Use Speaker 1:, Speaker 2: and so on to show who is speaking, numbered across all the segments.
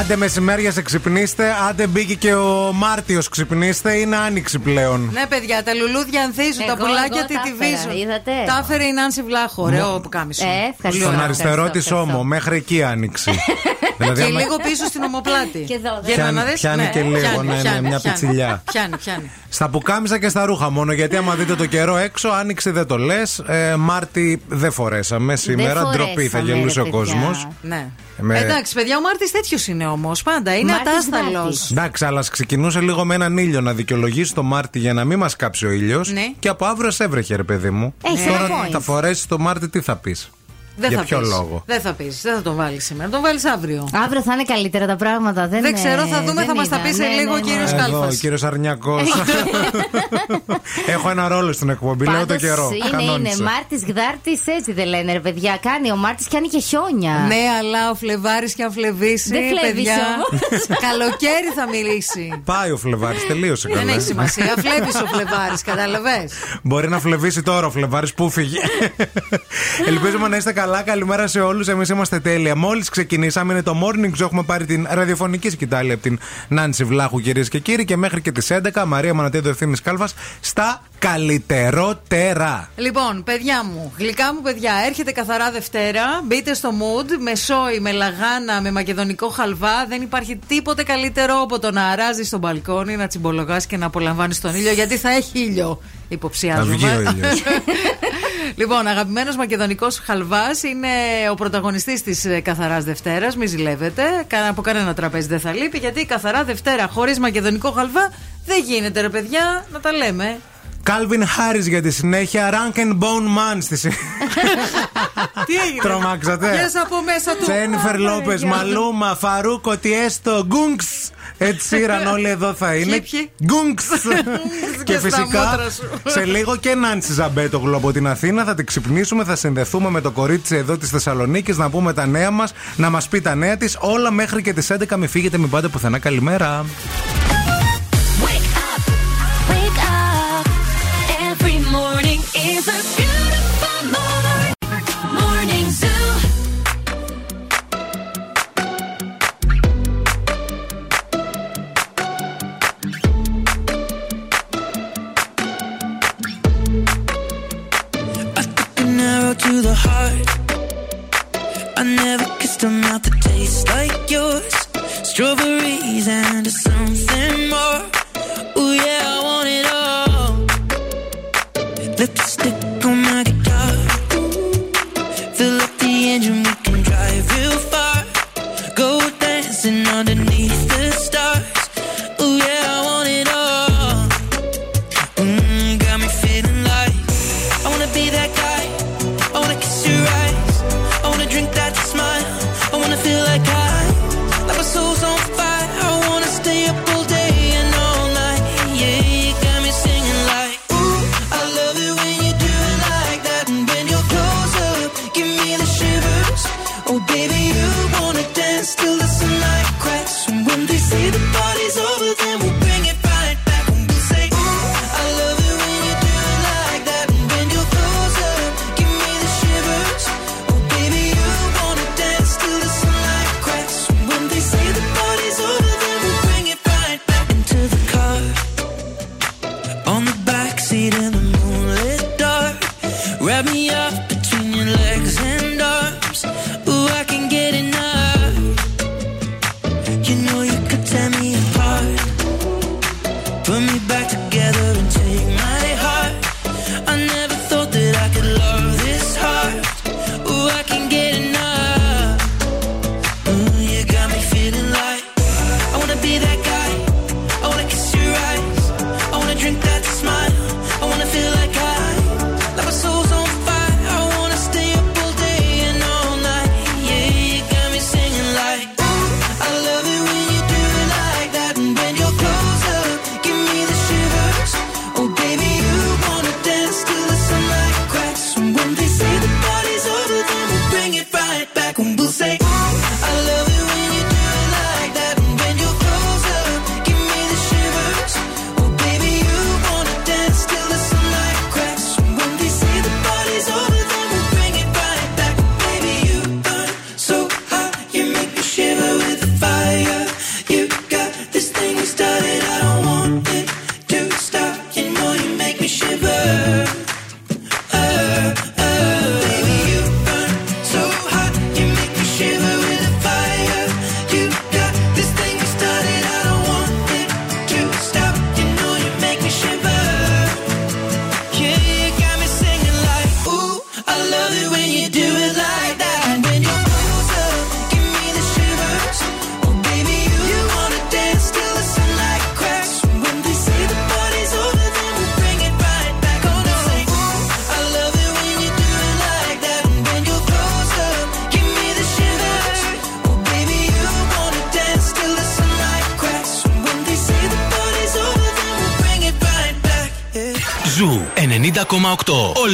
Speaker 1: Άντε μεσημέρια σε ξυπνήστε. Άντε μπήκε και ο Μάρτιος ξυπνήστε. Είναι άνοιξη πλέον.
Speaker 2: Ναι, παιδιά, τα λουλούδια ανθίζουν, τα πουλάκια τη τυβίζουν. Τα έφερε η Νάνση Βλάχο, ωραίο που κάμισο.
Speaker 3: Ε, ευχαριστώ.
Speaker 1: Στον αριστερό της ώμο, μέχρι εκεί άνοιξη.
Speaker 2: δηλαδή, και λίγο πίσω στην ομοπλάτη.
Speaker 3: Και εδώ,
Speaker 1: πιάνει, πιάνει ναι, και λίγο, ναι, ναι, μια πιτσιλιά.
Speaker 2: Πιάνει, πιάνει.
Speaker 1: Στα πουκάμισα και στα ρούχα μόνο. Γιατί άμα δείτε το καιρό έξω, άνοιξε δεν το λες. Ε, Μάρτι δεν φορέσαμε σήμερα. Ντροπή θα γελούσε ο κόσμος.
Speaker 2: Ναι. Με... Εντάξει, παιδιά, ο Μάρτι τέτοιος είναι όμως. Πάντα είναι ατάσταλος.
Speaker 1: Εντάξει, αλλά ξεκινούσε λίγο με έναν ήλιο να δικαιολογήσει το Μάρτι για να μην μας κάψει ο ήλιος.
Speaker 2: Ναι.
Speaker 1: Και από αύριο σε έβρεχε, ρε παιδί μου.
Speaker 3: Έχει
Speaker 1: Τώρα θα φορέσεις το Μάρτι, τι θα πεις;
Speaker 2: Δεν
Speaker 1: Για
Speaker 2: θα
Speaker 1: ποιο
Speaker 2: πεις.
Speaker 1: λόγο;
Speaker 2: Δεν θα πεις. Δεν θα τον βάλεις σήμερα. Τον βάλεις αύριο.
Speaker 3: Αύριο θα είναι καλύτερα τα πράγματα. Δεν,
Speaker 2: Δεν ξέρω,
Speaker 3: ε,
Speaker 2: θα δούμε,
Speaker 3: δεν
Speaker 2: θα μας τα
Speaker 3: είδα.
Speaker 2: πεις σε
Speaker 3: Ναι,
Speaker 2: λίγο
Speaker 3: ναι,
Speaker 2: ο
Speaker 3: ναι.
Speaker 2: κύριος
Speaker 1: Εδώ,
Speaker 2: Κάλφας.
Speaker 1: ο κύριος Αρνιακός. Έχω ένα ρόλο στην εκπομπή, λέω το
Speaker 3: Πάντως
Speaker 1: καιρό.
Speaker 3: Είναι, είναι.
Speaker 1: Κανόνισε.
Speaker 3: Μάρτης Γδάρτης έτσι δεν λένε, ρε παιδιά. Κάνει ο Μάρτης και και χιόνια.
Speaker 2: Ναι, αλλά ο Φλεβάρης και αν φλεβήσει.
Speaker 3: Δεν φλέβησε
Speaker 2: παιδιά,
Speaker 3: όμως.
Speaker 2: Καλοκαίρι θα μιλήσει.
Speaker 1: Πάει ο Φλεβάρης, τελείωσε
Speaker 2: Δεν
Speaker 1: καλά.
Speaker 2: έχει σημασία. Φλέβει ο Φλεβάρης, κατάλαβες.
Speaker 1: Μπορεί να φλεβήσει τώρα ο Φλεβάρης που φύγε. Ελπίζουμε να είστε καλά. Καλημέρα σε όλους. Εμείς είμαστε τέλεια. Μόλις ξεκινήσαμε, είναι το morning show. Έχουμε πάρει την ραδιοφωνική σκητάλη από την Νάνση Βλάχου, κυρίες και κύριοι. Και μέχρι και τις 11, Μαρία Μανατίδο Ευθύνη Κάλφα στα καλύτερότερα.
Speaker 2: Λοιπόν, παιδιά μου, γλυκά μου παιδιά, έρχεται καθαρά Δευτέρα. Μπείτε στο mood με σόι, με λαγάνα, με μακεδονικό χαλβά. Δεν υπάρχει τίποτε καλύτερο από το να αράζεις στο μπαλκόνι, να τσιμπολογάς και να απολαμβάνεις τον ήλιο, γιατί θα έχει ήλιο.
Speaker 1: Να
Speaker 2: Υποψιάζομαι.
Speaker 1: βγει ο ήλιος.
Speaker 2: λοιπόν, αγαπημένος μακεδονικός χαλβάς είναι ο πρωταγωνιστής της Καθαράς Δευτέρας. Μην ζηλεύετε. Κα- Από κανένα τραπέζι δεν θα λείπει, γιατί η Καθαρά Δευτέρα χωρίς μακεδονικό χαλβά δεν γίνεται, ρε παιδιά, να τα λέμε.
Speaker 1: Κάλβιν Χάρι για τη συνέχεια. Rank and Bone Man στη συνέχεια.
Speaker 2: Τι έγινε;
Speaker 1: Τρομάξατε.
Speaker 2: Πιες από μέσα του.
Speaker 1: Τζένιφερ Λόπες,
Speaker 2: Παναγία.
Speaker 1: Μαλούμα, Φαρούκο, Τιέστο, Γκούγκς. Έτσι σύραν όλοι εδώ θα είναι.
Speaker 2: ποιοι;
Speaker 1: Γκούγκς.
Speaker 2: και
Speaker 1: και
Speaker 2: στα
Speaker 1: φυσικά
Speaker 2: μούτρα σου.
Speaker 1: σε λίγο και Νάντσι Ζαμπέτογλου από την Αθήνα θα την ξυπνήσουμε, θα συνδεθούμε με το κορίτσι εδώ της Θεσσαλονίκης να πούμε τα νέα μας, να μας πει τα νέα της. Όλα μέχρι και τις 11. Μην φύγετε, μην πάτε πουθενά. Καλημέρα.
Speaker 4: Wake up, wake up. Every morning is a
Speaker 5: to the heart. I never kissed a mouth that tastes like yours. Strawberries and something more. Ooh yeah, I want it all. Lipstick on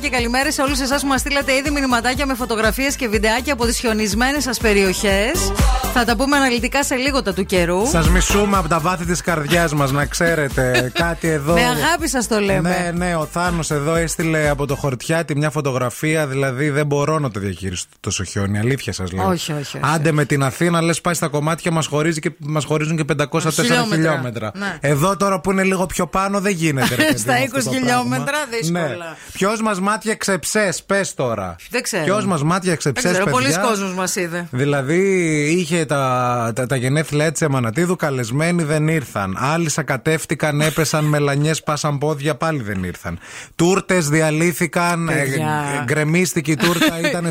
Speaker 2: Και καλημέρε σε όλους εσάς που μας στείλατε ήδη μηνυματάκια με φωτογραφίες και βιντεάκια από τις χιονισμένες σας περιοχές. Θα τα πούμε αναλυτικά σε λίγο τα του καιρού.
Speaker 1: Σας μισούμε από τα βάθη της καρδιάς μας, να ξέρετε. Κάτι εδώ.
Speaker 2: Με αγάπη σας το λέμε.
Speaker 1: Ναι, ναι, ο Θάνος εδώ έστειλε από το χορτιάτι μια φωτογραφία. Δηλαδή δεν μπορώ να το διαχειριστώ τόσο χιόνι. Αλήθεια σας λέω.
Speaker 2: Όχι, όχι, όχι.
Speaker 1: Άντε με την Αθήνα, λες πάει στα κομμάτια, μας μας χωρίζουν και 504
Speaker 2: Χιλιόμετρα.
Speaker 1: χιλιόμετρα.
Speaker 2: Ναι.
Speaker 1: Εδώ τώρα που είναι λίγο πιο πάνω δεν γίνεται. ρε παιδί
Speaker 2: Στα
Speaker 1: μου, αυτό
Speaker 2: 20
Speaker 1: το
Speaker 2: χιλιόμετρα,
Speaker 1: πράγμα.
Speaker 2: δύσκολα.
Speaker 1: Ναι. Ποιος μας μάτιαξε ψε, πες τώρα.
Speaker 2: Δεν ξέρω.
Speaker 1: Ποιος μας μάτιαξε
Speaker 2: Δεν
Speaker 1: ψε,
Speaker 2: ξέρω, πολλοί
Speaker 1: παιδιά.
Speaker 2: κόσμος μας είδε.
Speaker 1: Δηλαδή είχε τα, τα, τα γενέθλια τη Εμανατίδου, καλεσμένοι δεν ήρθαν. Άλλοι σακατεύτηκαν, έπεσαν μελανιές, πάσαν πόδια, πάλι δεν ήρθαν. Τούρτες διαλύθηκαν, ε,
Speaker 2: Παιδιά.
Speaker 1: ε, γκρεμίστηκε η τούρτα, ήταν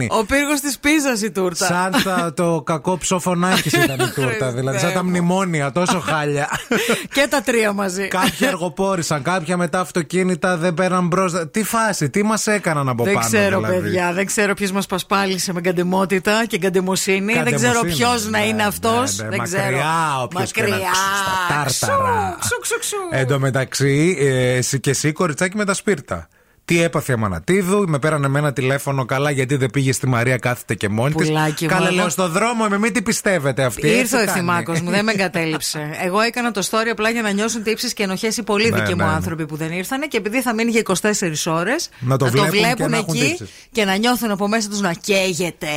Speaker 1: σακαημένη.
Speaker 2: Ο πύργος της πίζας η τούρτα.
Speaker 1: Σαν τα- το κακό ψοφωνάκι ήταν η τούρτα.
Speaker 2: Χριστέ
Speaker 1: δηλαδή, σαν τα
Speaker 2: μου.
Speaker 1: μνημόνια, τόσο χάλια.
Speaker 2: και τα τρία μαζί.
Speaker 1: Κάποιοι αργοπόρησαν, κάποια μετά αυτοκίνητα δεν πέραν μπροστά. Τι φάση, τι μας έκαναν από
Speaker 2: Δεν
Speaker 1: πάνω.
Speaker 2: ξέρω,
Speaker 1: δηλαδή;
Speaker 2: παιδιά. Δεν ξέρω ποιος μας πασπάλισε με καντεμότητα και καντεμοσύνη. Δεν ξέρω
Speaker 1: Καντεμοσύνη.
Speaker 2: ποιος να
Speaker 1: Ναι,
Speaker 2: είναι
Speaker 1: ναι,
Speaker 2: αυτός.
Speaker 1: ναι,
Speaker 2: Δεν
Speaker 1: μακριά
Speaker 2: ξέρω.
Speaker 1: όποιος και να
Speaker 2: Μακριά.
Speaker 1: ξου- στα τάρταρα.
Speaker 2: Ξου, ξου, ξου.
Speaker 1: Εν τω μεταξύ, ε, εσύ και εσύ κοριτσάκι με τα σπίρτα. Τι έπαθε η Αμανατίδου, με πέρανε με ένα τηλέφωνο καλά γιατί δεν πήγε στη Μαρία, κάθεται και μόνη της.
Speaker 2: Πουλάκι μου,
Speaker 1: Καλά,
Speaker 2: εγώ-
Speaker 1: λέω στο δρόμο, με μην τι πιστεύετε αυτή.
Speaker 2: Ήρθε
Speaker 1: έτσι
Speaker 2: ο
Speaker 1: κάνει.
Speaker 2: ευθυμάκος μου, δεν με εγκατέλειψε. Εγώ έκανα το story απλά για να νιώσουν τύψει και ενοχές οι πολλοί
Speaker 1: Ναι,
Speaker 2: δικοί
Speaker 1: ναι,
Speaker 2: μου
Speaker 1: ναι.
Speaker 2: άνθρωποι που δεν ήρθαν και επειδή θα μείνει για 24 ώρες.
Speaker 1: Να το βλέπουν και να έχουν
Speaker 2: εκεί
Speaker 1: τύψεις.
Speaker 2: και να νιώθουν από μέσα τους να καίγεται.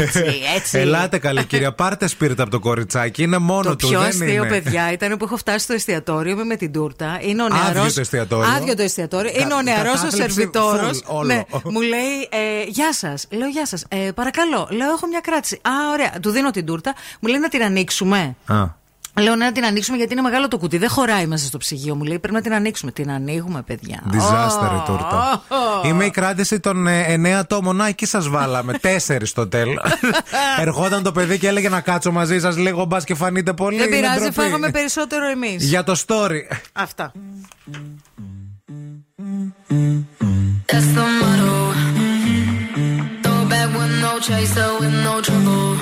Speaker 2: Έτσι, έτσι.
Speaker 1: Ελάτε καλή κυρία, πάρτε σπίρτα από το κοριτσάκι. Είναι μόνο
Speaker 2: Το
Speaker 1: του.
Speaker 2: πιο
Speaker 1: δεν
Speaker 2: αστείο,
Speaker 1: είναι.
Speaker 2: παιδιά, ήταν που έχω φτάσει στο εστιατόριο είμαι με την τούρτα. Είναι ο
Speaker 1: Άδειο
Speaker 2: νεαρός,
Speaker 1: το εστιατόριο.
Speaker 2: Άδειο το εστιατόριο.
Speaker 1: Κα-
Speaker 2: είναι ο νεαρός ο
Speaker 1: κατάθλιψη
Speaker 2: σερβιτόρος.
Speaker 1: full, όλο.
Speaker 2: Ναι, μου λέει ε, Γεια σας. Λέω Γεια σας. Ε, παρακαλώ. Λέω Έχω μια κράτηση. Α, ωραία. Του δίνω την τούρτα. Μου λέει να την ανοίξουμε.
Speaker 1: Α.
Speaker 2: Λέω ναι, να την ανοίξουμε γιατί είναι μεγάλο το κουτί. Δεν χωράει μέσα στο ψυγείο. Μου λέει πρέπει να την ανοίξουμε. Την ανοίγουμε, παιδιά.
Speaker 1: Disaster η
Speaker 2: Ω,
Speaker 1: τούρτα.
Speaker 2: ω.
Speaker 1: Είμαι η κράτηση των ε, εννέα ατόμων. Να, εκεί σας βάλαμε. Τέσσερις στο τέλος. Ερχόταν το παιδί και έλεγε να κάτσω μαζί σας λίγο μπας και φανείτε πολύ.
Speaker 2: Δεν
Speaker 1: είναι
Speaker 2: πειράζει,
Speaker 1: ντροπή.
Speaker 2: φάγαμε περισσότερο εμείς.
Speaker 1: Για το story.
Speaker 2: Αυτά.
Speaker 6: that's the motto. Mm-hmm. Throw back with no chaser, with no trouble.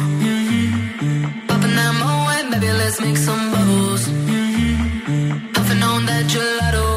Speaker 6: Popping that moe, baby, let's make some bubbles.
Speaker 7: Mm-hmm. Puffing on that
Speaker 8: gelato.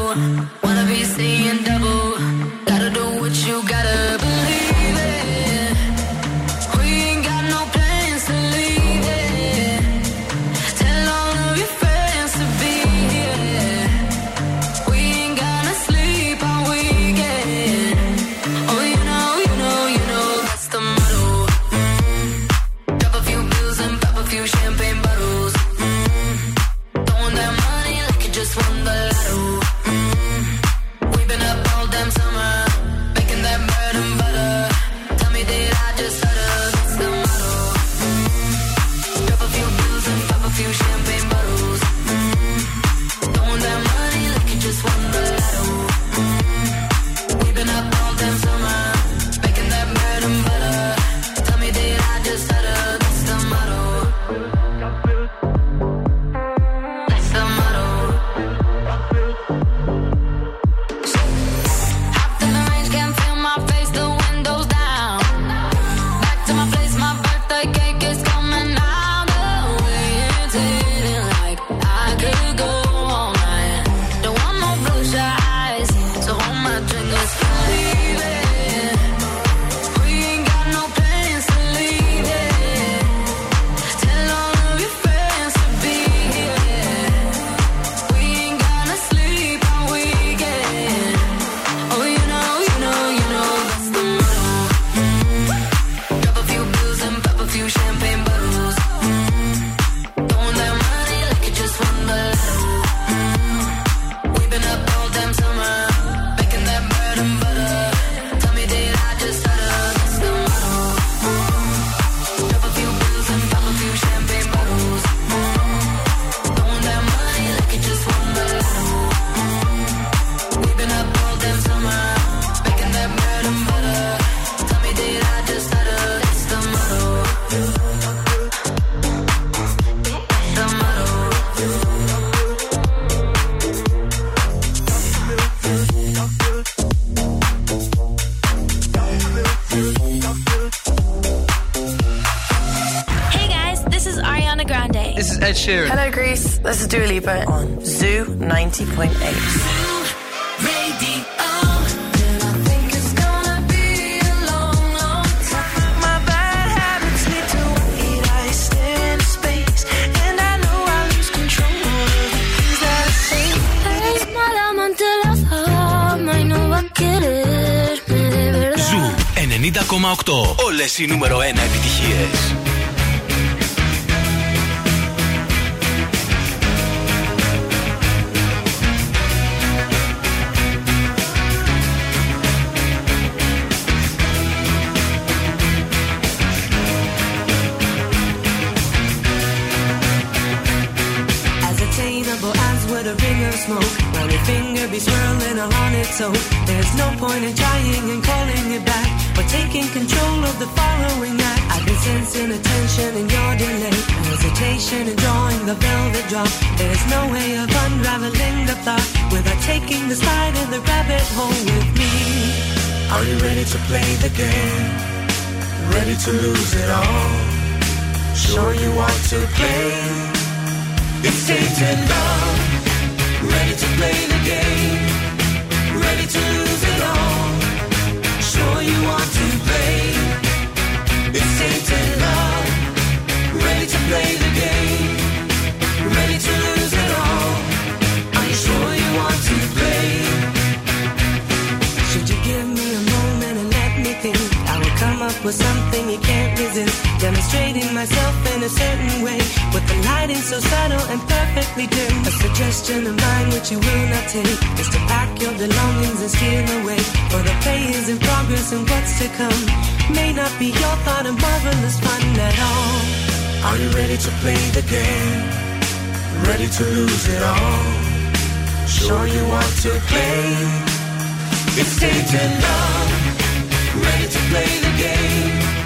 Speaker 8: sin número in
Speaker 9: love.
Speaker 8: fun and marvelous fun at all.
Speaker 9: Are you ready to play the game? Ready to lose it all? Sure you want to play? It's
Speaker 4: Satan love. Ready to play the game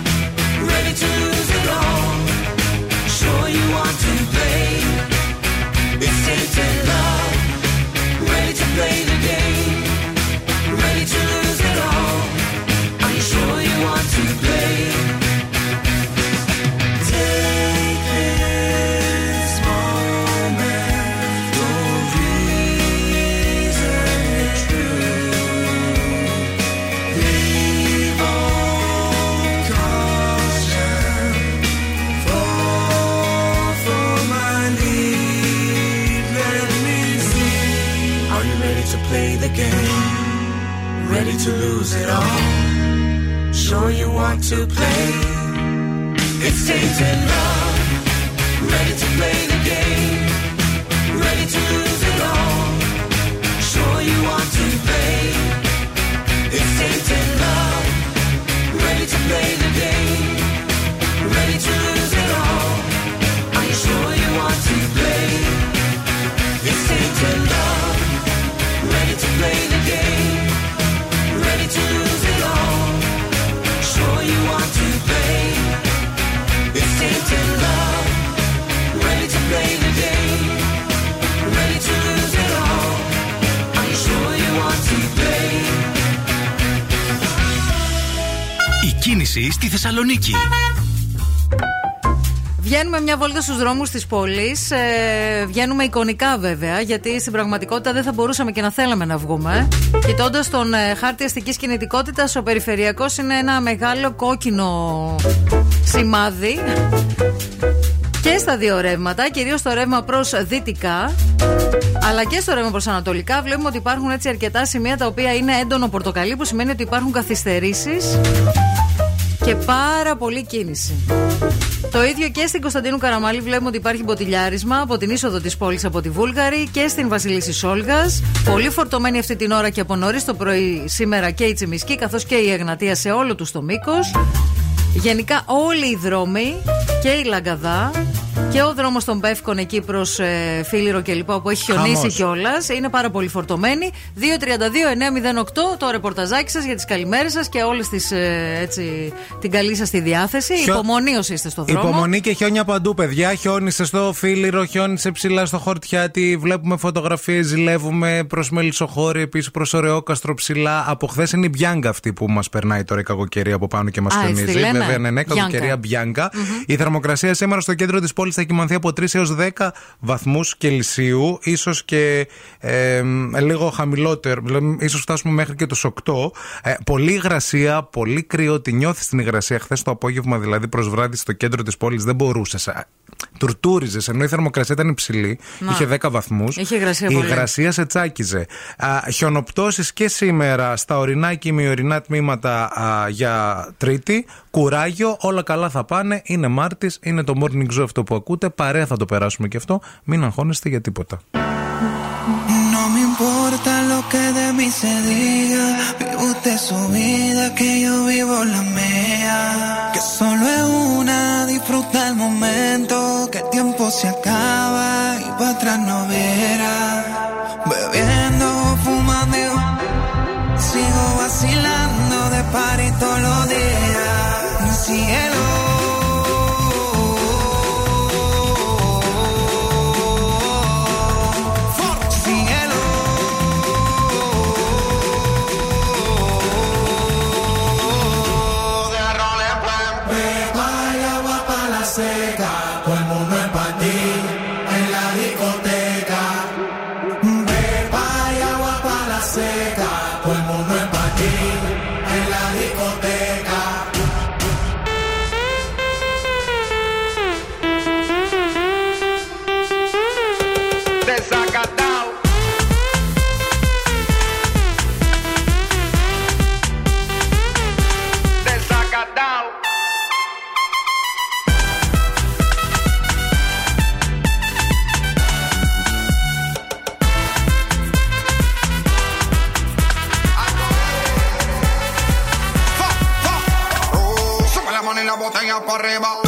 Speaker 4: to lose it all. Sure you want to play? It's Satan love, ready to play
Speaker 10: Η κίνηση στη Θεσσαλονίκη.
Speaker 2: Βγαίνουμε μια βόλτα στους δρόμους της πόλης. Ε, βγαίνουμε εικονικά βέβαια, γιατί στην πραγματικότητα δεν θα μπορούσαμε και να θέλαμε να βγούμε. Κοιτώντας τον ε, χάρτη αστικής κινητικότητας, ο περιφερειακός είναι ένα μεγάλο κόκκινο σημάδι. Και στα δύο ρεύματα, κυρίως στο ρεύμα προς δυτικά, αλλά και στο ρεύμα προς ανατολικά, βλέπουμε ότι υπάρχουν έτσι αρκετά σημεία τα οποία είναι έντονο πορτοκαλί, που σημαίνει ότι υπάρχουν καθυστερήσεις και πάρα πολύ κίνηση. Το ίδιο και στην Κωνσταντίνου Καραμαλή βλέπουμε ότι υπάρχει μποτιλιάρισμα από την είσοδο της πόλης από τη Βούλγαρη και στην Βασιλίση Σόλγας. Πολύ φορτωμένη αυτή την ώρα και από νωρίς το πρωί σήμερα και η Τσιμισκή καθώς και η Εγνατία σε όλο τους το μήκος. Γενικά όλοι οι δρόμοι και η Λαγκαδά και ο δρόμος των Πεύκων εκεί προς ε, Φίλιρο και λοιπά που έχει χιονίσει
Speaker 1: Χαμός.
Speaker 2: κιόλας είναι πάρα πολύ φορτωμένοι. 232-908 το ρεπορταζάκι σας για τις καλημέρες σας και όλη ε, έτσι, την καλή σας τη διάθεση.
Speaker 1: Χιο-
Speaker 2: Υπομονή όσοι είστε στο δρόμο.
Speaker 1: Υπομονή και χιόνια παντού, παιδιά. Χιόνισε στο φίλιρο, χιόνισε ψηλά στο χορτιάτι. Βλέπουμε φωτογραφίες, ζηλεύουμε προς Μελισσοχώρη, επίσης προς Ωραιόκαστρο ψηλά. Από χθες είναι η Μπιάνκα αυτή που μας περνάει τώρα η κακοκαιρία από πάνω και μας
Speaker 2: Α, έτσι
Speaker 1: χιονίζει.
Speaker 2: τη λένε.
Speaker 1: Βέβαια, ναι, ναι,
Speaker 2: Μπιάνκα.
Speaker 1: κακοκαιρία Μπιάνκα. Η θερμοκρασία σήμερα στο κέντρο της πόλης θα κοιμανθεί από 3 έως 10 βαθμούς Κελσίου, ίσως και ε, λίγο χαμηλότερο, δηλαδή ίσως φτάσουμε μέχρι και τους 8. Ε, πολύ υγρασία, πολύ κρύο. Τη νιώθεις την υγρασία χθες το απόγευμα, δηλαδή προς βράδυ στο κέντρο της πόλης. Δεν μπορούσες. Τουρτούριζες, ενώ η θερμοκρασία ήταν υψηλή.
Speaker 2: Να.
Speaker 1: Είχε 10 βαθμούς.
Speaker 2: Είχε υγρασία
Speaker 1: Η
Speaker 2: πολύ.
Speaker 1: υγρασία σε τσάκιζε. Χιονοπτώσεις και σήμερα στα ορεινά και ημιορεινά τμήματα α, για Τρίτη. Κουράγιο, όλα καλά θα πάνε. Είναι Μάρτης, είναι το morning zoo αυτό που ακούτε. Παρέα θα το περάσουμε και αυτό. Μην αγχώνεστε για τίποτα.
Speaker 11: No me importa lo que de mí se diga. Usted su vida, que yo vivo la mía. Que solo es una, disfruta el momento. Que el tiempo se acaba y para atrás no verá. Bebiendo, fumando, sigo vacilando de party todos los días. Cielo. Cielo.
Speaker 12: Arriba.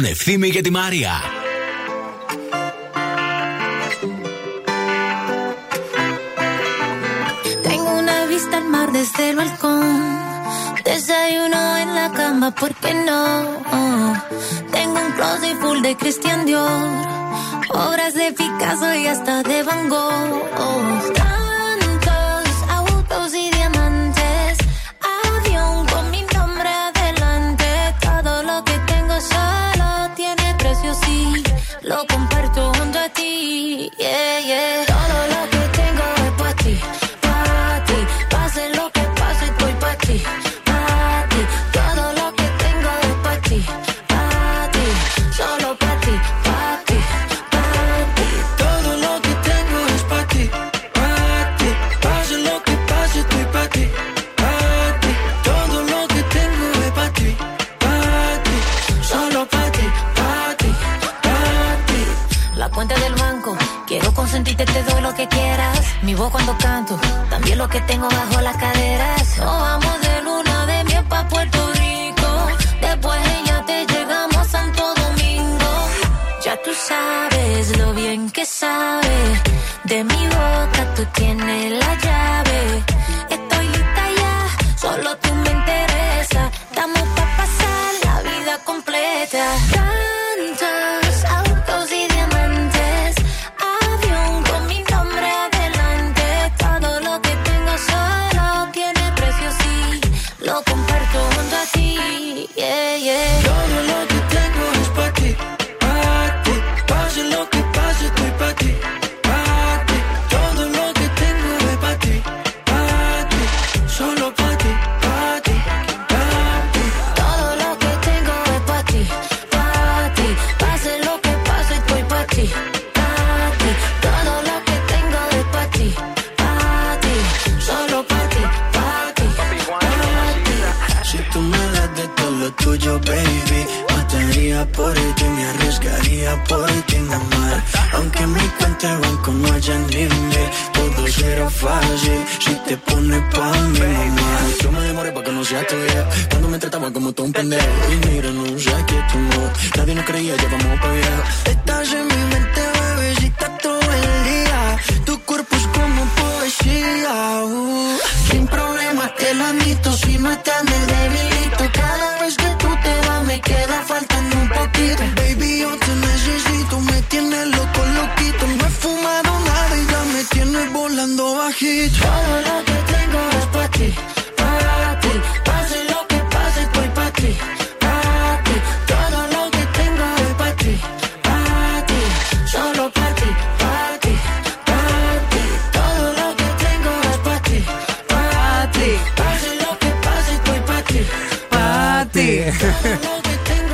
Speaker 10: τον Ευθύμη και τη Μαρία.
Speaker 4: Tengo una vista al mar desde el balcón. Desayuno en la cama, ¿por qué no? Tengo un closet full de Christian Dior. Obras de Picasso y hasta de Van Gogh.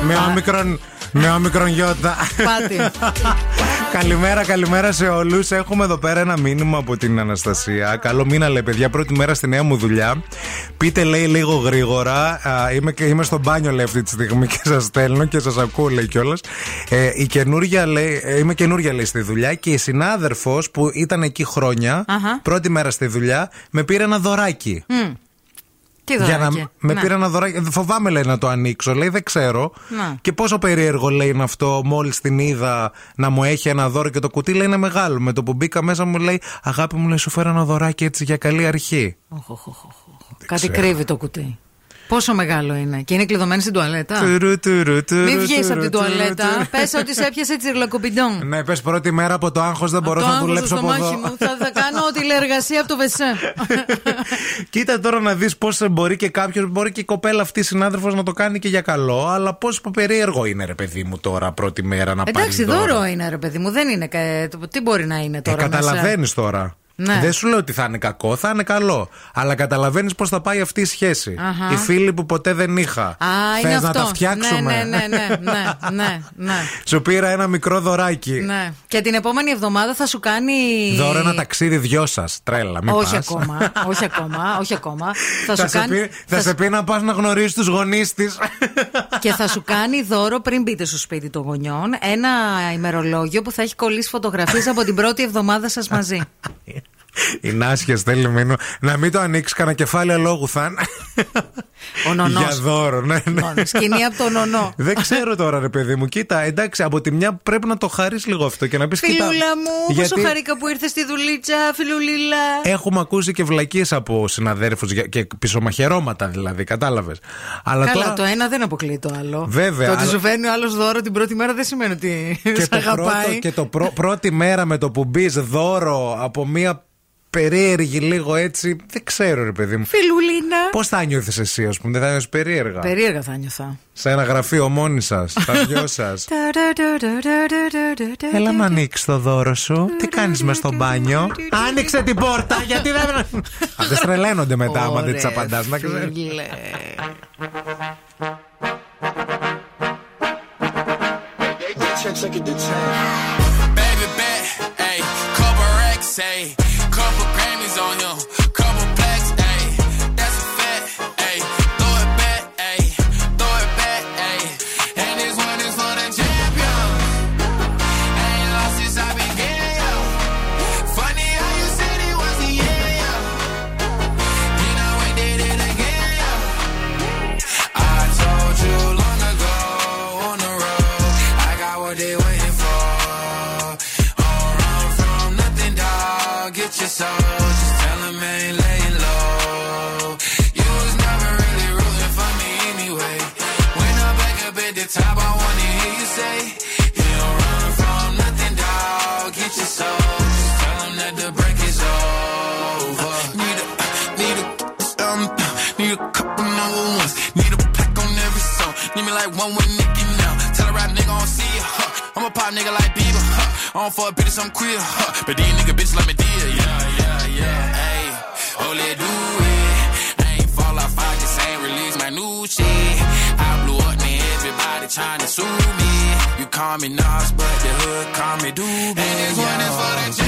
Speaker 1: Με όμικρον, με όμικρον γιώτα.
Speaker 2: Πάτη.
Speaker 1: καλημέρα, καλημέρα σε όλους. Έχουμε εδώ πέρα ένα μήνυμα από την Αναστασία. Καλό μήνα, λέει παιδιά. Πρώτη μέρα στη νέα μου δουλειά. Πείτε, λέει, λίγο γρήγορα. Α, είμαι, και- είμαι στο μπάνιο, λέει, αυτή τη στιγμή και σας στέλνω και σας ακούω, λέει κιόλας. Ε, η καινούρια, λέει, ε, είμαι καινούρια, λέει, στη δουλειά και η συνάδελφος που ήταν εκεί χρόνια,
Speaker 2: Αχα.
Speaker 1: πρώτη μέρα στη δουλειά, με πήρε ένα δωράκι.
Speaker 2: Μμ. Τι
Speaker 1: Για να
Speaker 2: δωράκι.
Speaker 1: με
Speaker 2: Ναι.
Speaker 1: πήρε ένα δωράκι. Φοβάμαι, λέει, να το ανοίξω. Λέει, δεν ξέρω.
Speaker 2: Να.
Speaker 1: Και πόσο περίεργο, λέει, είναι αυτό. Μόλις την είδα να μου έχει ένα δώρο και το κουτί, λέει, είναι μεγάλο. Με το που μπήκα μέσα μου, λέει, Αγάπη μου, λέει, σου φέρω ένα δωράκι έτσι για καλή αρχή.
Speaker 2: Οχ, οχ, οχ, οχ. Κάτι κρύβει το κουτί. Πόσο μεγάλο είναι. Και είναι κλειδωμένη στην τουαλέτα.
Speaker 1: Τουρου, τουρου, τουρου,
Speaker 2: Μην βγεις από
Speaker 1: τουρου,
Speaker 2: την
Speaker 1: τουρου,
Speaker 2: τουαλέτα.
Speaker 1: τουρου.
Speaker 2: Πες ότι σε έπιασε τσιρλακοπιντόν.
Speaker 1: Ναι, πες πρώτη μέρα από το άγχος δεν μπορώ
Speaker 2: Το
Speaker 1: να
Speaker 2: άγχος
Speaker 1: δουλέψω
Speaker 2: στο
Speaker 1: από
Speaker 2: μάχη
Speaker 1: εδώ.
Speaker 2: μου. Θα, θα κάνω τηλεεργασία από το Βεσέ.
Speaker 1: Κοίτα τώρα να δεις πώς μπορεί και κάποιος, μπορεί και η κοπέλα αυτή συνάδελφος να το κάνει και για καλό, αλλά πόσο περίεργο είναι, ρε παιδί μου, τώρα πρώτη μέρα να πάρει.
Speaker 2: Εντάξει, δώρο είναι ρε παιδί μου. Δεν είναι. κα- Τι μπορεί να είναι
Speaker 1: Ε,
Speaker 2: τώρα. μέσα;
Speaker 1: καταλαβαίνεις τώρα.
Speaker 2: Ναι.
Speaker 1: Δεν σου λέω ότι θα είναι κακό, θα είναι καλό. Αλλά καταλαβαίνεις πώς θα πάει αυτή η σχέση.
Speaker 2: Αχα.
Speaker 1: Οι φίλοι που ποτέ δεν είχα.
Speaker 2: Α,
Speaker 1: Θες
Speaker 2: είναι αυτό.
Speaker 1: να τα φτιάξουμε.
Speaker 2: Ναι, ναι, ναι, ναι, ναι, ναι, ναι.
Speaker 1: Σου πήρα ένα μικρό δωράκι.
Speaker 2: ναι. Και την επόμενη εβδομάδα θα σου κάνει.
Speaker 1: Δώρο ένα ταξίδι δυο σας. Τρέλα, μην
Speaker 2: όχι
Speaker 1: πας.
Speaker 2: ακόμα, όχι ακόμα, όχι ακόμα.
Speaker 1: Θα,
Speaker 2: Θα, σου
Speaker 1: σε
Speaker 2: κάνει.
Speaker 1: πει, θα σε πει να πας να γνωρίσεις τους γονείς της.
Speaker 2: Και θα σου κάνει δώρο πριν μπείτε στο σπίτι των γονιών ένα ημερολόγιο που θα έχει κολλήσει φωτογραφίες από την πρώτη εβδομάδα σας μαζί.
Speaker 1: Η Νάσια στέλνει μήνυμα να μην το ανοίξεις κανένα κεφάλαιο λόγου θα είναι.
Speaker 2: Ο νονός.
Speaker 1: Για δώρο, ναι, ναι.
Speaker 2: Μόνος, Σκηνή από τον νονό.
Speaker 1: Δεν ξέρω τώρα, ρε παιδί μου. Κοίτα, εντάξει, από τη μια πρέπει να το χαρείς λίγο αυτό και να πεις κοίτα.
Speaker 2: Φιλούλα μου,
Speaker 1: γιατί
Speaker 2: πόσο χαρήκα που ήρθες στη δουλίτσα, φιλουλίλα.
Speaker 1: Έχουμε ακούσει και βλακίες από συναδέρφους και πισωμαχαιρώματα δηλαδή, κατάλαβες. Αλλά
Speaker 2: Καλά,
Speaker 1: τώρα.
Speaker 2: το ένα δεν αποκλείει το άλλο.
Speaker 1: Βέβαια,
Speaker 2: Το ότι
Speaker 1: αλλά-
Speaker 2: σου φέρνει ο άλλος δώρο την πρώτη μέρα δεν σημαίνει ότι
Speaker 1: και
Speaker 2: σε
Speaker 1: το, πρώτο,
Speaker 2: αγαπάει.
Speaker 1: και το πρω- πρώτη μέρα με το που μπεις δώρο από μια περίεργη λίγο έτσι. Δεν ξέρω, ρε παιδί μου.
Speaker 2: Φιλουλίνα.
Speaker 1: Πώς θα νιώθεις εσύ, ας πούμε, δεν θα νιώθεις περίεργα;
Speaker 2: Περίεργα θα νιώθα.
Speaker 1: Σε ένα γραφείο μόνοι σας, τα δυο σας. Έλα να ανοίξει το δώρο σου. Τι κάνει με στο μπάνιο. Άνοιξε την πόρτα, γιατί δεν. Αυτέ τρελαίνονται μετά, άμα δεν τι
Speaker 2: Ωραία,
Speaker 1: απαντά, να ξέρει.
Speaker 2: φίλε.
Speaker 13: Baby bet, ayy, couple racks, ayy, like one with Nicky now. Tell a rap nigga I don't see ya, huh? I'm a pop nigga like Bieber, huh? I don't fuck bitches, I'm queer, huh? But these nigga bitches like me dear, yeah, yeah, yeah, ayy. Oh, let do it. I ain't fall off, I just ain't release my new shit. I blew up, man, everybody trying to sue me. You call me Nas, but the hood call me Doobie. And this one is for the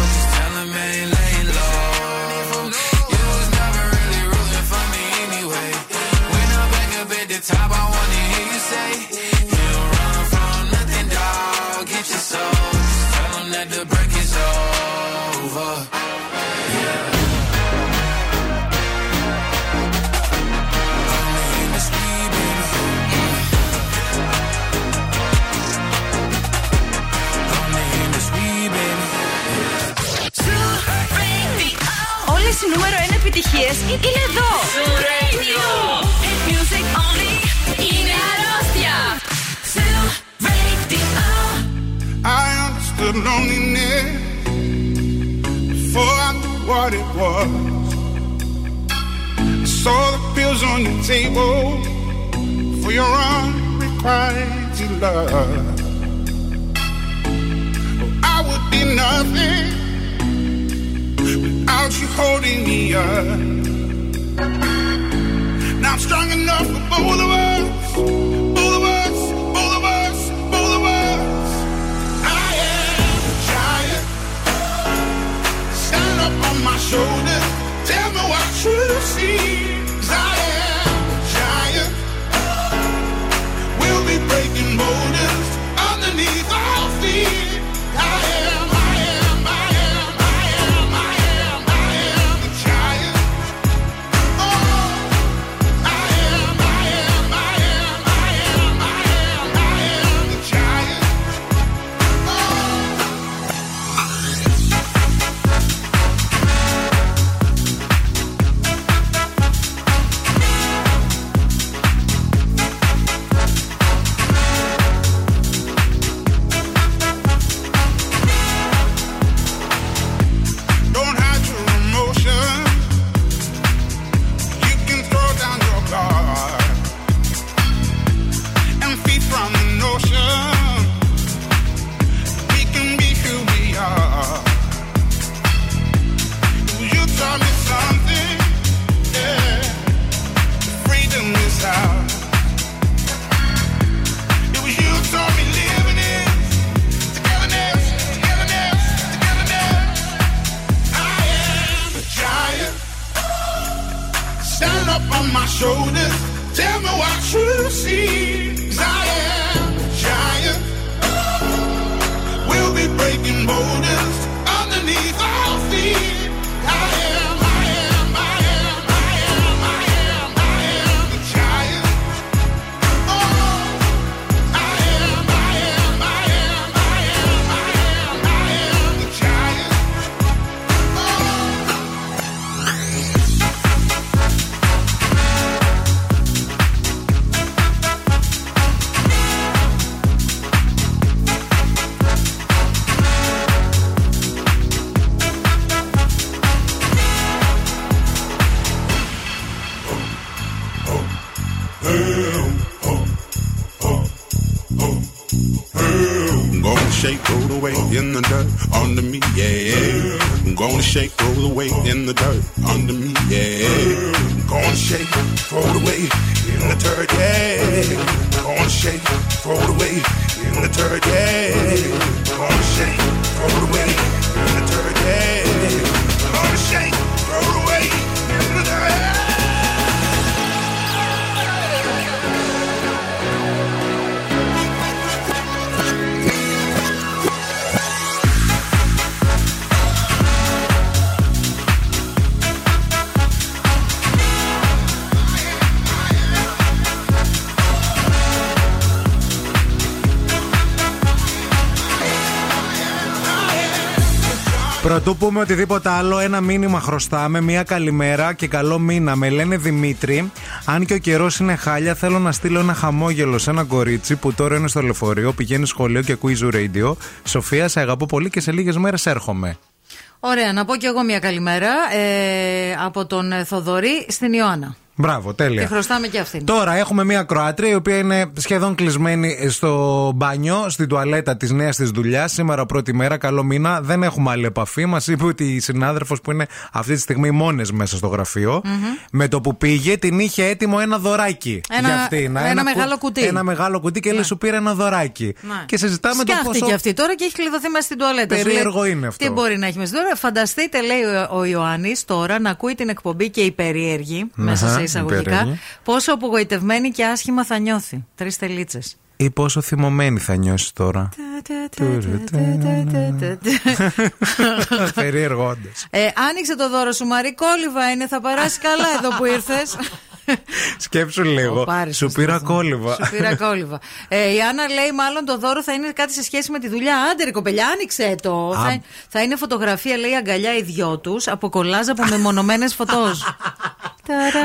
Speaker 14: νούμερο 1 επιτυχίες είναι εδώ. Zoo Radio. Hit music only. Είναι αρρώστια. Zoo Radio.
Speaker 15: I understood loneliness before I knew what it was. Saw the pills on the table for your unrequited love. I would be nothing but you're holding me up. Now I'm strong enough for both of us. Both of us, both of us, both of us. I am a giant. Stand up on my shoulders. Tell me what you see. Cause I am a giant. We'll be breaking borders.
Speaker 1: Οτιδήποτε άλλο, ένα μήνυμα χρωστάμε. Μία καλημέρα και καλό μήνα. Με λένε Δημήτρη. Αν και ο καιρός είναι χάλια, θέλω να στείλω ένα χαμόγελο σε ένα κορίτσι που τώρα είναι στο λεωφορείο, πηγαίνει σχολείο και ακούει Zoo Radio. Σοφία, σε αγαπώ πολύ και σε λίγες μέρες έρχομαι.
Speaker 2: Ωραία, να πω κι εγώ μια καλημέρα ε, από τον ε, Θοδωρή στην Ιωάννα.
Speaker 1: Μπράβο, τέλεια.
Speaker 2: Και χρωστάμε και αυτήν.
Speaker 1: Τώρα έχουμε μία Κροάτρια η οποία είναι σχεδόν κλεισμένη στο μπάνιο, στην τουαλέτα της νέας της δουλειάς. Σήμερα πρώτη μέρα, καλό μήνα. Δεν έχουμε άλλη επαφή. Μας είπε ότι η συνάδελφος που είναι αυτή τη στιγμή μόνες μέσα στο γραφειο με το που πήγε την είχε έτοιμο ένα δωράκι.
Speaker 2: Ένα-
Speaker 1: για αυτήν.
Speaker 2: ένα
Speaker 1: κου-
Speaker 2: μεγάλο κουτί.
Speaker 1: Ένα μεγάλο κουτί και λέει σου πήρε ένα δωράκι.
Speaker 2: Ναι.
Speaker 1: Και συζητάμε το
Speaker 2: Σκιάχτηκε
Speaker 1: πόσο.
Speaker 2: αυτή τώρα και έχει κλειδωθεί μέσα στην τουαλέτα. Σου
Speaker 1: Περίεργο
Speaker 2: λέει,
Speaker 1: είναι αυτό.
Speaker 2: Τι μπορεί να έχει μέσα τώρα. Φανταστείτε, λέει ο, ο Ιωάννης, τώρα να ακούει την εκπομπή και η περίεργη, μέσα
Speaker 1: Αχα,
Speaker 2: σε
Speaker 1: η
Speaker 2: εισαγωγικά,
Speaker 1: περίεργη.
Speaker 2: πόσο απογοητευμένη και άσχημα θα νιώθει. Τρεις τελίτσες.
Speaker 1: Ή πόσο θυμωμένη θα νιώσεις τώρα. Περίεργο, όντως.
Speaker 2: Ε, άνοιξε το δώρο σου, Μαρή. Κόλυβα είναι, θα περάσει καλά εδώ που ήρθες.
Speaker 1: Σκέψου λίγο.
Speaker 2: πάρεις
Speaker 1: Σου
Speaker 2: το
Speaker 1: πήρα
Speaker 2: σταθμό.
Speaker 1: κόλληβα.
Speaker 2: Σου πήρα κόλληβα. Ε, η Άννα λέει, μάλλον το δώρο θα είναι κάτι σε σχέση με τη δουλειά. Άντε, ρε κοπελιά, άνοιξε το.
Speaker 1: Α.
Speaker 2: Θα, θα είναι φωτογραφία, λέει, αγκαλιά οι δυο τους από κολλάζ από μεμονωμένες φωτός.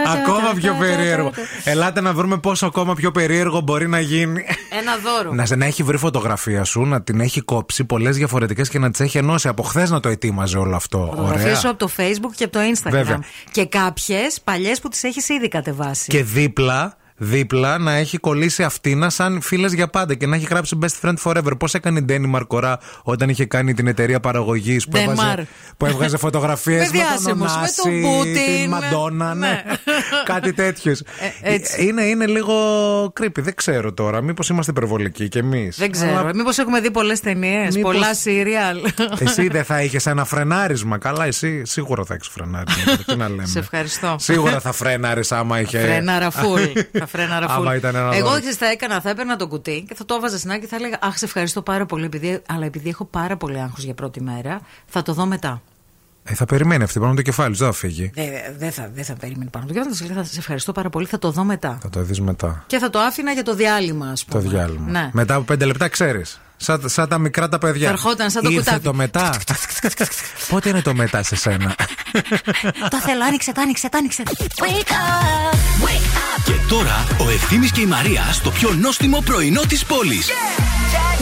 Speaker 1: Ακόμα πιο περίεργο. Ελάτε να βρούμε πόσο ακόμα πιο περίεργο μπορεί να γίνει.
Speaker 2: Ένα δώρο.
Speaker 1: Να, σε- να έχει βρει φωτογραφία σου, να την έχει κόψει πολλές διαφορετικές και να τις έχει ενώσει. Από χθες να το ετοίμαζε όλο αυτό.
Speaker 2: Φωτογραφίε
Speaker 1: Ωραία.
Speaker 2: σου από το Facebook και από το Instagram.
Speaker 1: Βέβαια.
Speaker 2: Και κάποιες παλιές που τις έχεις ήδη κατεβάσει.
Speaker 1: Και δίπλα δίπλα να έχει κολλήσει αυτήνα σαν φίλες για πάντα και να έχει γράψει best friend forever. Πώς έκανε η Ντένι Μαρκορά όταν είχε κάνει την εταιρεία παραγωγής που,
Speaker 2: Ντενμαρ.
Speaker 1: έβγαζε- που έβγαζε φωτογραφίες
Speaker 2: Με
Speaker 1: με τον
Speaker 2: διάσημους, με τον
Speaker 1: Ωνάση,
Speaker 2: Πούτιν.
Speaker 1: την Μαντόνα, ναι.
Speaker 2: Ναι.
Speaker 1: Κάτι τέτοιο.
Speaker 2: έτσι.
Speaker 1: είναι, είναι λίγο creepy. Δεν ξέρω τώρα. Μήπως είμαστε υπερβολικοί κι εμείς.
Speaker 2: Δεν ξέρω. Μήπως έχουμε δει πολλές ταινίες,
Speaker 1: Μήπως-
Speaker 2: πολλά σύριαλ.
Speaker 1: Εσύ δεν θα είχες ένα φρενάρισμα. Καλά, εσύ σίγουρα θα έχεις φρενάρισμα. Τι να λέμε.
Speaker 2: Σε ευχαριστώ.
Speaker 1: Σίγουρα θα φρέναρες άμα είχε.
Speaker 2: Φρέναρα φουλ. Θα φρέναρα φουλ.
Speaker 1: Άμα ήταν ένα
Speaker 2: Εγώ
Speaker 1: δώρο.
Speaker 2: ξέρεις, θα έκανα, θα έπαιρνα το κουτί και θα το έβαζα στην άκρη και θα έλεγα Αχ, σε ευχαριστώ πάρα πολύ, επειδή, αλλά επειδή έχω πάρα πολύ άγχος για πρώτη μέρα, θα το δω μετά.
Speaker 1: Ε, θα περιμένει αυτή πάνω το κεφάλι, σου, δεν θα φύγει.
Speaker 2: Δεν δε θα, δεν θα περίμενε πάνω. Και θα της έλεγα, θα σε ευχαριστώ πάρα πολύ, θα το δω μετά.
Speaker 1: Θα το δεις μετά.
Speaker 2: Και θα το άφηνα για το διάλειμμα, ας
Speaker 1: Το
Speaker 2: πούμε.
Speaker 1: διάλειμμα.
Speaker 2: Ναι.
Speaker 1: Μετά από πέντε λεπτά ξέρεις. Σαν, σαν τα μικρά τα παιδιά.
Speaker 2: Θα ερχόταν σαν το
Speaker 1: Ήρθε
Speaker 2: κουτάβι.
Speaker 1: το μετά. Πότε είναι το μετά σε σένα;
Speaker 16: Το θέλω, άνοιξε το, άνοιξε το, άνοιξε το. Wake up, wake up.
Speaker 5: Και τώρα ο Ευθύμης και η Μαρία στο πιο νόστιμο πρωινό της πόλης.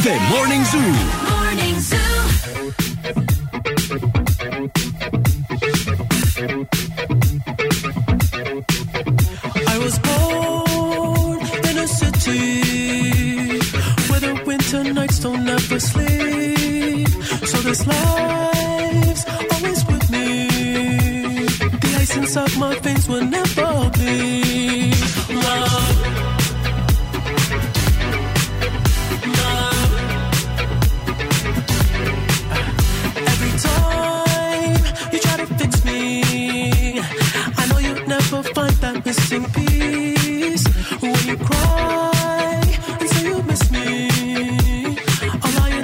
Speaker 5: The Morning Zoo.
Speaker 16: Morning Zoo.
Speaker 7: I was born nights don't ever sleep. So this life's always with me. The ice inside my veins will never bleed. Love. Love. Every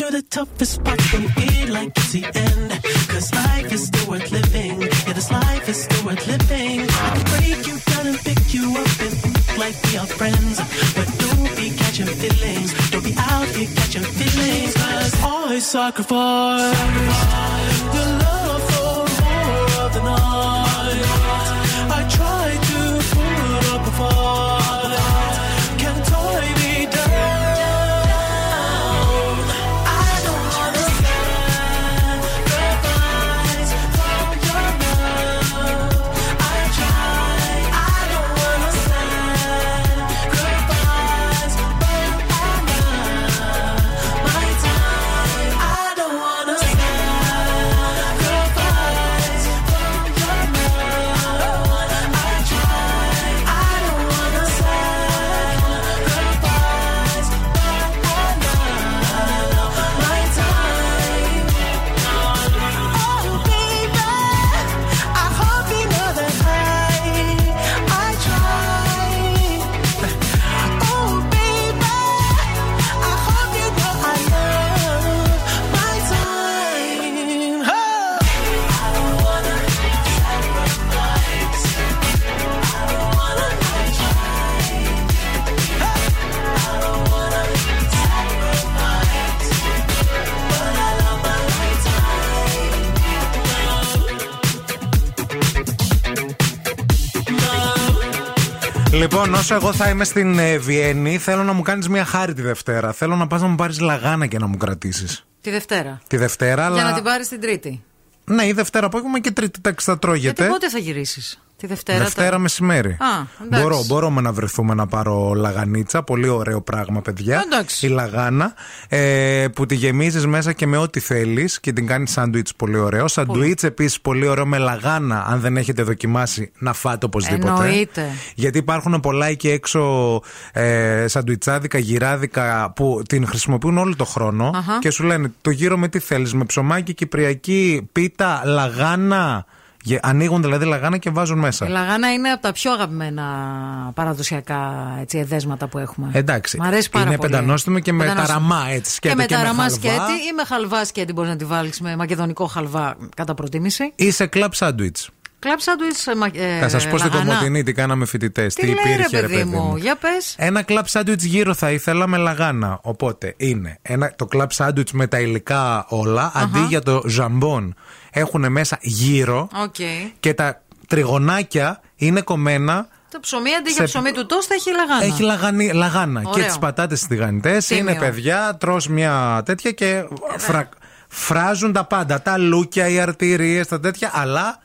Speaker 7: through the toughest parts you feel like it's the end. Cause life is still worth living. Yeah, this life is still worth living. I can break you down and pick you up and like we are friends. But don't be catching feelings. Don't be out here catching feelings. Cause I sacrifice your love for more of the night.
Speaker 1: Λοιπόν, όσο εγώ θα είμαι στην ε, Βιέννη, θέλω να μου κάνεις μια χάρη τη Δευτέρα. Θέλω να πας να μου πάρεις λαγάνα και να μου κρατήσεις.
Speaker 2: Τη Δευτέρα.
Speaker 1: Τη Δευτέρα,
Speaker 2: Για να
Speaker 1: αλλά.
Speaker 2: την πάρεις την Τρίτη.
Speaker 1: Ναι, η Δευτέρα απόγευμα και Τρίτη εντάξει, θα τρώγεται.
Speaker 2: Γιατί πότε θα γυρίσεις; Τη Δευτέρα.
Speaker 1: Δευτέρα
Speaker 2: τα-
Speaker 1: μεσημέρι.
Speaker 2: Α, εντάξει.
Speaker 1: Μπορώ, μπορούμε να βρεθούμε να πάρω λαγανίτσα. Πολύ ωραίο πράγμα, παιδιά.
Speaker 2: Εντάξει.
Speaker 1: Η λαγάνα ε, που τη γεμίζεις μέσα και με ό,τι θέλεις και την κάνεις σάντουιτς πολύ ωραίο. Σάντουιτς επίσης πολύ ωραίο με λαγάνα. Αν δεν έχετε δοκιμάσει, να φάτε οπωσδήποτε.
Speaker 2: Εννοείται.
Speaker 1: Γιατί υπάρχουν πολλά εκεί έξω ε, σαντουιτσάδικα, γυράδικα που την χρησιμοποιούν όλο το χρόνο
Speaker 2: Αχα.
Speaker 1: και σου λένε το γύρο με τι θέλεις, με ψωμάκι, κυπριακή, πίτα, λαγάνα. Γε- Ανοίγουν δηλαδή λαγάνα και βάζουν μέσα.
Speaker 2: Η λαγάνα είναι από τα πιο αγαπημένα παραδοσιακά έτσι, εδέσματα που έχουμε.
Speaker 1: Εντάξει.
Speaker 2: Μ' αρέσει πάρα
Speaker 1: είναι
Speaker 2: πολύ.
Speaker 1: πεντανόστιμο και με
Speaker 2: Πεντανόστιμο.
Speaker 1: ταραμά έτσι.
Speaker 2: Και
Speaker 1: σκέτο
Speaker 2: με ταραμά
Speaker 1: χαλβά.
Speaker 2: σκέτη ή με χαλβά σκέτη μπορείς να τη βάλεις με μακεδονικό χαλβά κατά προτίμηση.
Speaker 1: Ή σε κλαμπ σάντουιτς.
Speaker 2: Κλαμπ σάντουιτς ε, μα- ε,
Speaker 1: Θα σας πω στην
Speaker 2: λαγάνα.
Speaker 1: Κομωτινή τι κάναμε φοιτητές.
Speaker 2: Τι, λέει ρε παιδί μου, για πες.
Speaker 1: Ένα κλαμπ σάντουιτς γύρο θα ήθελα με λαγάνα. Οπότε είναι ένα, το κλαμπ σάντουιτς με τα υλικά όλα, αντί για το ζαμπόν έχουν μέσα γύρω
Speaker 2: Οκ.
Speaker 1: και τα τριγωνάκια είναι κομμένα.
Speaker 2: Το ψωμί αντί
Speaker 1: Σε-
Speaker 2: για ψωμί του τόστα έχει λαγάνα.
Speaker 1: Έχει λαγανι, λαγάνα
Speaker 2: Ωραίο.
Speaker 1: και τις πατάτες τηγανιτές.
Speaker 2: Τίμιο.
Speaker 1: Είναι παιδιά, τρως μια τέτοια και φρα- φράζουν τα πάντα. Τα λούκια, οι αρτηρίες, τα τέτοια, αλλά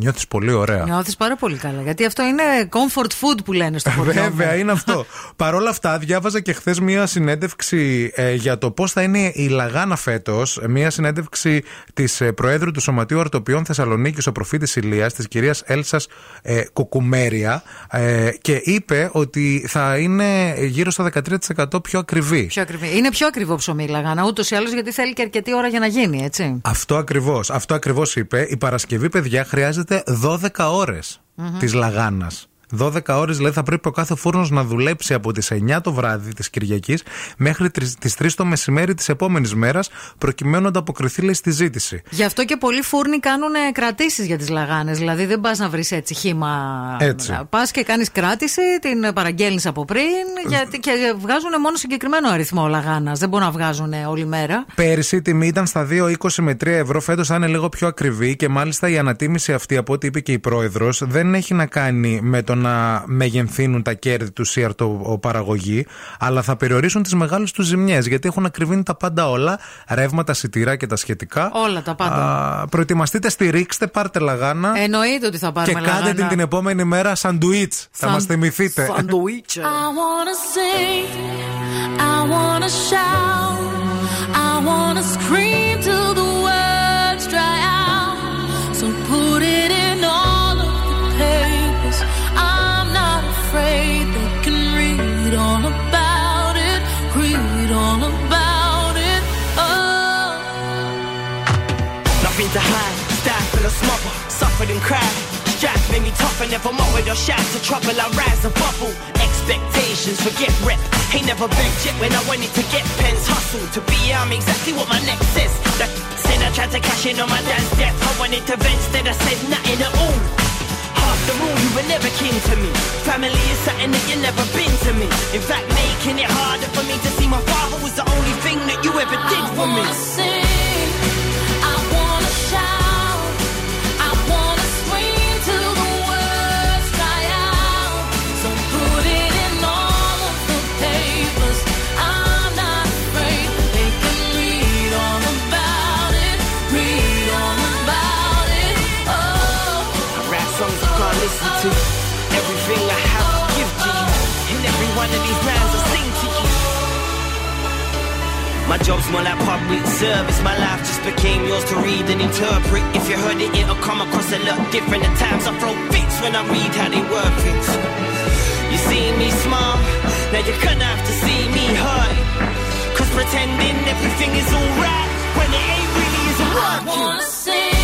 Speaker 1: νιώθεις πολύ ωραία.
Speaker 2: Νιώθεις πάρα πολύ καλά. Γιατί αυτό είναι comfort food που λένε στο χωριό. μου.
Speaker 1: Βέβαια, είναι αυτό. Παρ' όλα αυτά, διάβαζα και χθες μία συνέντευξη ε, για το πώς θα είναι η Λαγάνα φέτος. Μία συνέντευξη της Προέδρου του Σωματείου Αρτοπιών Θεσσαλονίκης, ο προφήτης Ηλίας, της κυρίας Έλσας ε, Κουκουμέρια, ε, και είπε ότι θα είναι γύρω στο 13% πιο ακριβή.
Speaker 2: Πιο ακριβή. Είναι πιο ακριβό ψωμί η λαγάνα ούτως ή άλλως γιατί θέλει και αρκετή ώρα για να γίνει, έτσι.
Speaker 1: Αυτό ακριβώς. Αυτό ακριβώς είπε. Η Παρασκευή, παιδιά, χρειάζεται 12 ώρες
Speaker 2: Μμμ.
Speaker 1: της λαγάνας. 12 ώρες δηλαδή θα πρέπει ο κάθε φούρνος να δουλέψει από τις 9 το βράδυ της Κυριακής μέχρι τις 3 το μεσημέρι της επόμενης μέρας, προκειμένου να ανταποκριθεί λέει, στη ζήτηση.
Speaker 2: Γι' αυτό και πολλοί φούρνοι κάνουν κρατήσεις για τις λαγάνες. Δηλαδή δεν πας να βρεις έτσι χήμα.
Speaker 1: Έτσι.
Speaker 2: Πας και κάνεις κράτηση, την παραγγέλνεις από πριν γιατί, και βγάζουν μόνο συγκεκριμένο αριθμό λαγάνας. Δεν μπορούν να βγάζουν όλη μέρα.
Speaker 1: Πέρυσι η τιμή ήταν στα 2,20 με 3 ευρώ. Φέτος θα είναι λίγο πιο ακριβή και μάλιστα η ανατίμηση αυτή, από ό,τι είπε και η πρόεδρος, δεν έχει να κάνει με το να μεγενθύνουν τα κέρδη του ή αρτοπαραγωγή, αλλά θα περιορίσουν τις μεγάλες τους ζημιές. Γιατί έχουν ακριβήνει τα πάντα όλα, ρεύματα, σιτηρά και τα σχετικά.
Speaker 2: Όλα τα πάντα.
Speaker 1: Α, προετοιμαστείτε, στηρίξτε, πάρτε λαγάνα.
Speaker 2: Εννοείται ότι θα
Speaker 1: και
Speaker 2: πάρουμε
Speaker 1: κάντε
Speaker 2: λαγάνα.
Speaker 1: την την επόμενη μέρα σαντουίτς. Θα
Speaker 2: Σαν-
Speaker 1: μας θυμηθείτε.
Speaker 2: Σαντουίτσε.
Speaker 14: I wanna sing, I wanna shout, I wanna scream till the
Speaker 6: and cried. Strife made me tougher, never mocked or shout to trouble. I rise a bubble. Expectations, forget rep. Ain't never been yet when I wanted to get pens. Hustle to be I'm exactly what my neck says. That said I tried to cash in on my dad's death. I wanted to vent, instead I said nothing at all. After all, you were never kin to me. Family is something that you never been to me. In fact, making it harder for me to see my father was the only thing that you ever did for me. My job's more like public service. My life just became yours to read and interpret. If you heard it, it'll come across a lot different. At times I throw fits when I read how they work things. You see me smile, now you're gonna have to see me hurt. Cause pretending everything is alright when it ain't really isn't
Speaker 14: I
Speaker 6: working.
Speaker 14: wanna sing,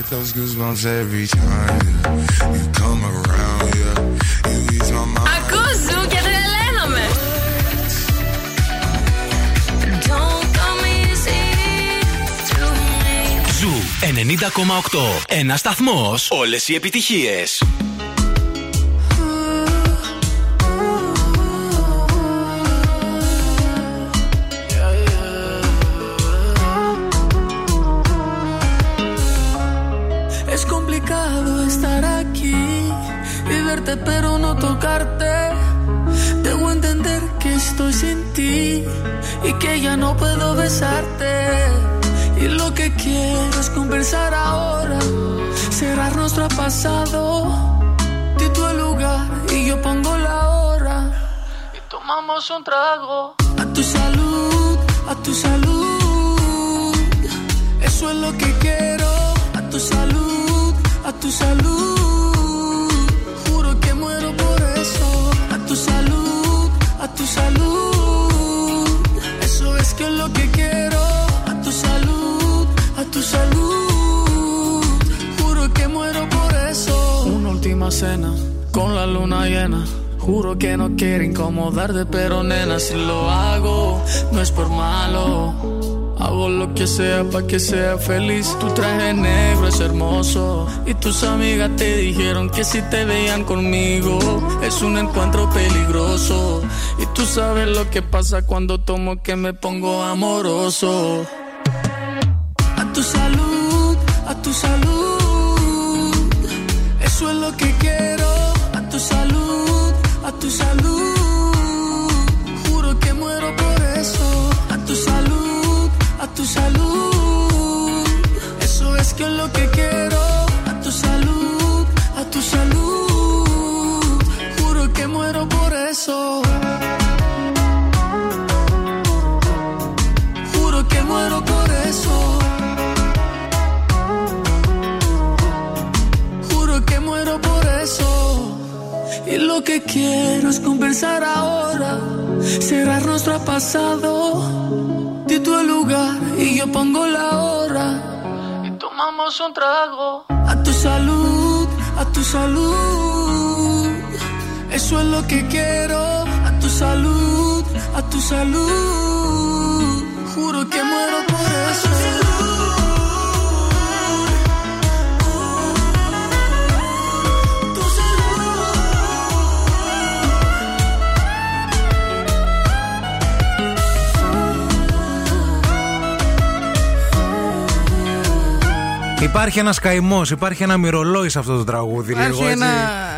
Speaker 17: get those goosebumps every time yeah. you come around. Yeah, you ease my mind.
Speaker 14: Ακούς Ζου και τρελαίνομαι. Don't come easy to me.
Speaker 10: Ζου 90,8. Ένα σταθμό. Όλε οι επιτυχίε.
Speaker 18: Debo entender que estoy sin ti y que ya no puedo besarte. Y lo que quiero es conversar ahora, cerrar nuestro pasado. Tú el lugar y yo pongo la hora. Y tomamos un trago. A tu salud, a tu salud. Eso es lo que quiero. A tu salud, a tu salud. Con la luna llena. Juro que no quiero incomodarte, pero nena, si lo hago, no es por malo. Hago lo que sea para que sea feliz. Tu traje negro es hermoso. Y tus amigas te dijeron que si te veían conmigo es un encuentro peligroso. Y tú sabes lo que pasa cuando tomo que me pongo amoroso. A tu salud, a tu salud. Tu salud. Juro que muero por eso. A tu salud, a tu salud. Eso es que es lo que quiero. A tu salud, a tu salud. Juro que muero por eso. Que quiero es conversar ahora, cerrar nuestro pasado. Di el lugar y yo pongo la hora. Y tomamos un trago. A tu salud, a tu salud. Eso es lo que quiero. A tu salud, a tu salud. Juro que muero por eso.
Speaker 1: Υπάρχει ένας καημός, υπάρχει ένα μυρολόι σε αυτό το τραγούδι.
Speaker 2: Υπάρχει
Speaker 1: λίγο, έτσι.
Speaker 2: ένα,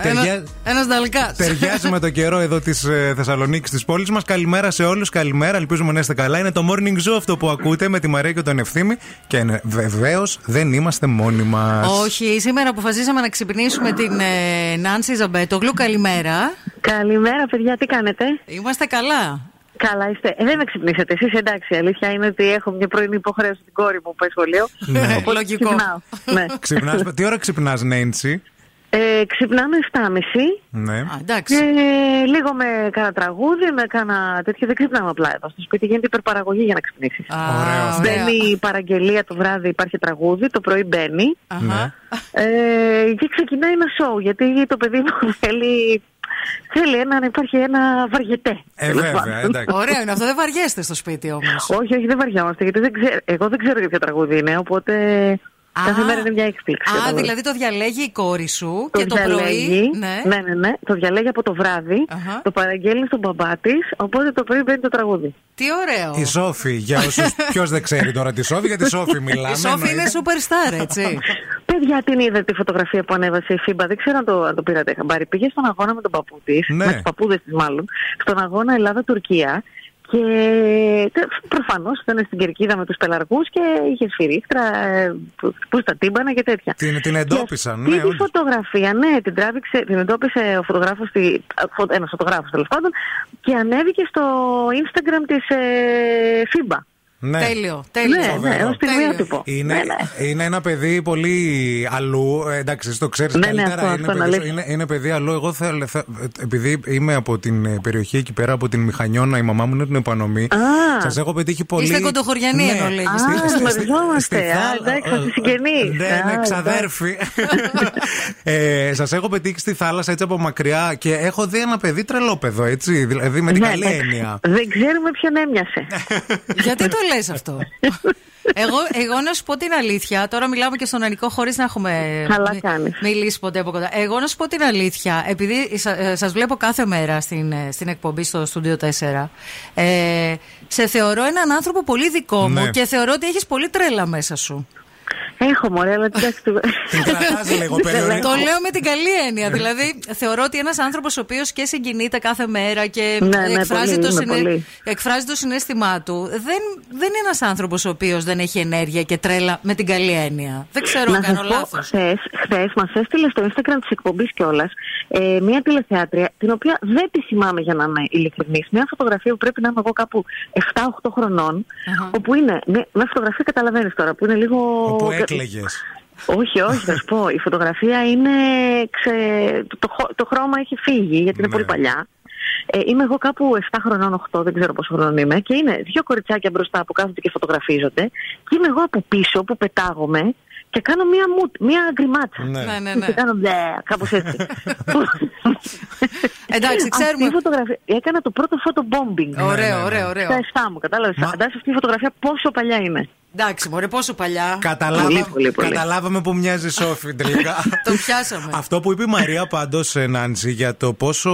Speaker 1: Ταιριά-
Speaker 2: ένας, ένας δαλκάς.
Speaker 1: Ταιριάζει με το καιρό εδώ της ε, Θεσσαλονίκης, της πόλης μας. Καλημέρα σε όλους. Καλημέρα. Ελπίζουμε να είστε καλά. Είναι το morning zoo αυτό που ακούτε με τη Μαρία και τον Ευθύμη. Και βεβαίως δεν είμαστε μόνοι μας.
Speaker 2: Όχι, σήμερα αποφασίσαμε να ξυπνήσουμε την ε, Νάνση Ζαμπέτογλου. Καλημέρα.
Speaker 19: Καλημέρα, παιδιά, τι κάνετε;
Speaker 2: Είμαστε καλά.
Speaker 19: Καλά είστε. Ε, δεν με ξυπνήσατε εσείς, εντάξει. Η αλήθεια είναι ότι έχω μια πρωινή υποχρέωση στην κόρη μου που πάει σχολείο.
Speaker 1: Ναι.
Speaker 19: Οπότε
Speaker 2: Λογικό.
Speaker 19: Ξυπνάω. ναι.
Speaker 1: Ξυπνάς, τι ώρα ξυπνάς, Νέιντσι;
Speaker 19: Ε, ξυπνάμε 7.30.
Speaker 1: Ναι.
Speaker 2: εντάξει.
Speaker 19: Και λίγο με κάνα τραγούδι, με κάνα τέτοιο. Δεν ξυπνάμε απλά εδώ. Στο σπίτι γίνεται υπερπαραγωγή για να ξυπνήσεις.
Speaker 1: Ωραίο αυτό.
Speaker 19: Μπαίνει η παραγγελία το βράδυ, υπάρχει τραγούδι, το πρωί μπαίνει.
Speaker 1: Ναι.
Speaker 19: Ε, και ξεκινάει ένα σοου, γιατί το παιδί μου θέλει, θέλει ένα, να υπάρχει ένα βαριετέ.
Speaker 1: Ε,
Speaker 19: τέλος
Speaker 1: βέβαια,
Speaker 19: πάντων.
Speaker 1: εντάξει.
Speaker 2: Ωραίο είναι αυτό, δεν βαριέστε στο σπίτι όμως.
Speaker 19: όχι, όχι, δεν βαριόμαστε, γιατί δεν ξέρω, εγώ δεν ξέρω για ποιο τραγούδι είναι, οπότε κάθε μέρα είναι μια έκπληξη.
Speaker 2: Α,
Speaker 19: κατάλαβες.
Speaker 2: δηλαδή το διαλέγει η κόρη σου
Speaker 19: Το
Speaker 2: και το
Speaker 19: διαλέγει,
Speaker 2: πρωί. Ναι.
Speaker 19: ναι, ναι, ναι, το διαλέγει από το βράδυ, το παραγγέλνει στον μπαμπά της, οπότε το πρωί μπαίνει το τραγούδι.
Speaker 2: Τι ωραίο.
Speaker 1: Η Σόφη, για όσους. Ποιος δεν ξέρει τώρα τη Σόφη, για τη Σόφη μιλάμε.
Speaker 2: Η Σόφη είναι
Speaker 1: εννοείται.
Speaker 2: superstar, έτσι.
Speaker 19: Παιδιά, την είδε τη φωτογραφία που ανέβασε η FIBA. Δεν ξέρω αν το, αν το πήρατε χαμπάρι. Πήγε στον αγώνα με τον παππού της,
Speaker 1: Ναι.
Speaker 19: με τους παππούδες της μάλλον, στον αγώνα Ελλάδα-Τουρκία. Και προφανώς ήταν στην κερκίδα με τους πελαργούς και είχε σφυρίχτρα, ε, που, που στα τύμπανα και τέτοια.
Speaker 1: Την, την εντόπισαν,
Speaker 19: Αυτή
Speaker 1: ναι,
Speaker 19: τη
Speaker 1: όντως.
Speaker 19: φωτογραφία, ναι, την τράβηξε, την εντόπισε ο φωτογράφος, ένας φωτογράφος τέλος πάντων, και ανέβηκε στο Instagram της ε, FIBA.
Speaker 1: Ναι.
Speaker 2: Τέλειο, τέλειο.
Speaker 19: Ναι, ναι,
Speaker 1: Φοβερό.
Speaker 19: ως στιγμιότυπο.
Speaker 1: Είναι,
Speaker 19: Ναι, ναι.
Speaker 1: είναι ένα παιδί πολύ αλλού. Ε, εντάξει, εσύ το ξέρεις
Speaker 19: Ναι, ναι,
Speaker 1: καλύτερα.
Speaker 19: αυτό,
Speaker 1: είναι,
Speaker 19: αυτό είναι
Speaker 1: παιδί,
Speaker 19: αλήθεια.
Speaker 1: είναι, είναι παιδί αλλού. Εγώ θέλω, θε- επειδή είμαι από την ε, περιοχή εκεί πέρα, από την Μηχανιώνα, η μαμά μου είναι την Επανομή.
Speaker 19: Α.
Speaker 1: Σας έχω πετύχει πολύ.
Speaker 2: Είστε κοντοχωριανοί
Speaker 1: Ναι.
Speaker 2: ενώ λέγεις.
Speaker 19: Α,
Speaker 1: Στη- στη- στη-
Speaker 19: γνωριζόμαστε.
Speaker 1: στη
Speaker 19: Α,
Speaker 1: θάλα-
Speaker 19: εντάξει, θα είστε συγγενείς.
Speaker 1: Ναι,
Speaker 19: Α,
Speaker 1: ναι,
Speaker 19: εντάξει.
Speaker 1: ξαδέρφοι. ε, Σας έχω πετύχει στη θάλασσα έτσι από μακριά και έχω δει ένα παιδί τρελόπεδο, έτσι. Δηλαδή με την
Speaker 19: Ναι,
Speaker 1: καλή
Speaker 19: ναι.
Speaker 1: έννοια.
Speaker 19: Δεν ξέρουμε ποιον έμοιασε.
Speaker 2: Γιατί το λες αυτό. εγώ, εγώ να σου πω την αλήθεια, τώρα μιλάμε και στον Ανικό χωρίς να έχουμε
Speaker 19: Καλά
Speaker 2: μι-
Speaker 19: κάνεις.
Speaker 2: μιλήσει ποτέ από κοντά. Εγώ να σου πω την αλήθεια, επειδή σα σας βλέπω κάθε μέρα στην, ε, στην εκπομπή στο Studio 4, ε, σε θεωρώ έναν άνθρωπο πολύ δικό μου
Speaker 1: Ναι.
Speaker 2: και θεωρώ ότι έχεις πολύ τρέλα μέσα σου.
Speaker 19: Έχω μωρέ, αλλά εντάξει. του-
Speaker 1: Την κρατάς λίγο
Speaker 19: Δεν
Speaker 1: περιορία.
Speaker 19: έχω.
Speaker 2: Το λέω με την καλή έννοια. δηλαδή, θεωρώ ότι ένας άνθρωπος ο οποίος και συγκινείται κάθε μέρα και
Speaker 19: Ναι, ναι,
Speaker 2: εκφράζει,
Speaker 19: πολύ,
Speaker 2: το
Speaker 19: είμαι πολύ.
Speaker 2: εκφράζει το συνέστημά του, δεν, δεν είναι ένας άνθρωπος ο οποίος δεν έχει ενέργεια και τρέλα με την καλή έννοια. Δεν ξέρω αν
Speaker 19: Να
Speaker 2: κάνω
Speaker 19: σας πω,
Speaker 2: λάθος.
Speaker 19: χθες, χθες μας έστειλε στο Instagram της εκπομπής κιόλας ε, μια τηλεθεάτρια, την οποία δεν τη θυμάμαι για να είμαι ειλικρινής. Μια φωτογραφία που πρέπει να είμαι εγώ κάπου 7-8 χρονών, όπου είναι μια, μια φωτογραφία, καταλαβαίνεις τώρα, που είναι λίγο...
Speaker 1: Όπου έκλεγε.
Speaker 19: Όχι, όχι, θα σου πω. Η φωτογραφία είναι. Ξε... Το, το, χω- το χρώμα έχει φύγει γιατί είναι
Speaker 1: Ναι.
Speaker 19: πολύ παλιά. Ε, είμαι εγώ κάπου 7 χρονών, 8, δεν ξέρω πόσο χρόνο είμαι. Και είναι δύο κοριτσάκια μπροστά που κάθονται και φωτογραφίζονται. Και είμαι εγώ από πίσω που πετάγομαι και κάνω μία, μουτ, μία γκριμάτσα.
Speaker 1: Ναι.
Speaker 2: Ναι, ναι, ναι.
Speaker 19: Και κάνω μπλε, κάπως έτσι.
Speaker 2: Εντάξει, ξέρουμε.
Speaker 19: Αυτή η φωτογραφία. Έκανα το πρώτο photobombing.
Speaker 2: Ωραίο,
Speaker 1: ναι, ναι.
Speaker 2: ωραίο, ωραίο.
Speaker 19: Στα 7 μου, κατάλαβες.
Speaker 1: Μα-
Speaker 19: Φαντάζεσαι αυτή η φωτογραφία πόσο παλιά είναι.
Speaker 2: Εντάξει, μωρέ, πόσο παλιά.
Speaker 1: Καταλάβα,
Speaker 19: Πολύ, πολύ, πολύ.
Speaker 1: Καταλάβαμε που μοιάζει η Σόφη τελικά.
Speaker 2: Το πιάσαμε.
Speaker 1: Αυτό που είπε η Μαρία πάντως, Νάνση, για το πόσο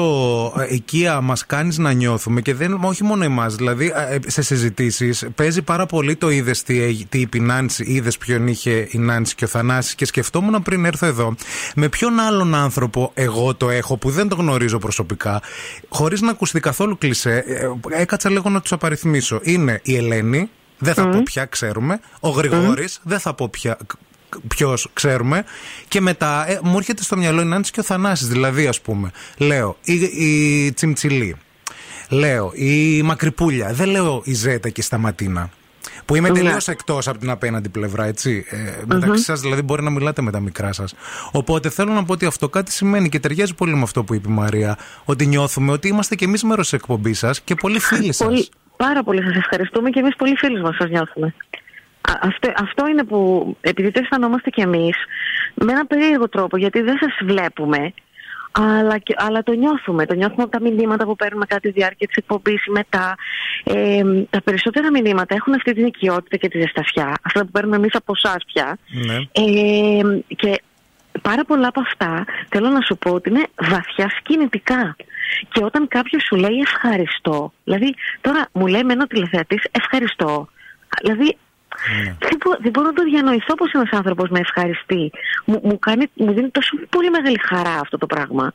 Speaker 1: ε, οικία μας κάνεις να νιώθουμε και δεν, όχι μόνο εμάς. Δηλαδή, ε, σε συζητήσεις παίζει πάρα πολύ το είδες τι, έγι- τι είπε η Νάνση, είδες ποιον είχε η Νάνση και ο Θανάσης και σκεφτόμουν πριν έρθω εδώ με ποιον άλλον άνθρωπο εγώ το έχω που δεν το γνωρίζω προσωπικά, χωρίς να ακουστεί καθόλου κλισέ. ε, Έκατσα λίγο να τους απαριθμίσω. Είναι η Ελένη, δεν θα πω πια, ξέρουμε. Ο Γρηγόρης, δεν θα πω πια, ποιος ξέρουμε. Και μετά ε, μου έρχεται στο μυαλό η Νάνση και ο Θανάσης. Δηλαδή, ας πούμε, λέω η, η Τσιμτσιλή. Λέω η Μακρυπούλια. Δεν λέω η Ζέτα και η Σταματίνα. Που είμαι
Speaker 19: Ναι.
Speaker 1: τελείως εκτός από την απέναντι πλευρά, έτσι. Ε, μεταξύ σας, δηλαδή, μπορεί να μιλάτε με τα μικρά σας. Οπότε θέλω να πω ότι αυτό κάτι σημαίνει και ταιριάζει πολύ με αυτό που είπε η Μαρία. Ότι νιώθουμε ότι είμαστε κι εμείς μέρος της εκπομπής σας και πολύ φίλοι σας.
Speaker 19: Πολύ, πάρα πολύ σας ευχαριστούμε και εμείς πολύ φίλους μας σας νιώθουμε. Α, αυτό, αυτό είναι που, επειδή το αισθανόμαστε κι εμείς, με ένα περίεργο τρόπο, γιατί δεν σας βλέπουμε, αλλά, και- αλλά το νιώθουμε. Το νιώθουμε από τα μηνύματα που παίρνουμε κατά τη διάρκεια της εκπομπής ή μετά. Ε, τα περισσότερα μηνύματα έχουν αυτή την οικειότητα και τη ζεστασιά, αυτά που παίρνουμε εμείς από εσάς πια.
Speaker 1: Ναι.
Speaker 19: Ε, και πάρα πολλά από αυτά θέλω να σου πω ότι είναι βαθιά σκηνητικά. Και όταν κάποιος σου λέει ευχαριστώ, δηλαδή τώρα μου λέει με ένα τηλεθεατής ευχαριστώ. Δηλαδή δεν, μπο- δεν μπορώ να το διανοηθώ πως ένας άνθρωπος με ευχαριστεί. Μου, μου, κάνει, μου δίνει τόσο πολύ μεγάλη χαρά αυτό το πράγμα.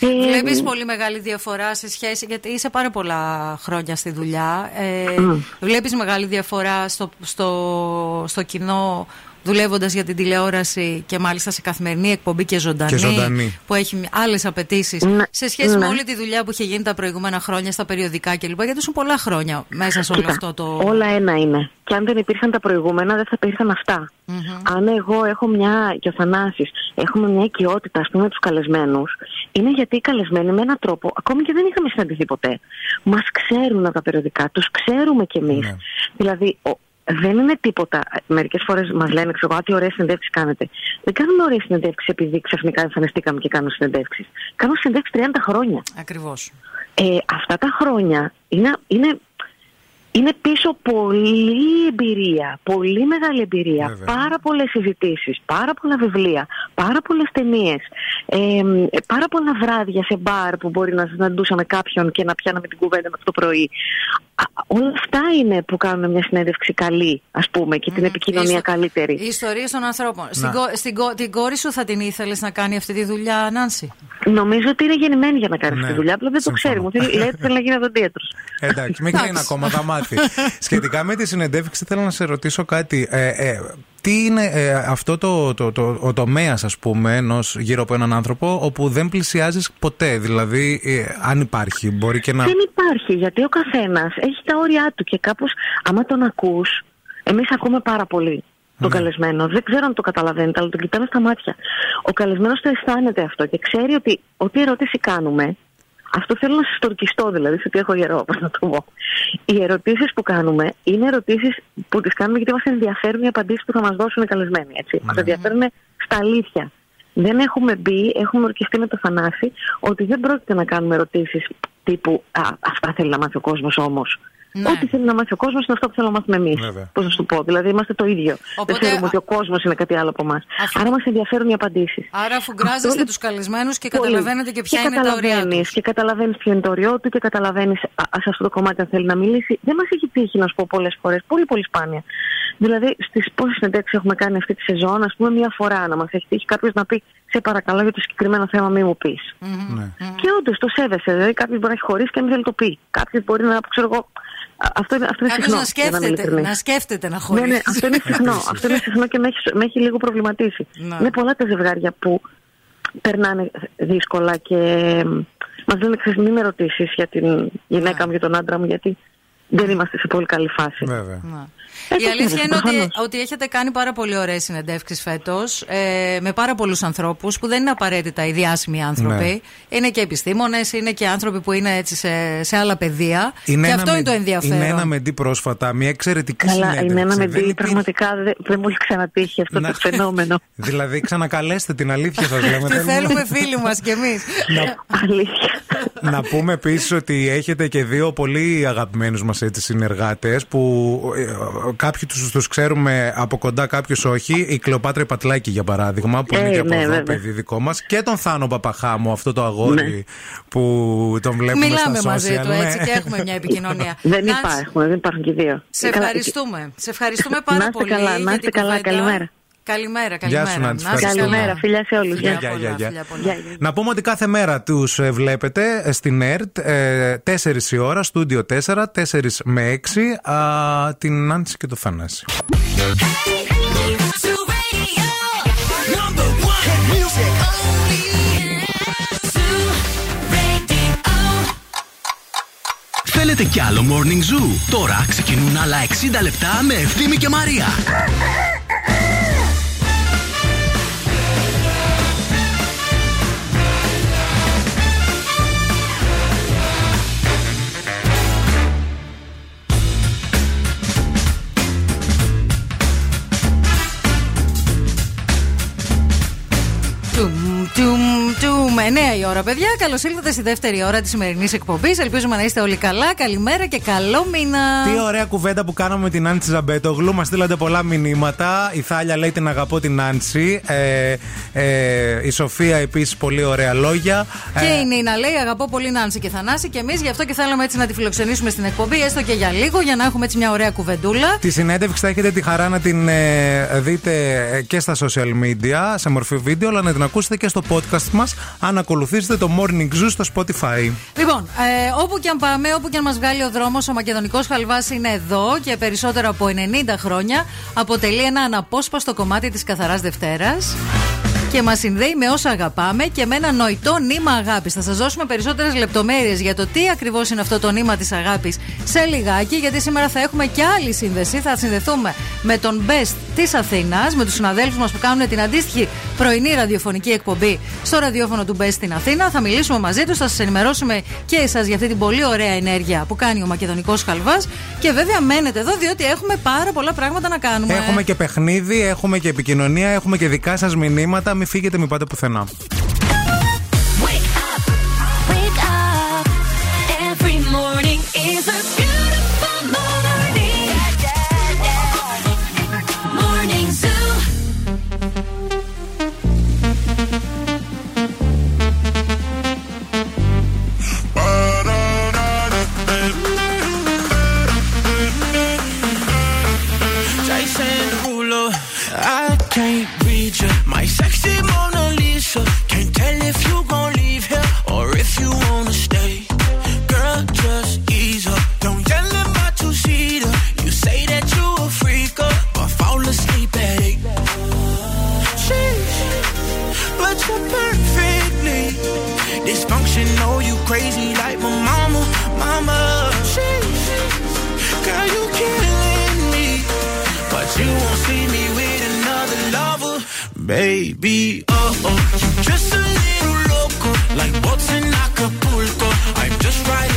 Speaker 19: Ε,
Speaker 2: Βλέπεις πολύ μεγάλη διαφορά σε σχέση. Γιατί είσαι πάρα πολλά χρόνια στη δουλειά. Ε,
Speaker 19: Μμ.
Speaker 2: Βλέπεις μεγάλη διαφορά στο, στο, στο κοινό δουλεύοντας για την τηλεόραση και μάλιστα σε καθημερινή εκπομπή και ζωντανή.
Speaker 1: Και ζωντανή.
Speaker 2: Που έχει άλλες απαιτήσεις.
Speaker 19: Ναι,
Speaker 2: Σε σχέση με
Speaker 19: ναι.
Speaker 2: όλη τη δουλειά που είχε γίνει τα προηγούμενα χρόνια στα περιοδικά κλπ. Γιατί ήσουν πολλά χρόνια μέσα σε όλο
Speaker 19: Κοίτα,
Speaker 2: αυτό το.
Speaker 19: Όλα ένα είναι. Και αν δεν υπήρχαν τα προηγούμενα, δεν θα υπήρχαν αυτά. Αν εγώ έχω μια, και ο Θανάσης, έχουμε μια οικειότητα, ας πούμε, με τους καλεσμένους, είναι γιατί οι καλεσμένοι με έναν τρόπο, ακόμη και δεν είχαμε συναντηθεί ποτέ, μας ξέρουν από τα περιοδικά, τους ξέρουμε κι εμείς.
Speaker 1: Ναι.
Speaker 19: Δηλαδή, ο, δεν είναι τίποτα. Μερικές φορές μας λένε, ξέρω, εγώ, «Α, τι ωραίες συνεντεύξεις κάνετε. Δεν κάνουμε ωραίες συνεντεύξεις επειδή ξαφνικά εμφανιστήκαμε και κάνουμε συνεντεύξεις. Κάνω συνεντεύξεις 30 χρόνια.
Speaker 2: Ακριβώς.
Speaker 19: Ε, αυτά τα χρόνια είναι, είναι, είναι πίσω πολύ εμπειρία, πολύ μεγάλη εμπειρία.
Speaker 1: Βέβαια.
Speaker 19: Πάρα πολλές συζητήσεις, πάρα πολλά βιβλία, πάρα πολλές ταινίες, ε, ε, πάρα πολλά βράδια σε μπαρ που μπορεί να συναντούσαμε κάποιον και να πιάναμε την κουβέντα μέχρι το πρωί. Α, όλα αυτά είναι που κάνουν μια συνέντευξη καλή, ας πούμε, και την επικοινωνία
Speaker 2: Ιστο-
Speaker 19: καλύτερη.
Speaker 2: Οι ιστορίε των ανθρώπων. Στην,
Speaker 1: Να.
Speaker 2: κο- στην κο- την κόρη σου θα την ήθελες να κάνει αυτή τη δουλειά, Νάνση;
Speaker 19: Νομίζω ότι είναι γεννημένη για να κάνει αυτή τη
Speaker 1: Ναι,
Speaker 19: δουλειά, απλά δεν το ξέρει. Μου θέλει, λέει ότι θέλει να γίνει οδοντίατρος.
Speaker 1: Εντάξει, μην κλείνει ακόμα, θα μάθει. Σχετικά με τη συνεντεύξη, θέλω να σε ρωτήσω κάτι. Ε, ε, τι είναι ε, αυτό το, το, το, ο τομέας, ας πούμε, ενός γύρω από έναν άνθρωπο, όπου δεν πλησιάζεις ποτέ; Δηλαδή, ε, αν υπάρχει, μπορεί και να.
Speaker 19: Δεν υπάρχει, γιατί ο καθένας έχει τα όρια του και κάπως, άμα τον ακούς, εμείς ακούμε πάρα πολύ τον καλεσμένο. Δεν ξέρω αν το καταλαβαίνετε, αλλά τον κοιτάμε στα μάτια. Ο καλεσμένος το αισθάνεται αυτό και ξέρει ότι ό,τι ερώτηση κάνουμε, αυτό θέλω να σας τορκιστώ δηλαδή, σε ότι έχω γερό, όπω να το πω. Οι ερωτήσεις που κάνουμε είναι ερωτήσεις που τις κάνουμε γιατί μας ενδιαφέρουν οι απαντήσεις που θα μας δώσουν οι καλεσμένοι. Έτσι. Μας ενδιαφέρουν στα αλήθεια. Δεν έχουμε μπει, έχουμε ορκιστεί με το Θανάση ότι δεν πρόκειται να κάνουμε ερωτήσεις τύπου Α, αυτά θέλει να μάθει ο κόσμος όμως.
Speaker 2: Ναι.
Speaker 19: Ό,τι θέλει να μάθει ο κόσμος είναι αυτό που θέλουμε να μάθουμε εμείς. Πώς να σου το πω. Δηλαδή είμαστε το ίδιο.
Speaker 2: Οπότε,
Speaker 19: δεν θεωρούμε ότι ο κόσμος είναι κάτι άλλο από εμάς. Άρα μας ενδιαφέρουν οι απαντήσεις.
Speaker 2: Άρα, αφού γκράζεστε τους καλεσμένους και καταλαβαίνετε και ποια
Speaker 19: και
Speaker 2: είναι τα ωριά τους.
Speaker 19: καταλαβαίνεις, Και καταλαβαίνεις ποιο είναι το όριό του και καταλαβαίνεις σε αυτό το κομμάτι αν θέλει να μιλήσει. Δεν μας έχει τύχει να σου πω πολλές φορές. Πολύ, πολύ σπάνια. Δηλαδή, στις πόσες συνεντεύξεις έχουμε κάνει αυτή τη σεζόν, ας πούμε, μία φορά να μας έχει τύχει κάποιος να πει Σε παρακαλώ για το συγκεκριμένο θέμα, μη μου πεις. Και όντως το σέβεσαι. Δηλαδή, κάποιος μπορεί να έχει χωρίσει και να μην θέλει το πει. Κάποιος μπορεί να, ξέρω εγώ, Α- Αυτό είναι, αυτό είναι
Speaker 2: Κάποιος
Speaker 19: συχνό.
Speaker 2: να
Speaker 19: για είμαι
Speaker 2: σκέφτεται,
Speaker 19: ειλικρινής.
Speaker 2: να σκέφτεται να
Speaker 19: Ναι,
Speaker 2: χωρίσει.
Speaker 19: ναι, αυτό είναι συχνό. αυτό είναι συχνό και με έχει, με έχει λίγο προβληματίσει.
Speaker 2: Ναι.
Speaker 19: Είναι πολλά τα ζευγάρια που περνάνε δύσκολα και μας λένε ξέρεις μην με ρωτήσεις για την γυναίκα μου, για τον άντρα μου, γιατί δεν είμαστε σε πολύ καλή φάση.
Speaker 1: Βέβαια.
Speaker 2: Η αλήθεια είναι ότι,
Speaker 19: προφανώς.
Speaker 2: ότι έχετε κάνει πάρα πολύ ωραίες συνεντεύξεις φέτος ε, με πάρα πολλούς ανθρώπους που δεν είναι απαραίτητα οι διάσημοι άνθρωποι. Είναι και επιστήμονες, είναι και άνθρωποι που είναι έτσι σε, σε άλλα πεδία. και
Speaker 1: ένα
Speaker 2: αυτό
Speaker 1: με-
Speaker 2: είναι το ενδιαφέρον.
Speaker 1: Είναι ένα μεντί πρόσφατα, μια εξαιρετική
Speaker 19: Καλά,
Speaker 1: συνέντευξη.
Speaker 19: είναι ένα με
Speaker 1: Δεν
Speaker 19: δει,
Speaker 1: υπήρχε-
Speaker 19: πραγματικά δεν, δεν μου έχει ξανατύχει αυτό
Speaker 1: Να-
Speaker 19: το φαινόμενο.
Speaker 1: Δηλαδή, ξανακαλέστε την αλήθεια σας, λέμε.
Speaker 2: Τη θέλουμε φίλοι μας κι εμείς.
Speaker 19: Αλήθεια.
Speaker 1: Να πούμε επίσης ότι έχετε και δύο πολύ αγαπημένους μας συνεργάτες που ε, κάποιοι τους τους ξέρουμε από κοντά, κάποιους όχι. Η Κλεοπάτρα η Πατλάκη, για παράδειγμα, που είναι
Speaker 19: Ε,
Speaker 1: και από
Speaker 19: ναι,
Speaker 1: εδώ
Speaker 19: βέβαια.
Speaker 1: παιδί δικό μας. Και τον Θάνο Παπαχάμο, αυτό το αγόρι που τον βλέπουμε
Speaker 2: Μιλάμε
Speaker 1: στα
Speaker 2: μαζί
Speaker 1: social.
Speaker 2: του
Speaker 1: ναι.
Speaker 2: έτσι και έχουμε μια επικοινωνία.
Speaker 19: Δεν
Speaker 2: Νάνση,
Speaker 19: υπάρχουν, δεν υπάρχουν και δύο.
Speaker 2: Σε
Speaker 19: Καλά,
Speaker 2: ευχαριστούμε. Σε ευχαριστούμε
Speaker 19: Να
Speaker 2: πάρα
Speaker 19: είστε
Speaker 2: πολύ.
Speaker 19: καλά, να
Speaker 2: για
Speaker 19: είστε
Speaker 2: την
Speaker 19: καλά,
Speaker 2: κουβέντα.
Speaker 19: Καλημέρα.
Speaker 2: Καλημέρα,
Speaker 1: Γεια
Speaker 2: καλημέρα.
Speaker 1: σου, Νάνση,
Speaker 2: Να είστε
Speaker 1: ευχαριστούμε.
Speaker 2: καλά.
Speaker 19: Καλημέρα, φιλιά σε όλους.
Speaker 1: Γεια,
Speaker 19: Γεια.
Speaker 1: γεια, γεια, γεια.
Speaker 2: φιλιά πολλά.
Speaker 19: Γεια, γεια.
Speaker 1: Να πούμε ότι κάθε μέρα τους βλέπετε ε, στην ΕΡΤ ε, 4 η ώρα, στούντιο 4, 4 με 6, α, την Νάνση και το Θανάση.
Speaker 5: Θέλετε κι άλλο Morning Zoo? Τώρα ξεκινούν άλλα 60 λεπτά με Ευθύμη και Μαρία.
Speaker 2: Τουμ, τουμ, τουμ. 9 η ώρα, παιδιά. Καλώς ήρθατε στη δεύτερη ώρα της σημερινής εκπομπής. Ελπίζουμε να είστε όλοι καλά. Καλημέρα και καλό μήνα.
Speaker 1: Τι ωραία κουβέντα που κάναμε με την Νάντσι Ζαμπέτογλου. Μας στείλατε πολλά μηνύματα. Η Θάλια λέει την αγαπώ την Νάντσι. Ε, ε, η Σοφία επίσης πολύ ωραία λόγια.
Speaker 2: Και
Speaker 1: Ε,
Speaker 2: η Νίνα λέει: Αγαπώ πολύ Νάνση και Θανάση και εμείς γι' αυτό και θέλαμε έτσι να τη φιλοξενήσουμε στην εκπομπή, έστω και για λίγο, για να έχουμε έτσι μια ωραία κουβεντούλα.
Speaker 1: Τη συνέντευξη θα έχετε τη χαρά να την ε, δείτε ε, και στα social media σε μορφή βίντεο, αλλά να την ακούσετε και στο podcast μας αν ακολουθήσετε το Morning Zoo στο Spotify.
Speaker 2: Λοιπόν, ε, όπου και αν πάμε, όπου και αν μας βγάλει ο δρόμος, ο μακεδονικός χαλβάς είναι εδώ και περισσότερο από 90 χρόνια αποτελεί ένα αναπόσπαστο κομμάτι της Καθαράς Δευτέρας. Και μας συνδέει με όσα αγαπάμε και με ένα νοητό νήμα αγάπης. Θα σας δώσουμε περισσότερες λεπτομέρειες για το τι ακριβώς είναι αυτό το νήμα της αγάπης σε λιγάκι, γιατί σήμερα θα έχουμε και άλλη σύνδεση. Θα συνδεθούμε με τον Best της Αθήνας, με τους συναδέλφους μας που κάνουν την αντίστοιχη πρωινή ραδιοφωνική εκπομπή στο ραδιόφωνο του Best στην Αθήνα. Θα μιλήσουμε μαζί τους, θα σας ενημερώσουμε και εσάς για αυτή την πολύ ωραία ενέργεια που κάνει ο μακεδονικός χαλβάς. Και βέβαια μένετε εδώ, διότι έχουμε πάρα πολλά πράγματα να κάνουμε.
Speaker 1: Έχουμε και παιχνίδι, έχουμε και επικοινωνία, έχουμε και δικά σας μηνύματα. Μην φύγετε, μην πάτε πουθενά.
Speaker 20: crazy like my mama, mama. She, she, girl, you killing me, but you won't see me with another lover, baby. Oh oh, just a little loco, like boats in Acapulco. I'm just
Speaker 5: right.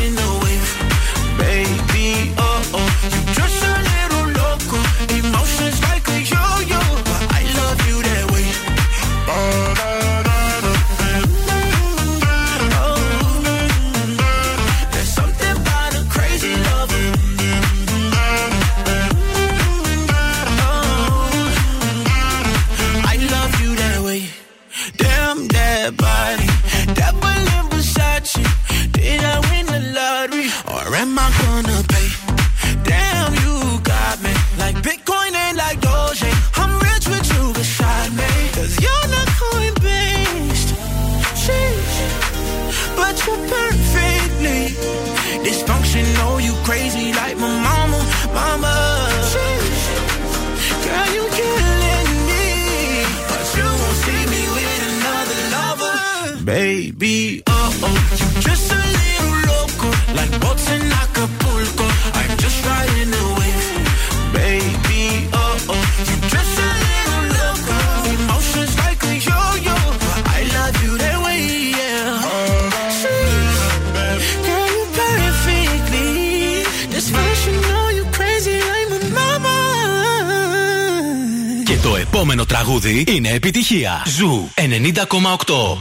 Speaker 5: επιτυχημένη είναι επιτυχία. Ζου 90,8.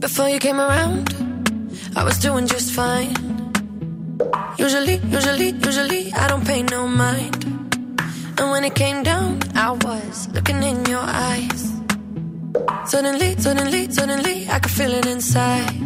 Speaker 8: Before you came around, I was doing just fine. Usually, usually, usually, I don't pay no mind. And when it came down, I was looking in your eyes. Suddenly, suddenly, suddenly, I could feel it inside.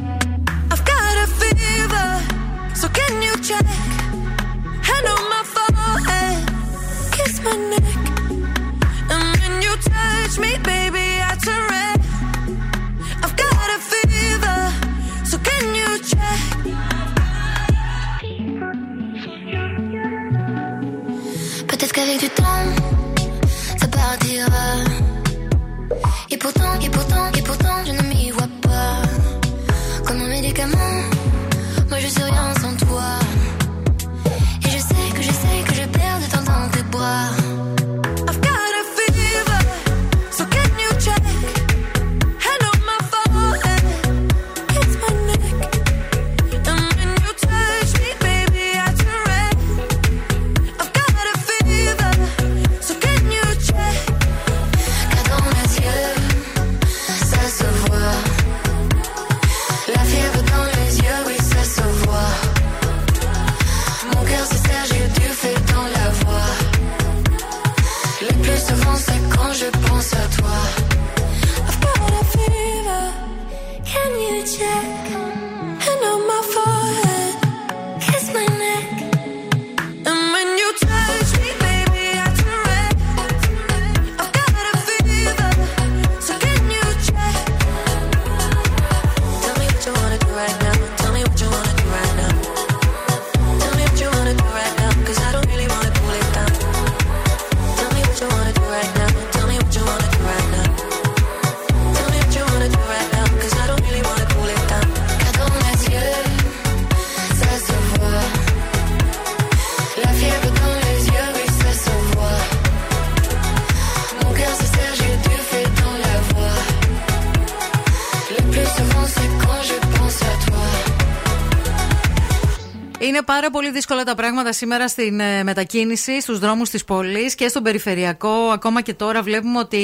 Speaker 2: πάρα πολύ δύσκολα τα πράγματα σήμερα στην ε, μετακίνηση, στους δρόμους της πόλης και στον περιφερειακό. Ακόμα και τώρα βλέπουμε ότι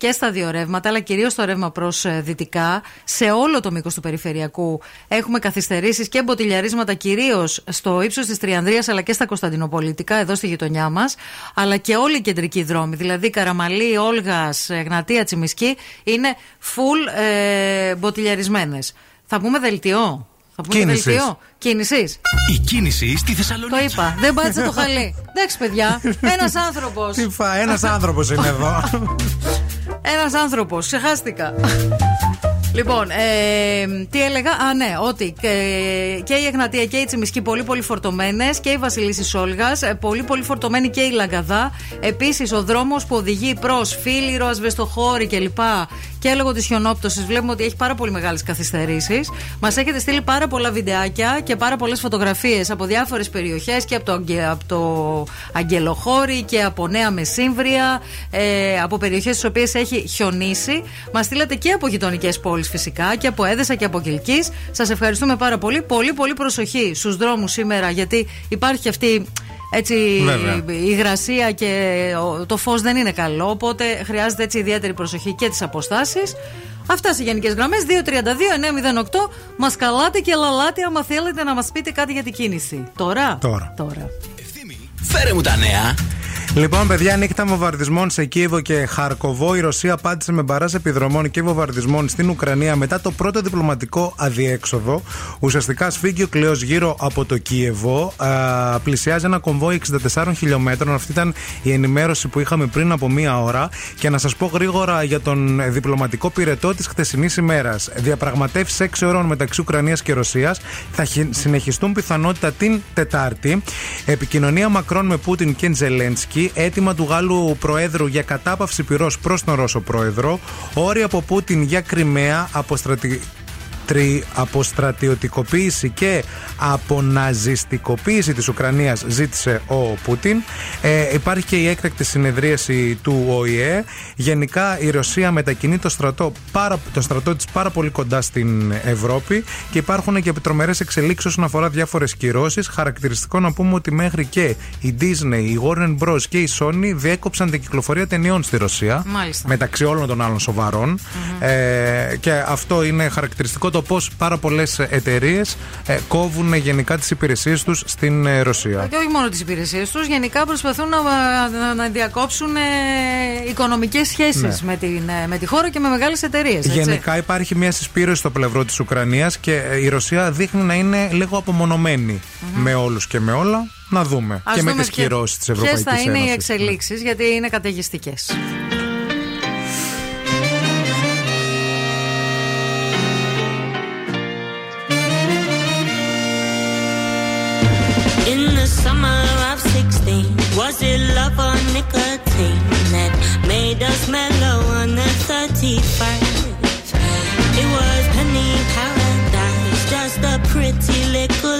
Speaker 2: και στα δύο ρεύματα, αλλά κυρίως στο ρεύμα προς ε, δυτικά, σε όλο το μήκος του περιφερειακού έχουμε καθυστερήσεις και μποτιλιαρίσματα κυρίως στο ύψος της Τριανδρίας αλλά και στα Κωνσταντινοπολιτικά, εδώ στη γειτονιά μας, αλλά και όλοι οι κεντρικοί δρόμοι. Δηλαδή Καραμαλή, Όλγας, Γνατία, Τσιμισκή είναι full ε, μποτιλιαρισμένες. Θα πούμε δελτιό. Θα πούμε
Speaker 1: Κίνησης.
Speaker 2: το δελτίο. Κίνηση.
Speaker 5: Η κίνηση στη
Speaker 2: Το είπα. Δεν πάτησε το χαλί. Εντάξει, παιδιά. Ένας άνθρωπος.
Speaker 1: Τι φα, ένας άνθρωπος είναι εδώ.
Speaker 2: Ένας άνθρωπος. Ξεχάστηκα. Λοιπόν, ε, τι έλεγα; Α, ναι, ότι και, και η Εγνατία και η Τσιμισκή πολύ πολύ φορτωμένες και η Βασιλίση Σόλγας. Πολύ πολύ φορτωμένη και η Λαγκαδά. Επίσης, ο δρόμος που οδηγεί προς Φίλιρο, Ασβεστοχώρη κλπ. Και λόγω της χιονόπτωσης βλέπουμε ότι έχει πάρα πολύ μεγάλες καθυστερήσεις. Μας έχετε στείλει πάρα πολλά βιντεάκια και πάρα πολλές φωτογραφίες από διάφορες περιοχές και από το, Αγγε- από το Αγγελοχώρη και από Νέα Μεσύμβρια. Ε, από περιοχές στις οποίες έχει χιονίσει. Μας στείλατε και από γειτονικές πόλεις φυσικά και από Έδεσα και από Κυλκής. Σας ευχαριστούμε πάρα πολύ. Πολύ πολύ προσοχή στους δρόμους σήμερα γιατί υπάρχει αυτή έτσι
Speaker 1: Βέβαια.
Speaker 2: η υγρασία και ο- το φως δεν είναι καλό οπότε χρειάζεται έτσι ιδιαίτερη προσοχή και τις αποστάσεις Αυτά σε γενικές γραμμές. 232-908. Μας καλάτε και λαλάτε άμα θέλετε να μας πείτε κάτι για την κίνηση. Τώρα.
Speaker 1: Τώρα.
Speaker 2: Τώρα.
Speaker 5: Φέρε μου τα νέα.
Speaker 1: Λοιπόν, παιδιά, νύχτα βομβαρδισμών σε Κίεβο και Χαρκοβό. Η Ρωσία απάντησε με μπαρά επιδρομών και βομβαρδισμών στην Ουκρανία μετά το πρώτο διπλωματικό αδιέξοδο. Ουσιαστικά σφίγγει ο κλέο γύρω από το Κίεβο. Α, πλησιάζει ένα κομβόι 64 χιλιόμετρων. Αυτή ήταν η ενημέρωση που είχαμε πριν από μία ώρα. Και να σας πω γρήγορα για τον διπλωματικό πυρετό της χθεσινής ημέρας. Διαπραγματεύσεις 6 ώρων μεταξύ Ουκρανίας και Ρωσίας θα χι- συνεχιστούν πιθανότητα την Τετάρτη. Επικοινωνία Μακρόν με Πούτιν και Τζελένσκι. Έτοιμα του Γάλλου Προέδρου για κατάπαυση πυρός προς τον Ρώσο Πρόεδρο. Όρια από Πούτιν για Κρυμαία. Αποστρατη... τρι- αποστρατιωτικοποίηση και αποναζιστικοποίηση της Ουκρανίας ζήτησε ο Πούτιν. Ε, υπάρχει και η έκτακτη συνεδρίαση του ΟΗΕ. Γενικά η Ρωσία μετακινεί το στρατό, πάρα, το στρατό της πάρα πολύ κοντά στην Ευρώπη και υπάρχουν και τρομερές εξελίξεις όσον αφορά διάφορες κυρώσεις. Χαρακτηριστικό να πούμε ότι μέχρι και η Disney, η Warner Bros. και η Sony διέκοψαν την κυκλοφορία ταινιών στη Ρωσία.
Speaker 2: Μάλιστα.
Speaker 1: Μεταξύ όλων των άλλων σοβαρών. Ε, και αυτό είναι χαρακτηριστικό το πώς πάρα πολλές εταιρείες ε, κόβουν γενικά τις υπηρεσίες τους στην ε, Ρωσία.
Speaker 2: Και όχι μόνο τις υπηρεσίες τους, γενικά προσπαθούν να, να, να διακόψουν ε, οικονομικές σχέσεις
Speaker 1: Ναι.
Speaker 2: με, την, ε, με τη χώρα και με μεγάλες εταιρείες.
Speaker 1: Γενικά υπάρχει μια συσπήρωση στο πλευρό της Ουκρανίας και ε, η Ρωσία δείχνει να είναι λίγο απομονωμένη με όλους και με όλα. Να δούμε. και με τις κυρώσεις της Ευρωπαϊκής
Speaker 2: Ποιες θα είναι οι
Speaker 1: Ένωσης.
Speaker 2: εξελίξεις, γιατί είναι
Speaker 21: καταιγιστικές. Was love or nicotine that made us mellow on the 31st? It was penny paradise, just a pretty little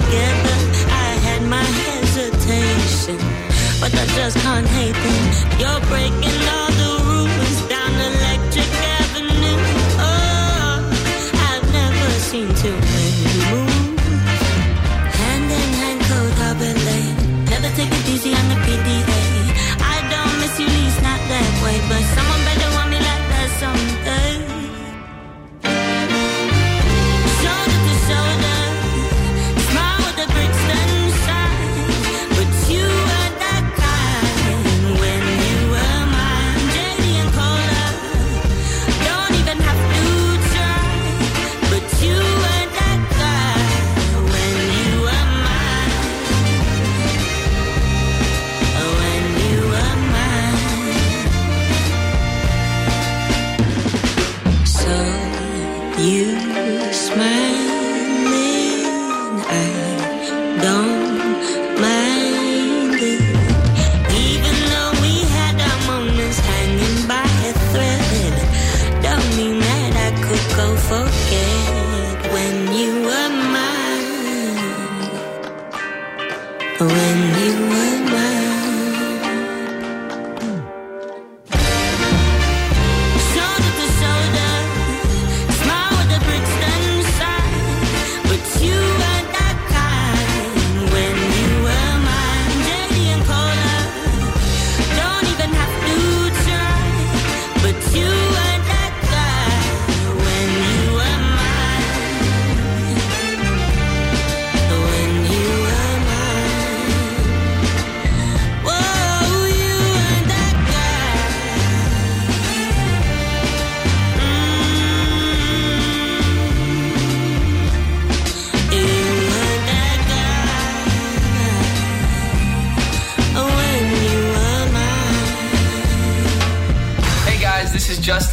Speaker 21: together. I had my hesitation, but I just can't hate them. You're breaking all the rules down Electric Avenue. Oh, I've never seen too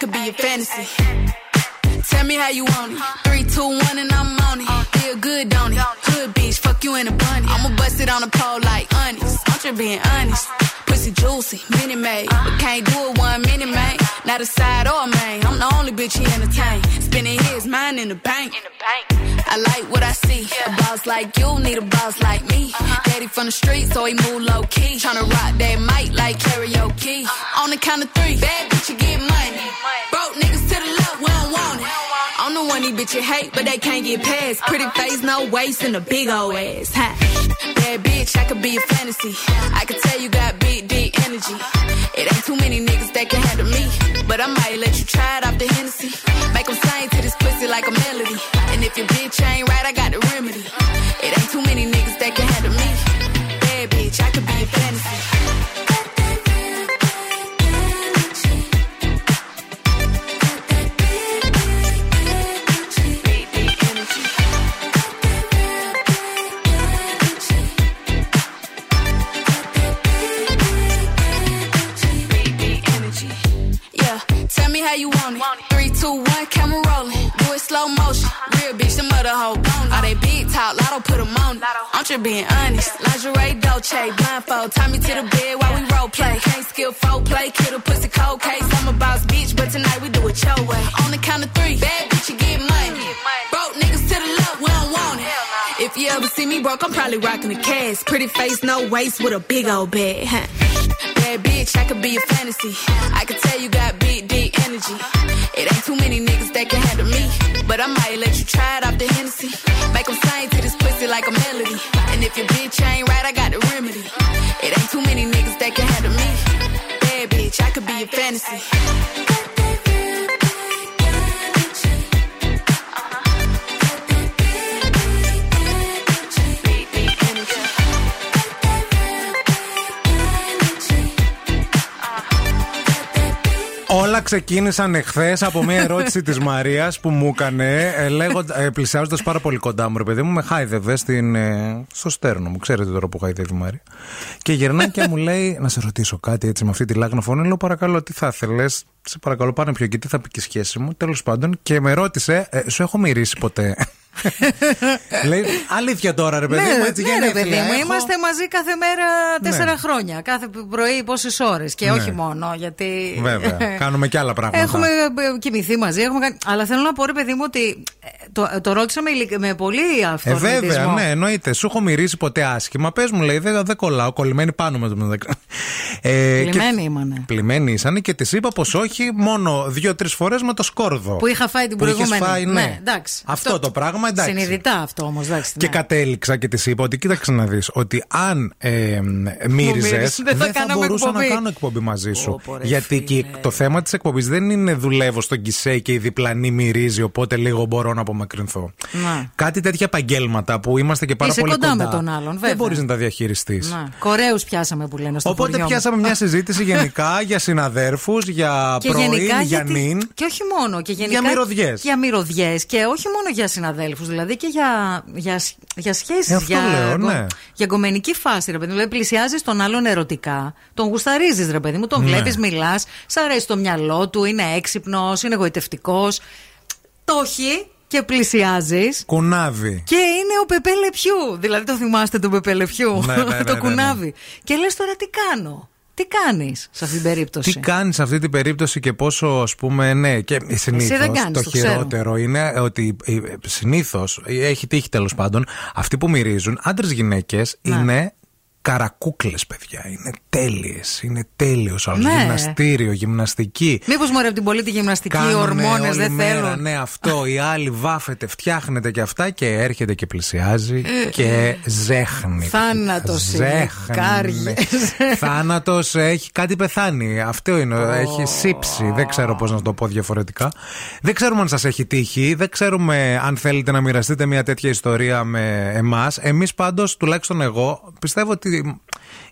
Speaker 22: could be a fantasy. Tell me how you want it. Three, two, one, and I'm on it. Feel good, don't it? Hood bitch, fuck you in a bunny. I'ma bust it on the pole like honest. I'm just being honest. Pussy juicy, mini made. But can't do it one minute, man. Not a side or a main. I'm the only bitch he entertain. Spending his mind in the bank. I like what I see. A boss like you need a boss like me. Uh-huh. Daddy from the street, so he move low key. Tryna rock that mic like karaoke. Uh-huh. On the count of three, bad bitch, you get money. Broke niggas to the left, we don't want it. I'm the one these bitches hate, but they can't get past. Pretty uh-huh. face, no waist, and a big old ass. Ha. Bad bitch, I could be a fantasy. I could tell you got big, deep energy. It ain't too many niggas that can handle me. But I might let you try it off the Hennessy. Make 'em sing to this pussy like a melody. And if your bitch ain't right, I got the remedy. It ain't too many niggas that can handle me. Bad bitch, I could be a fantasy. Yeah, tell me how you slow motion. Real bitch, the mother hoe. All they big talk, lotto put 'em on it. I'm just being honest. Lingerie, Dolce, blindfold. Tie me to the bed while we role play. Can't skill folk play, kid a pussy cold case. I'm a boss bitch, but tonight we do it your way. On the count of three, bad bitch, you get money. Broke niggas to the left, we don't want it. If you ever see me broke, I'm probably rocking a cast. Pretty face, no waist, with a big old bag. Huh? Bad bitch, I could be a fantasy. I could tell you got energy. It ain't too many niggas that can handle me. But I might let you try it off the Hennessy. Make 'em sing to this pussy like a melody. And if your bitch ain't right, I got the remedy. It ain't too many niggas that can handle me. Bad bitch, I could be a fantasy.
Speaker 1: Όλα ξεκίνησαν εχθές από μια ερώτηση της Μαρίας που μου έκανε, ε, λέγοντα, ε, πλησιάζοντας πάρα πολύ κοντά μου, ρε παιδί μου, με χάιδευε στην, ε, στο στέρνο μου. Ξέρετε τώρα που χάιδευε η Μαρία. Και γυρνάει και μου λέει, Να σε ρωτήσω κάτι έτσι με αυτή τη λάγνα φωνή. Λέω, Παρακαλώ, τι θα ήθελες; Σε παρακαλώ, πάνε πιο εκεί, τι θα πει και η σχέση μου. Τέλος πάντων, και με ρώτησε, «Ε, Σου έχω μυρίσει ποτέ; λέει, Αλήθεια τώρα, ρε παιδί
Speaker 2: ναι,
Speaker 1: μου, έτσι
Speaker 2: ναι, ρε
Speaker 1: γενέθλια
Speaker 2: παιδί μου,
Speaker 1: έχω».
Speaker 2: είμαστε μαζί κάθε μέρα τέσσερα
Speaker 1: Ναι.
Speaker 2: χρόνια. Κάθε πρωί πόσες ώρες. Και
Speaker 1: Ναι.
Speaker 2: όχι μόνο, γιατί.
Speaker 1: Βέβαια, κάνουμε και άλλα πράγματα.
Speaker 2: Έχουμε ε, κοιμηθεί μαζί. Έχουμε κάνει... Αλλά θέλω να πω, ρε παιδί μου, ότι ε, το, το ρώτησα με, ειλικ- με πολύ
Speaker 1: Ε,
Speaker 2: αυτορμητισμό.
Speaker 1: βέβαια, ναι, εννοείται. Σου έχω μυρίσει ποτέ άσχημα. Πες μου, λέει, δεν δεν κολλάω. Κολλημένη πάνω με το μεταξύ. Ε,
Speaker 2: Πλημμένοι
Speaker 1: και-
Speaker 2: ήμανε.
Speaker 1: Πλημμένοι ήσαν και της είπα πως όχι, μόνο δύο-τρεις φορές με το σκόρδο.
Speaker 2: Που είχα φάει την
Speaker 1: Που είχες
Speaker 2: προηγούμενη.
Speaker 1: φάει, ναι.
Speaker 2: εντάξει.
Speaker 1: Αυτό το πράγμα, εντάξει.
Speaker 2: Συνειδητά αυτό όμως, εντάξει.
Speaker 1: Και
Speaker 2: ναι.
Speaker 1: κατέληξα και της είπα ότι κοίταξε να δεις ότι αν ε, μύριζες,
Speaker 2: μύριζε, δεν
Speaker 1: δεν
Speaker 2: θα
Speaker 1: θα,
Speaker 2: κάναμε
Speaker 1: μπορούσα
Speaker 2: εκπομπή.
Speaker 1: να κάνω εκπομπή μαζί σου.
Speaker 2: πω, ρε
Speaker 1: Γιατί και το θέμα της εκπομπής δεν είναι δουλεύω στον κισέ και η διπλανή μυρίζει, οπότε λίγο μπορώ να απομακρυνθώ.
Speaker 2: Να.
Speaker 1: Κάτι τέτοια επαγγέλματα που είμαστε και πάρα
Speaker 2: Είσαι
Speaker 1: πολύ
Speaker 2: κοντά
Speaker 1: κοντά.
Speaker 2: με τον άλλον, βέβαια.
Speaker 1: Δεν μπορείς να τα διαχειριστείς.
Speaker 2: Κορέους πιάσαμε που λένε στο
Speaker 1: Οπότε
Speaker 2: χωριό μου.
Speaker 1: πιάσαμε μια συζήτηση γενικά για συναδέρφους, για
Speaker 2: Και
Speaker 1: πρωί,
Speaker 2: γενικά
Speaker 1: για
Speaker 2: γιατί-
Speaker 1: νυν.
Speaker 2: Και όχι μόνο. Και γενικά,
Speaker 1: Για μυρωδιές.
Speaker 2: Για μυρωδιές και όχι μόνο για συναδέλφους, δηλαδή και για, για, σ- για σχέσεις.
Speaker 1: Ε, αυτό
Speaker 2: για,
Speaker 1: λέω,
Speaker 2: γκο-
Speaker 1: ναι.
Speaker 2: για γκομενική φάση, ρε παιδί μου. Δηλαδή πλησιάζεις τον άλλον ερωτικά, τον γουσταρίζεις, ρε παιδί μου, τον
Speaker 1: Ναι.
Speaker 2: βλέπεις, μιλάς, σ' αρέσει το μυαλό του, είναι έξυπνος, είναι εγωιτευτικός. Το έχει και πλησιάζεις.
Speaker 1: Κουνάβι.
Speaker 2: Και είναι ο Πεπέ Λεπιού. Δηλαδή το θυμάστε τον Πεπέ Λεπιού;
Speaker 1: Ναι, ναι, ναι,
Speaker 2: το
Speaker 1: ναι,
Speaker 2: κουνάβι. Και λες τώρα τι κάνω; Τι κάνεις σε αυτήν την περίπτωση;
Speaker 1: Τι κάνεις σε αυτή την περίπτωση και πόσο, ας πούμε, ναι, και συνήθως.
Speaker 2: δεν κάνεις,
Speaker 1: Το
Speaker 2: το ξέρω.
Speaker 1: χειρότερο είναι ότι συνήθως, έχει τύχει τέλος πάντων, αυτοί που μυρίζουν, άντρε-γυναίκε,
Speaker 2: Ναι.
Speaker 1: είναι καρακούκλες, παιδιά. Είναι τέλειες. Είναι τέλειος άλλος.
Speaker 2: Ναι.
Speaker 1: Γυμναστήριο, γυμναστική.
Speaker 2: Μήπως μωρέ από την πολίτη γυμναστική, οι
Speaker 1: Κάνουνε
Speaker 2: ορμόνες
Speaker 1: όλη
Speaker 2: δεν
Speaker 1: μέρα,
Speaker 2: θέλουν;
Speaker 1: Ναι, αυτό. Η άλλη βάφεται, φτιάχνεται και αυτά και έρχεται και πλησιάζει
Speaker 2: Ε,
Speaker 1: και ζέχνει.
Speaker 2: Θάνατος είναι. Κάργε.
Speaker 1: Θάνατος έχει κάτι πεθάνει. Αυτό είναι. Έχει σύψει. Δεν ξέρω πώς να το πω διαφορετικά. Δεν ξέρουμε αν σας έχει τύχει. Δεν ξέρουμε αν θέλετε να μοιραστείτε μια τέτοια ιστορία με εμάς. Εμείς πάντως, τουλάχιστον εγώ, πιστεύω ότι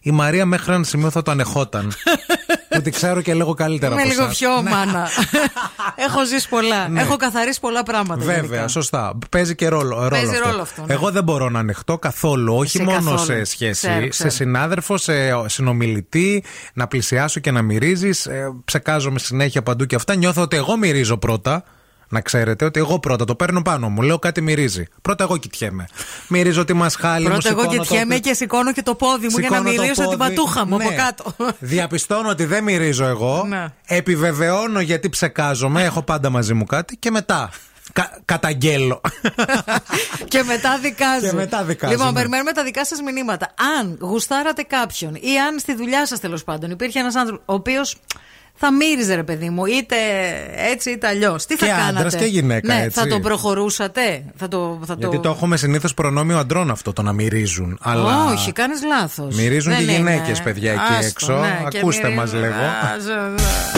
Speaker 1: η Μαρία μέχρι ένα σημείο θα το ανεχόταν. που τη ξέρω και λίγο καλύτερα
Speaker 2: Είμαι
Speaker 1: από
Speaker 2: λίγο
Speaker 1: εσάς.
Speaker 2: πιο
Speaker 1: Ναι.
Speaker 2: μάνα. Έχω ζήσει πολλά.
Speaker 1: Ναι.
Speaker 2: Έχω καθαρίσει πολλά πράγματα.
Speaker 1: Βέβαια,
Speaker 2: γενικά.
Speaker 1: σωστά. Παίζει και ρόλο, ρόλο
Speaker 2: Παίζει
Speaker 1: αυτό.
Speaker 2: ρόλο αυτό, ναι.
Speaker 1: Εγώ δεν μπορώ να ανοιχτώ καθόλου. Όχι
Speaker 2: Εσύ
Speaker 1: μόνο
Speaker 2: καθόλου.
Speaker 1: σε σχέση,
Speaker 2: Ξέρω, ξέρω.
Speaker 1: σε συνάδελφο, σε συνομιλητή, να πλησιάσω και να μυρίζεις. ψεκάζομαι συνέχεια παντού και αυτά. Νιώθω ότι εγώ μυρίζω πρώτα. Να ξέρετε ότι εγώ πρώτα το παίρνω πάνω μου. Λέω κάτι μυρίζει. Πρώτα εγώ κοιτιέμαι. Μυρίζω τη μασχάλη μου.
Speaker 2: Πρώτα εγώ
Speaker 1: σηκώνω το-
Speaker 2: κοιτιέμαι και σηκώνω και το πόδι μου για να
Speaker 1: Σηκώνω το
Speaker 2: μυρίσω την
Speaker 1: πόδι.
Speaker 2: πατούχα μου από
Speaker 1: Ναι.
Speaker 2: κάτω.
Speaker 1: Διαπιστώνω ότι δεν μυρίζω εγώ.
Speaker 2: Ναι.
Speaker 1: Επιβεβαιώνω γιατί ψεκάζομαι. Έχω πάντα μαζί μου κάτι. Και μετά κα- καταγγέλλω.
Speaker 2: και μετά δικάζω.
Speaker 1: Και μετά δικάζω,
Speaker 2: Λοιπόν,
Speaker 1: ναι.
Speaker 2: περιμένουμε τα δικά σας μηνύματα. Αν γουστάρατε κάποιον ή αν στη δουλειά σας τέλος πάντων υπήρχε ένας άνθρωπο ο οποίος θα μύριζε, ρε παιδί μου, είτε έτσι είτε αλλιώς. Τι θα
Speaker 1: Και
Speaker 2: κάνατε;
Speaker 1: άντρας και γυναίκα,
Speaker 2: ναι,
Speaker 1: έτσι.
Speaker 2: θα το προχωρούσατε; Θα το, θα
Speaker 1: Γιατί το έχουμε συνήθως προνόμιο αντρών αυτό το να μυρίζουν. Αλλά
Speaker 2: Όχι, κάνεις λάθος.
Speaker 1: Μυρίζουν και γυναίκες, παιδιά, εκεί
Speaker 2: Άστο,
Speaker 1: έξω.
Speaker 2: ναι, και
Speaker 1: Ακούστε μας
Speaker 2: μυρίζουν.
Speaker 1: λίγο.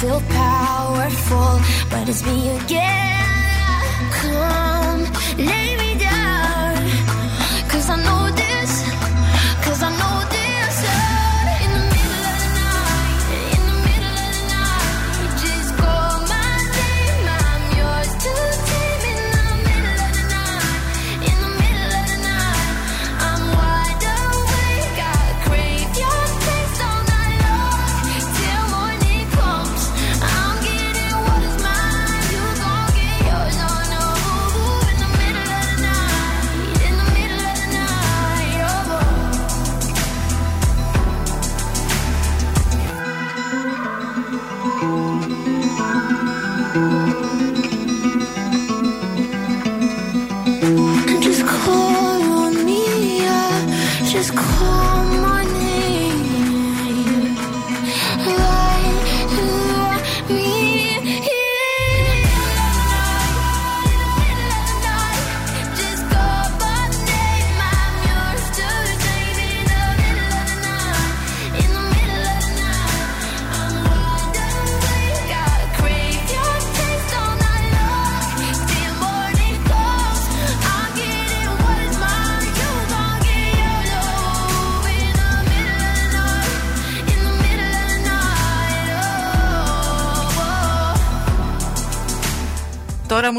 Speaker 4: feel powerful, but it's me again.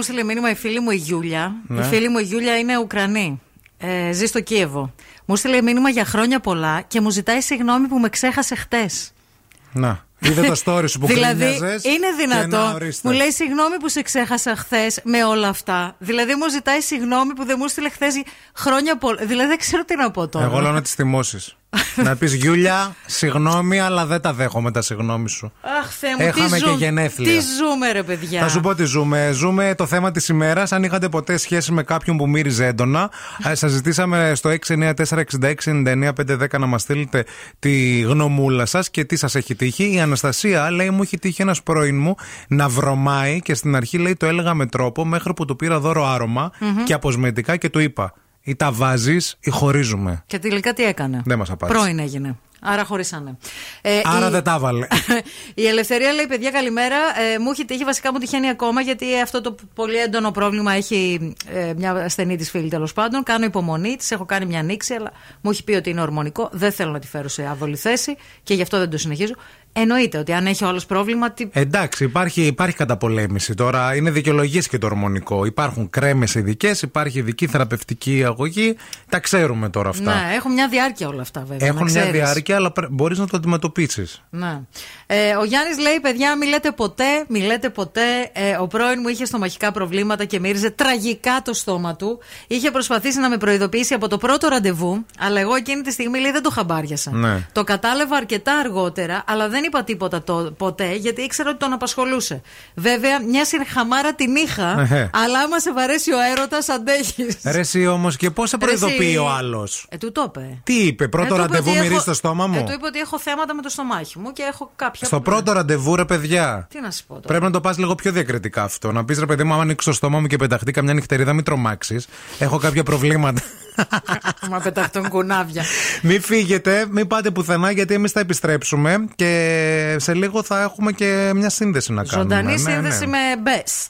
Speaker 4: Oh,
Speaker 2: Τώρα μου στείλε μήνυμα η φίλη μου η Γιούλια.
Speaker 1: Ναι.
Speaker 2: Η φίλη μου η Γιούλια είναι Ουκρανή. Ε, ζει στο Κίεβο. Μου στείλε μήνυμα για χρόνια πολλά και μου ζητάει συγγνώμη που με ξέχασε χτες.
Speaker 1: Να. Είδε το story σου που
Speaker 2: δηλαδή,
Speaker 1: γκρίνιαζες
Speaker 2: είναι
Speaker 1: και να
Speaker 2: δυνατόν.
Speaker 1: ορίστε.
Speaker 2: Μου λέει συγγνώμη που σε ξέχασα χθες με όλα αυτά. Δηλαδή, μου ζητάει συγγνώμη που δεν μου στείλε χθες χρόνια πολλά. Δηλαδή, δεν ξέρω τι να πω τώρα.
Speaker 1: Εγώ λέω να τις θυμώσεις. Να πεις Γιούλια, συγγνώμη, αλλά δεν τα δέχομαι τα συγγνώμη σου.
Speaker 2: Αχ, Θεέ μου,
Speaker 1: Έχαμε
Speaker 2: τι,
Speaker 1: και
Speaker 2: ζου-
Speaker 1: γενέθλια.
Speaker 2: τι ζούμε, ρε παιδιά.
Speaker 1: Θα σου πω τι ζούμε. Ζούμε το θέμα της ημέρας. Αν είχατε ποτέ σχέση με κάποιον που μύριζε έντονα, σας ζητήσαμε στο 694-6699-510 να μας στείλετε τη γνωμούλα σας και τι σας έχει τύχει. Η Αναστασία λέει: Μου έχει τύχει ένας πρώην μου να βρωμάει και στην αρχή λέει: Το έλεγα με τρόπο μέχρι που του πήρα δώρο άρωμα
Speaker 2: Μμμ.
Speaker 1: και αποσμετικά και του είπα: Ή τα βάζεις ή χωρίζουμε.
Speaker 2: Και τελικά τι έκανε;
Speaker 1: Δεν μας απάντησε.
Speaker 2: Πρώην έγινε. Άρα χωρίσανε. Ε,
Speaker 1: Άρα
Speaker 2: η-
Speaker 1: δεν τα βάλε.
Speaker 2: Η Ελευθερία λέει: Παιδιά, καλημέρα. Ε, μου έχει τύχει, βασικά μου τυχαίνει ακόμα, γιατί αυτό το πολύ έντονο πρόβλημα έχει ε, μια ασθενή της φίλη τέλος πάντων. Κάνω υπομονή, της έχω κάνει μια ανοίξη, αλλά μου έχει πει ότι είναι ορμονικό. Δεν θέλω να τη φέρω σε άβολη θέση και γι' αυτό δεν το συνεχίζω. Εννοείται ότι αν έχει όλος πρόβλημα. Τι...
Speaker 1: Εντάξει, υπάρχει, υπάρχει καταπολέμηση τώρα. Είναι δικαιολογίες και το ορμονικό. Υπάρχουν κρέμες ειδικές, υπάρχει ειδική θεραπευτική αγωγή. Τα ξέρουμε τώρα αυτά.
Speaker 2: Ναι, έχουν μια διάρκεια όλα αυτά βέβαια.
Speaker 1: Έχουν
Speaker 2: να
Speaker 1: μια
Speaker 2: ξέρεις.
Speaker 1: διάρκεια, αλλά μπορείς να το αντιμετωπίσεις.
Speaker 2: Ναι. Ε, ο Γιάννης λέει: Παιδιά, μη λέτε ποτέ, μη λέτε ποτέ. Ε, ο πρώην μου είχε στομαχικά προβλήματα και μύριζε τραγικά το στόμα του. Είχε προσπαθήσει να με προειδοποιήσει από το πρώτο ραντεβού, αλλά εγώ εκείνη τη στιγμή λέει δεν το χαμπάριασα.
Speaker 1: Ναι.
Speaker 2: Το κατάλαβα αρκετά αργότερα, αλλά δεν είπα τίποτα το, ποτέ, γιατί ήξερα ότι τον απασχολούσε. Βέβαια, μια χαμάρα την είχα,
Speaker 1: Εχε.
Speaker 2: αλλά άμα σε βαρέσει ο έρωτας, αντέχεις.
Speaker 1: Ρε εσύ όμως και πώς σε
Speaker 2: Ρε εσύ.
Speaker 1: προειδοποιεί ο άλλος;
Speaker 2: Ε, του το είπε.
Speaker 1: Τι είπε, πρώτο
Speaker 2: Ε, του είπε
Speaker 1: ραντεβού
Speaker 2: ότι
Speaker 1: μυρίζει
Speaker 2: έχω-
Speaker 1: στο στόμα μου;
Speaker 2: Ε, του είπε ότι έχω θέματα με το στομάχι μου και έχω κάποια.
Speaker 1: Στο πρώτο ραντεβού, ρε παιδιά.
Speaker 2: Τι να σου πω τώρα.
Speaker 1: Πρέπει να το πας λίγο πιο διακριτικά αυτό. Να πεις ρε παιδί μου, άμα ανοίξει το στόμα μου και πεταχτεί καμιά νυχτερίδα, μην τρομάξεις. Έχω κάποια προβλήματα.
Speaker 2: Μα πεταχτούν κουνάβια.
Speaker 1: μην φύγετε, μην πάτε πουθενά, γιατί εμείς θα επιστρέψουμε και σε λίγο θα έχουμε και μια σύνδεση να κάνουμε.
Speaker 2: Ζωντανή
Speaker 1: Ναι,
Speaker 2: σύνδεση
Speaker 1: ναι.
Speaker 2: με μπες.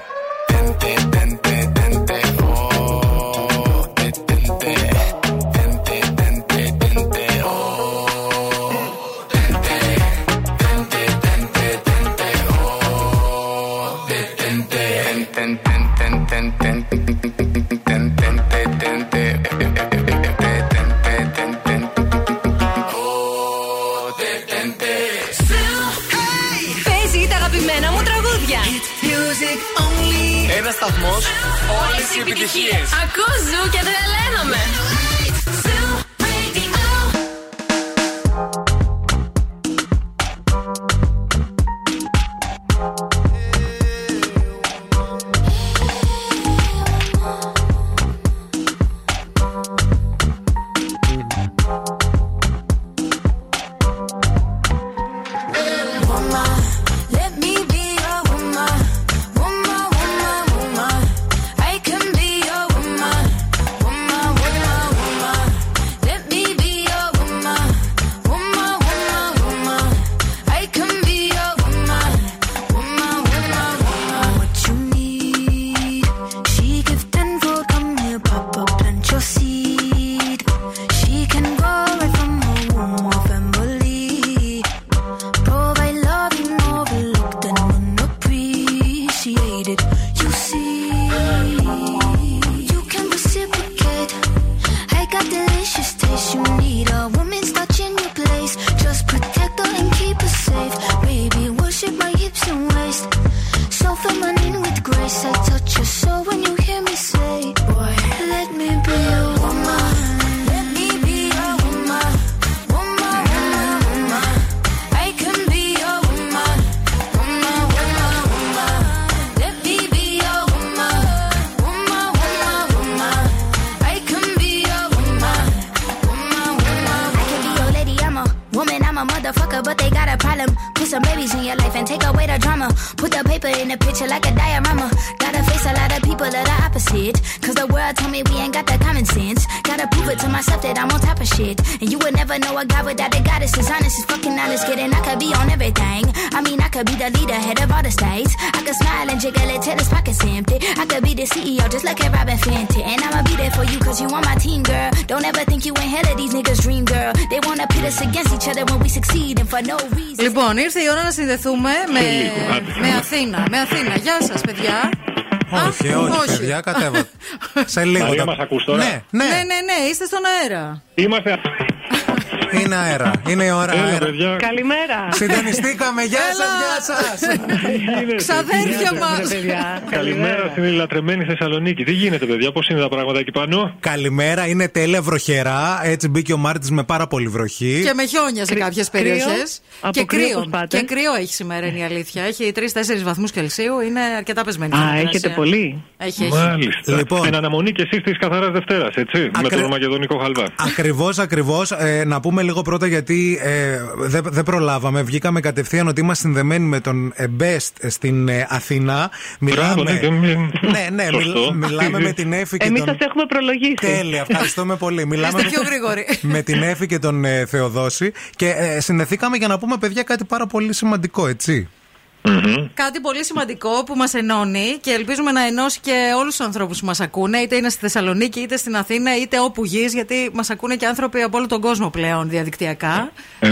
Speaker 23: επιτυχίε.
Speaker 14: Ακούς ζου και τρελαίνομαι.
Speaker 2: Συνδεθούμε με,
Speaker 1: λίγο, άντε.
Speaker 2: με Αθήνα. Με Αθήνα. Γεια σας, παιδιά.
Speaker 1: Όχι, όχι,
Speaker 2: όχι.
Speaker 1: παιδιά, κατέβα. Σε λίγο.
Speaker 24: Μαρία,
Speaker 1: τα-
Speaker 24: μας ακούς τώρα;
Speaker 1: Ναι, ναι.
Speaker 2: Ναι, ναι, ναι, είστε στον αέρα.
Speaker 24: Είμαστε.
Speaker 1: Είναι αέρα. Είναι η ώρα
Speaker 24: Έλα,
Speaker 1: αέρα.
Speaker 24: παιδιά.
Speaker 19: Καλημέρα.
Speaker 1: Συντονιστήκαμε. Γεια σας, γεια σας.
Speaker 2: Ξαδέρφια μας.
Speaker 24: Καλημέρα στην λατρεμένη Θεσσαλονίκη. Τι γίνεται, παιδιά, πώς είναι τα πράγματα εκεί πάνω;
Speaker 1: Καλημέρα, είναι τέλεια βροχερά. Έτσι μπήκε ο Μάρτης με πάρα πολύ βροχή.
Speaker 2: Και με χιόνια σε κάποιες περιοχές.
Speaker 19: Από
Speaker 2: Και
Speaker 19: κρύο
Speaker 2: κρύο.
Speaker 19: πώς πάτε;
Speaker 2: Και κρύο έχει σήμερα, είναι η αλήθεια. Έχει 3-4 βαθμούς Κελσίου. Είναι αρκετά πεσμένη. η
Speaker 19: Α,
Speaker 2: θερμοκρασία.
Speaker 19: έχετε πολύ.
Speaker 2: Έχει, έχει.
Speaker 24: Μάλιστα.
Speaker 1: Λοιπόν.
Speaker 24: Εν αναμονή και εσείς της καθαράς Δευτέρας, έτσι. Με τον Μακεδονικό χαλβά.
Speaker 1: Ακριβώς, ακριβώς. Ε, να πούμε λίγο πρώτα γιατί ε, δεν δεν προλάβαμε. Βγήκαμε κατευθείαν ότι είμαστε συνδεμένοι με τον ε, Best στην ε, Αθήνα.
Speaker 24: Μπράβο, ναι,
Speaker 1: Μιλάμε.
Speaker 24: και μη-
Speaker 1: Ναι, ναι, μιλ-
Speaker 24: Σωστό.
Speaker 1: μιλάμε με την Εφη και
Speaker 19: Εμείς
Speaker 1: τον.
Speaker 19: σας έχουμε προλογίσει.
Speaker 1: Τέλεια, ευχαριστούμε πολύ. Μιλάμε
Speaker 2: Είστε πιο γρήγοροι.
Speaker 1: με την Εφη και τον ε, Θεοδόση και ε, συνδεθήκαμε για να πούμε, παιδιά, κάτι πάρα πολύ σημαντικό, έτσι.
Speaker 2: Κάτι πολύ σημαντικό που μας ενώνει και ελπίζουμε να ενώσει και όλους τους ανθρώπους που μας ακούνε, είτε είναι στη Θεσσαλονίκη, είτε στην Αθήνα, είτε όπου γης, γιατί μας ακούνε και άνθρωποι από όλο τον κόσμο πλέον διαδικτυακά. Ε,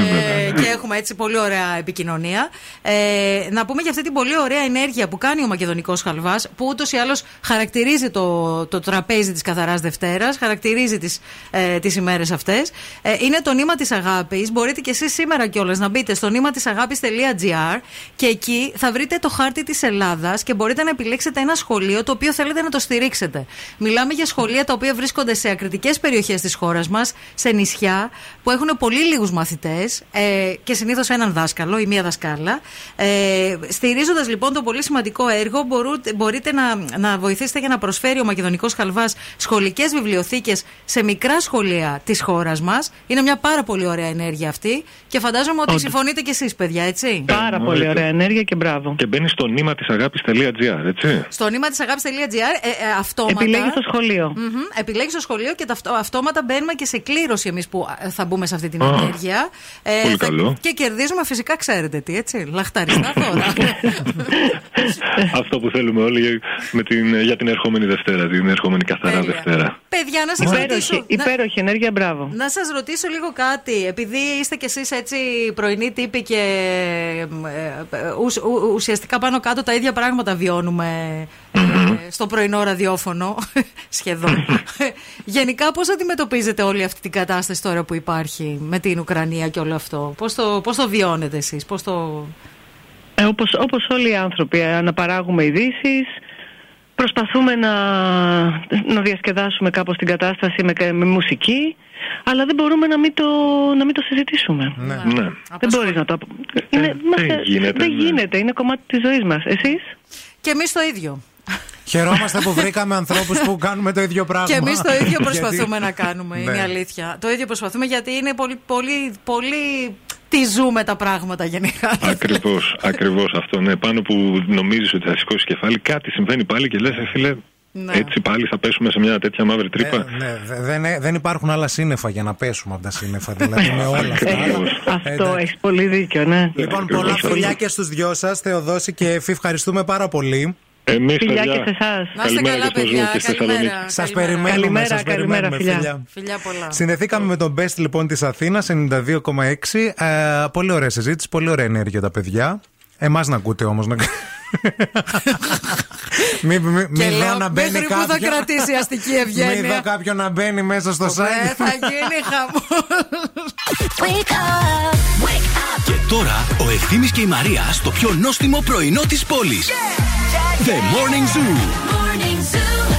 Speaker 2: και έχουμε έτσι πολύ ωραία επικοινωνία. Ε, να πούμε για αυτή την πολύ ωραία ενέργεια που κάνει ο Μακεδονικός Χαλβάς, που ούτως ή άλλως χαρακτηρίζει το, το τραπέζι της Καθαράς Δευτέρας, χαρακτηρίζει τις ε, τις ημέρες αυτές. Ε, είναι το νήμα της αγάπης. Μπορείτε και εσείς σήμερα κιόλας να μπείτε στο νήμα της αγάπη.gr και εκεί θα βρείτε το χάρτη της Ελλάδας και μπορείτε να επιλέξετε ένα σχολείο το οποίο θέλετε να το στηρίξετε. Μιλάμε για σχολεία τα οποία βρίσκονται σε ακριτικές περιοχές της χώρας μας, σε νησιά που έχουν πολύ λίγους μαθητές ε, και συνήθως έναν δάσκαλο ή μία δασκάλα. Ε, Στηρίζοντας λοιπόν το πολύ σημαντικό έργο, μπορούτε- μπορείτε να, να βοηθήσετε για να προσφέρει ο Μακεδονικός Χαλβάς σχολικές βιβλιοθήκες σε μικρά σχολεία της χώρας μας. Είναι μια πάρα πολύ ωραία ενέργεια αυτή και φαντάζομαι ότι
Speaker 24: Όντως.
Speaker 2: συμφωνείτε κι εσείς, παιδιά, έτσι;
Speaker 19: Πάρα πολύ ωραία ενέργεια και μπράβο.
Speaker 24: Και μπαίνει στο νήμα της αγάπη.gr, έτσι.
Speaker 2: Στο νήμα της αγάπη.gr, ε, ε, αυτόματα.
Speaker 19: Επιλέγεις το σχολείο.
Speaker 2: Μμμ, επιλέγεις το σχολείο και ταυτό, αυτόματα μπαίνουμε και σε κλήρωση εμείς που ε, θα μπούμε σε αυτή την
Speaker 24: Α,
Speaker 2: ενέργεια. Ε,
Speaker 24: πολύ
Speaker 2: θα-
Speaker 24: καλό.
Speaker 2: Και κερδίζουμε φυσικά, ξέρετε τι, έτσι. Λαχταριστά δώρα.
Speaker 24: Αυτό που θέλουμε όλοι για- με την, για την ερχόμενη Δευτέρα, την ερχόμενη καθαρά Δευτέρα.
Speaker 2: Παιδιά, να σας ρωτήσω.
Speaker 19: Υπέροχη,
Speaker 2: να-
Speaker 19: υπέροχη ενέργεια, μπράβο.
Speaker 2: Να σας ρωτήσω λίγο κάτι. Επειδή είστε κι εσείς έτσι πρωινοί τύποι και ε, ε, ουσ- ου- ουσιαστικά πάνω κάτω τα ίδια πράγματα βιώνουμε ε, στο πρωινό ραδιόφωνο, σχεδόν. Γενικά, πώς αντιμετωπίζετε όλη αυτή την κατάσταση τώρα που υπάρχει με την Ουκρανία και όλο αυτό, Πώς το, πώς το βιώνετε εσείς, Πώς το.
Speaker 19: Ε, όπως, όπως όλοι οι άνθρωποι, ε, αναπαράγουμε ειδήσεις. Προσπαθούμε να, να διασκεδάσουμε κάπως την κατάσταση με, με μουσική, αλλά δεν μπορούμε να μην το, να μην το συζητήσουμε.
Speaker 24: Ναι.
Speaker 19: Δεν μπορείς να το... Είναι, είμαστε-
Speaker 24: γίνεται,
Speaker 19: δεν
Speaker 24: ναι.
Speaker 19: γίνεται, είναι κομμάτι της ζωής μας. Εσείς;
Speaker 2: Και εμείς το ίδιο.
Speaker 1: Χαιρόμαστε που βρήκαμε ανθρώπους που κάνουμε το ίδιο πράγμα.
Speaker 2: Και εμείς το ίδιο
Speaker 1: Γιατί-
Speaker 2: προσπαθούμε να κάνουμε. Είναι
Speaker 1: Ναι.
Speaker 2: η αλήθεια. Το ίδιο προσπαθούμε γιατί είναι πολύ, πολύ, πολύ. Τι ζούμε τα πράγματα γενικά.
Speaker 24: Ακριβώς, ακριβώς αυτό. Ναι, πάνω που νομίζεις ότι θα σηκώσει κεφάλι, κάτι συμβαίνει πάλι και λες, φίλε,
Speaker 2: Ναι.
Speaker 24: έτσι πάλι θα πέσουμε σε μια τέτοια μαύρη τρύπα.
Speaker 1: Ε, ναι, δε- δεν, ε- δεν υπάρχουν άλλα σύννεφα για να πέσουμε από τα σύννεφα. Δηλαδή με όλα αυτά.
Speaker 19: Αυτό έχεις πολύ δίκιο, ναι.
Speaker 1: Λοιπόν, πολλά φιλιά και στους δυο σας, Θεοδόση και Εφη. Ευχαριστούμε πάρα πολύ.
Speaker 24: Εμείς,
Speaker 19: Φιλιά παιδιά. και σε εσάς.
Speaker 2: Να είστε
Speaker 24: Καλημέρα
Speaker 2: καλά,
Speaker 24: και στο Zoom
Speaker 2: παιδιά.
Speaker 24: και στη
Speaker 2: Καλημέρα.
Speaker 24: Θεσσαλονίκη.
Speaker 1: Σας
Speaker 2: Καλημέρα.
Speaker 1: περιμένουμε.
Speaker 19: Καλημέρα,
Speaker 1: σας
Speaker 19: καλημέρα,
Speaker 1: περιμένουμε,
Speaker 19: φιλιά.
Speaker 2: Φιλιά πολλά.
Speaker 1: Συνδεθήκαμε με τον Best λοιπόν της Αθήνας 92,6. Ε, πολύ ωραία συζήτηση, πολύ ωραία ενέργεια τα παιδιά. Εμάς να ακούτε όμως. Να... Μην μη, μη
Speaker 2: Και
Speaker 1: δω
Speaker 2: λέω,
Speaker 1: να μπαίνει
Speaker 2: μέχρι πού θα
Speaker 1: κάποιο-
Speaker 2: κρατήσει η αστική
Speaker 1: Μην δω
Speaker 2: ευγένεια.
Speaker 1: κάποιον να μπαίνει μέσα στο
Speaker 2: Ε,
Speaker 1: site.
Speaker 2: θα γίνει χαμός.
Speaker 6: Wake up, wake up.
Speaker 5: Και τώρα ο Ευθύμης και η Μαρία στο πιο νόστιμο πρωινό της πόλης. The Morning Zoo.
Speaker 6: Morning Zoo.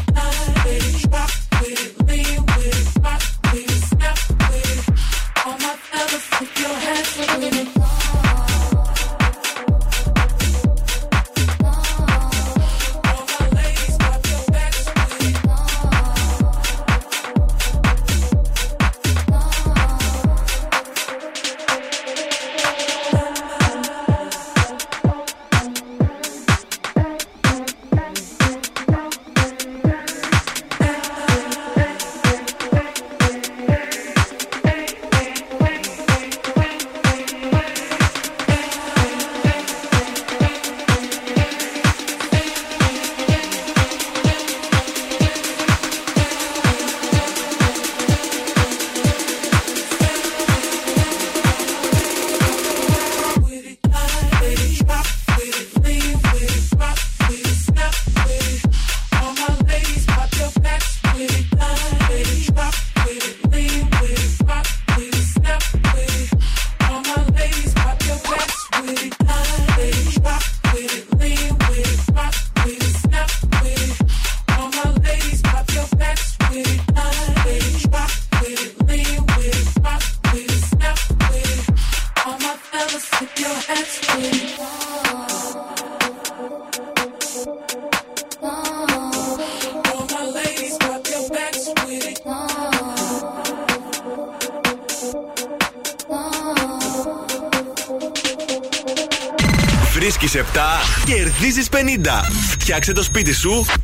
Speaker 5: Φτιάξε το σπίτι σου με την Φιλιάνα.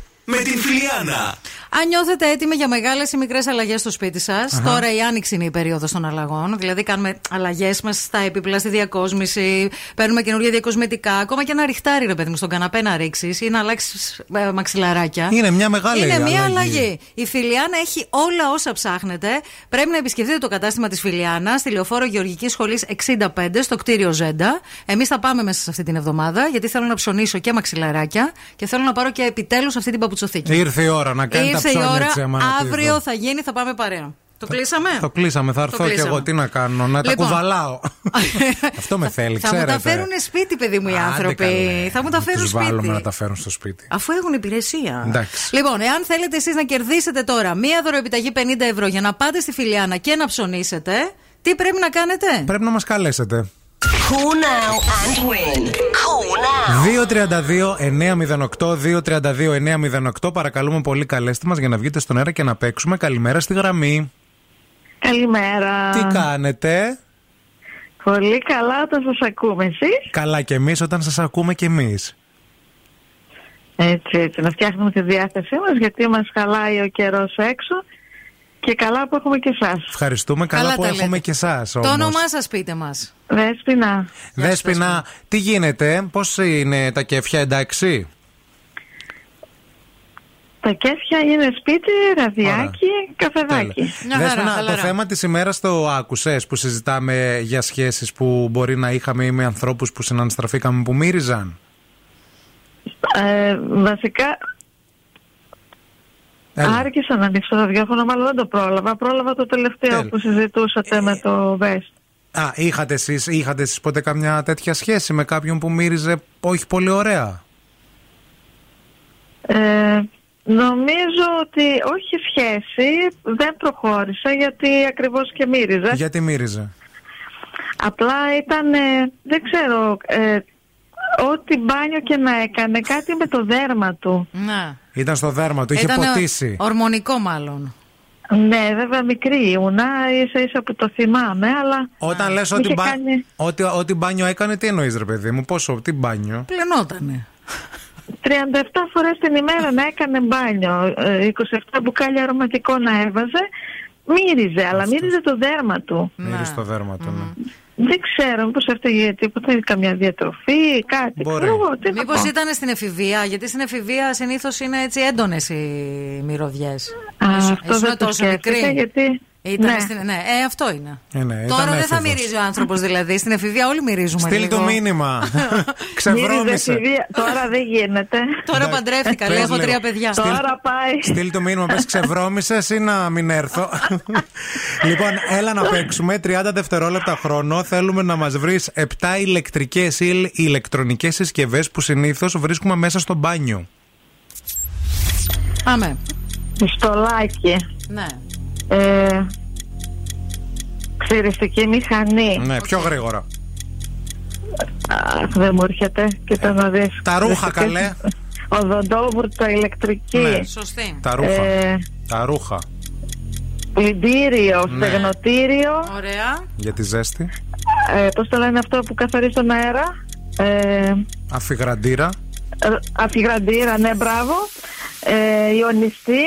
Speaker 2: Αν νιώθετε έτοιμοι για μεγάλες ή μικρές αλλαγές στο σπίτι σας, τώρα η άνοιξη είναι η περίοδος των αλλαγών. Δηλαδή, κάνουμε αλλαγές μας στα έπιπλα, στη διακόσμηση, παίρνουμε καινούργια διακοσμητικά. Ακόμα και ένα ριχτάρι, ρε παιδί μου, στον καναπέ να ρίξεις ή να αλλάξεις μαξιλαράκια.
Speaker 1: Είναι μια μεγάλη
Speaker 2: Είναι μια
Speaker 1: αλλαγή.
Speaker 2: αλλαγή. Η Φιλιάνα έχει όλα όσα ψάχνετε. Πρέπει να επισκεφτείτε το κατάστημα της Φιλιάνας στη λεωφόρο Γεωργικής Σχολής 65 στο κτίριο Ζέντα. Εμείς θα πάμε μέσα σε αυτή την εβδομάδα γιατί θέλω να ψωνίσω και μαξιλαράκια και θέλω να πάρω και επιτέλους αυτή την παπουτσοθήκη.
Speaker 1: Ήρθε η ώρα να κάνει τα
Speaker 2: Ήρθε η
Speaker 1: ψώνια
Speaker 2: ώρα.
Speaker 1: της αίμα να τη
Speaker 2: Αύριο
Speaker 1: δω.
Speaker 2: θα γίνει, θα πάμε παρέα. Το κλείσαμε;
Speaker 1: Το κλείσαμε, θα
Speaker 2: Το
Speaker 1: έρθω και
Speaker 2: κλείσαμε.
Speaker 1: εγώ. Τι να κάνω, να τα
Speaker 2: Λοιπόν.
Speaker 1: κουβαλάω. Αυτό με θέλει,
Speaker 2: Θα μου
Speaker 1: ξέρετε.
Speaker 2: τα φέρουν σπίτι, παιδί μου, οι
Speaker 1: Άντε
Speaker 2: άνθρωποι.
Speaker 1: καλέ.
Speaker 2: Θα μου τα φέρουν
Speaker 1: Τους βάλουμε
Speaker 2: σπίτι.
Speaker 1: να τα φέρουν στο σπίτι.
Speaker 2: Αφού έχουν υπηρεσία.
Speaker 1: Εντάξει.
Speaker 2: Λοιπόν, εάν θέλετε εσείς να κερδίσετε τώρα μία δωροεπιταγή 50 ευρώ για να πάτε στη Φιλιάνα και να ψωνίσετε, τι πρέπει να κάνετε;
Speaker 1: Πρέπει να μας καλέσετε.
Speaker 14: Call now and win. Call now.
Speaker 1: 232-908, 232-908. Παρακαλούμε πολύ, καλέστε μας για να βγείτε στον αέρα και να παίξουμε. Καλημέρα στη γραμμή.
Speaker 25: Καλημέρα.
Speaker 1: Τι κάνετε;
Speaker 25: Πολύ καλά όταν σας ακούμε εσείς.
Speaker 1: Καλά και εμείς όταν σας ακούμε κι εμείς.
Speaker 25: Έτσι, έτσι, να φτιάχνουμε τη διάθεσή μας γιατί μας χαλάει ο καιρός έξω και καλά που έχουμε και εσάς.
Speaker 1: Ευχαριστούμε. Καλά,
Speaker 2: Καλά
Speaker 1: που
Speaker 2: τα
Speaker 1: έχουμε
Speaker 2: λέτε.
Speaker 1: και εσά.
Speaker 2: Το όνομά σας πείτε μας.
Speaker 25: Δέσποινα.
Speaker 1: Δέσποινα, τι γίνεται, πώς είναι τα κέφια, εντάξει;
Speaker 25: Τα κέφια είναι σπίτι, ραδιάκι, καφεδάκι.
Speaker 1: Δέσποινα, το θέμα της ημέρας το άκουσες που συζητάμε για σχέσεις που μπορεί να είχαμε ή με ανθρώπους που συναναστραφήκαμε που μύριζαν;
Speaker 25: Ε, βασικά
Speaker 1: Έλα.
Speaker 25: άρχισα να ανοίξω το ραδιόφωνο, αλλά δεν το πρόλαβα. Πρόλαβα το τελευταίο που συζητούσατε με το Βέστ.
Speaker 1: Α, είχατε εσείς, είχατε εσείς ποτέ καμιά τέτοια σχέση με κάποιον που μύριζε όχι πολύ ωραία;
Speaker 25: Ε, νομίζω ότι όχι σχέση, δεν προχώρησα γιατί ακριβώς και μύριζε.
Speaker 1: Γιατί μύριζε;
Speaker 25: Απλά ήταν, ε, δεν ξέρω, ε, ό,τι μπάνιο και να έκανε, κάτι με το δέρμα του.
Speaker 2: Να.
Speaker 1: Ήταν στο δέρμα του, είχε
Speaker 2: Ήταν
Speaker 1: ποτίσει.
Speaker 2: ορμονικό μάλλον.
Speaker 25: Ναι, βέβαια μικρή ήμουνα, ίσα ίσα που το θυμάμαι, αλλά...
Speaker 1: Όταν λες
Speaker 25: μου
Speaker 1: ότι,
Speaker 25: είχε
Speaker 1: μπα...
Speaker 25: κάνει
Speaker 1: ότι, ότι μπάνιο έκανε, τι εννοείς ρε παιδί μου, πόσο, τι μπάνιο;
Speaker 2: Πλενότανε.
Speaker 25: 37 φορές την ημέρα να έκανε μπάνιο, ε, 27 μπουκάλια αρωματικό να έβαζε, μύριζε, αλλά μύριζε το δέρμα του.
Speaker 1: Μύριζε το δέρμα του, ναι.
Speaker 25: Δεν ξέρω, μήπως έφταιγε τίποτα, καμιά διατροφή, κάτι.
Speaker 1: Μπορεί.
Speaker 25: Ξέρω εγώ, τι να
Speaker 2: Μήπως
Speaker 25: πω.
Speaker 2: ήταν στην εφηβεία, γιατί στην εφηβεία συνήθως είναι έτσι έντονες οι μυρωδιές.
Speaker 25: Α, αυτό δεν το σκέφτηκα, γιατί...
Speaker 2: Ήταν
Speaker 25: Ναι.
Speaker 2: στην... ναι, ε, αυτό είναι.
Speaker 1: Ε, ναι, ήταν
Speaker 2: Τώρα δεν θα
Speaker 1: έφηβος.
Speaker 2: μυρίζει ο άνθρωπος δηλαδή. Στην εφηβεία όλοι μυρίζουμε.
Speaker 1: Στείλ
Speaker 2: λίγο.
Speaker 1: το μήνυμα.
Speaker 25: Μύριζε
Speaker 1: Ξεβρώμησε.
Speaker 25: εφηβεία. Τώρα δεν γίνεται.
Speaker 2: Τώρα παντρεύτηκα,
Speaker 1: Πες
Speaker 2: λέει, έχω
Speaker 1: λίγο.
Speaker 2: τρία παιδιά.
Speaker 25: Τώρα πάει.
Speaker 1: Στείλ το μήνυμα, πες ξεβρώμησες ή να μην έρθω. λοιπόν, έλα να παίξουμε 30 δευτερόλεπτα χρόνο. Θέλουμε να μας βρεις 7 ηλεκτρικές ή ηλεκτρονικές συσκευές που συνήθως βρίσκουμε μέσα στο μπάνιο.
Speaker 2: Άμε.
Speaker 25: Πιστολάκι.
Speaker 2: Ναι.
Speaker 25: Ε, ξυριστική μηχανή.
Speaker 1: Ναι, πιο γρήγορα.
Speaker 25: Αχ, δεν μου έρχεται. Κοίτα να δεις.
Speaker 1: Τα ρούχα, καλέ.
Speaker 25: Οδοντόβουρτα ηλεκτρική.
Speaker 1: Ναι.
Speaker 2: Σωστή.
Speaker 1: Τα ρούχα.
Speaker 25: Ε,
Speaker 1: Τα ρούχα.
Speaker 25: πλυντήριο,
Speaker 1: Ναι.
Speaker 25: στεγνοτήριο.
Speaker 2: Ωραία.
Speaker 1: Για τη ζέστη.
Speaker 25: Ε, πώς το λένε αυτό που καθαρίζει τον αέρα; Ε,
Speaker 1: Αφιγραντήρα.
Speaker 25: ε, αφιγραντήρα, ναι, μπράβο. Ε, ιονιστή.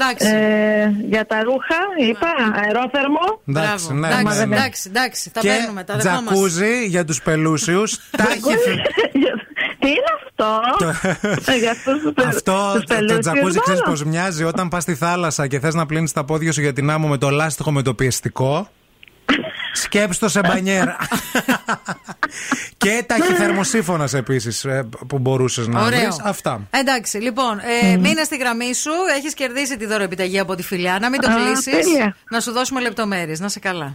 Speaker 2: Εντάξει.
Speaker 25: Ε, για τα ρούχα, είπα, αερόθερμο.
Speaker 1: Εντάξει, ναι,
Speaker 2: εντάξει,
Speaker 1: ναι, ναι.
Speaker 2: εντάξει, εντάξει, τα
Speaker 1: Και
Speaker 2: παίρνουμε, τα δεχόμαστε.
Speaker 1: τζακούζι για τους πελούσιους. Τάχυ-
Speaker 25: Τι είναι αυτό; Ε, για αυτούς τους πελ-
Speaker 1: Αυτό
Speaker 25: τους
Speaker 1: το, το
Speaker 25: πελούσιους
Speaker 1: τζακούζι ξέρεις
Speaker 25: μάλλον.
Speaker 1: πώς μοιάζει όταν πας στη θάλασσα και θες να πλύνεις τα πόδια σου για την άμμο με το λάστιχο με το πιεστικό. Σκέψτε το σε μπανιέρα. και ταχυθερμοσύφωνα επίσης που μπορούσες να βρεις.
Speaker 2: Ωραίο.
Speaker 1: Αυτά.
Speaker 2: Εντάξει, λοιπόν, ε, μείνε στη γραμμή σου. Έχεις κερδίσει τη δώροεπιταγή από τη φιλιά. Να μην το
Speaker 25: Α,
Speaker 2: κλείσεις.
Speaker 25: τέλεια.
Speaker 2: Να σου δώσουμε λεπτομέρειες. Να σε καλά.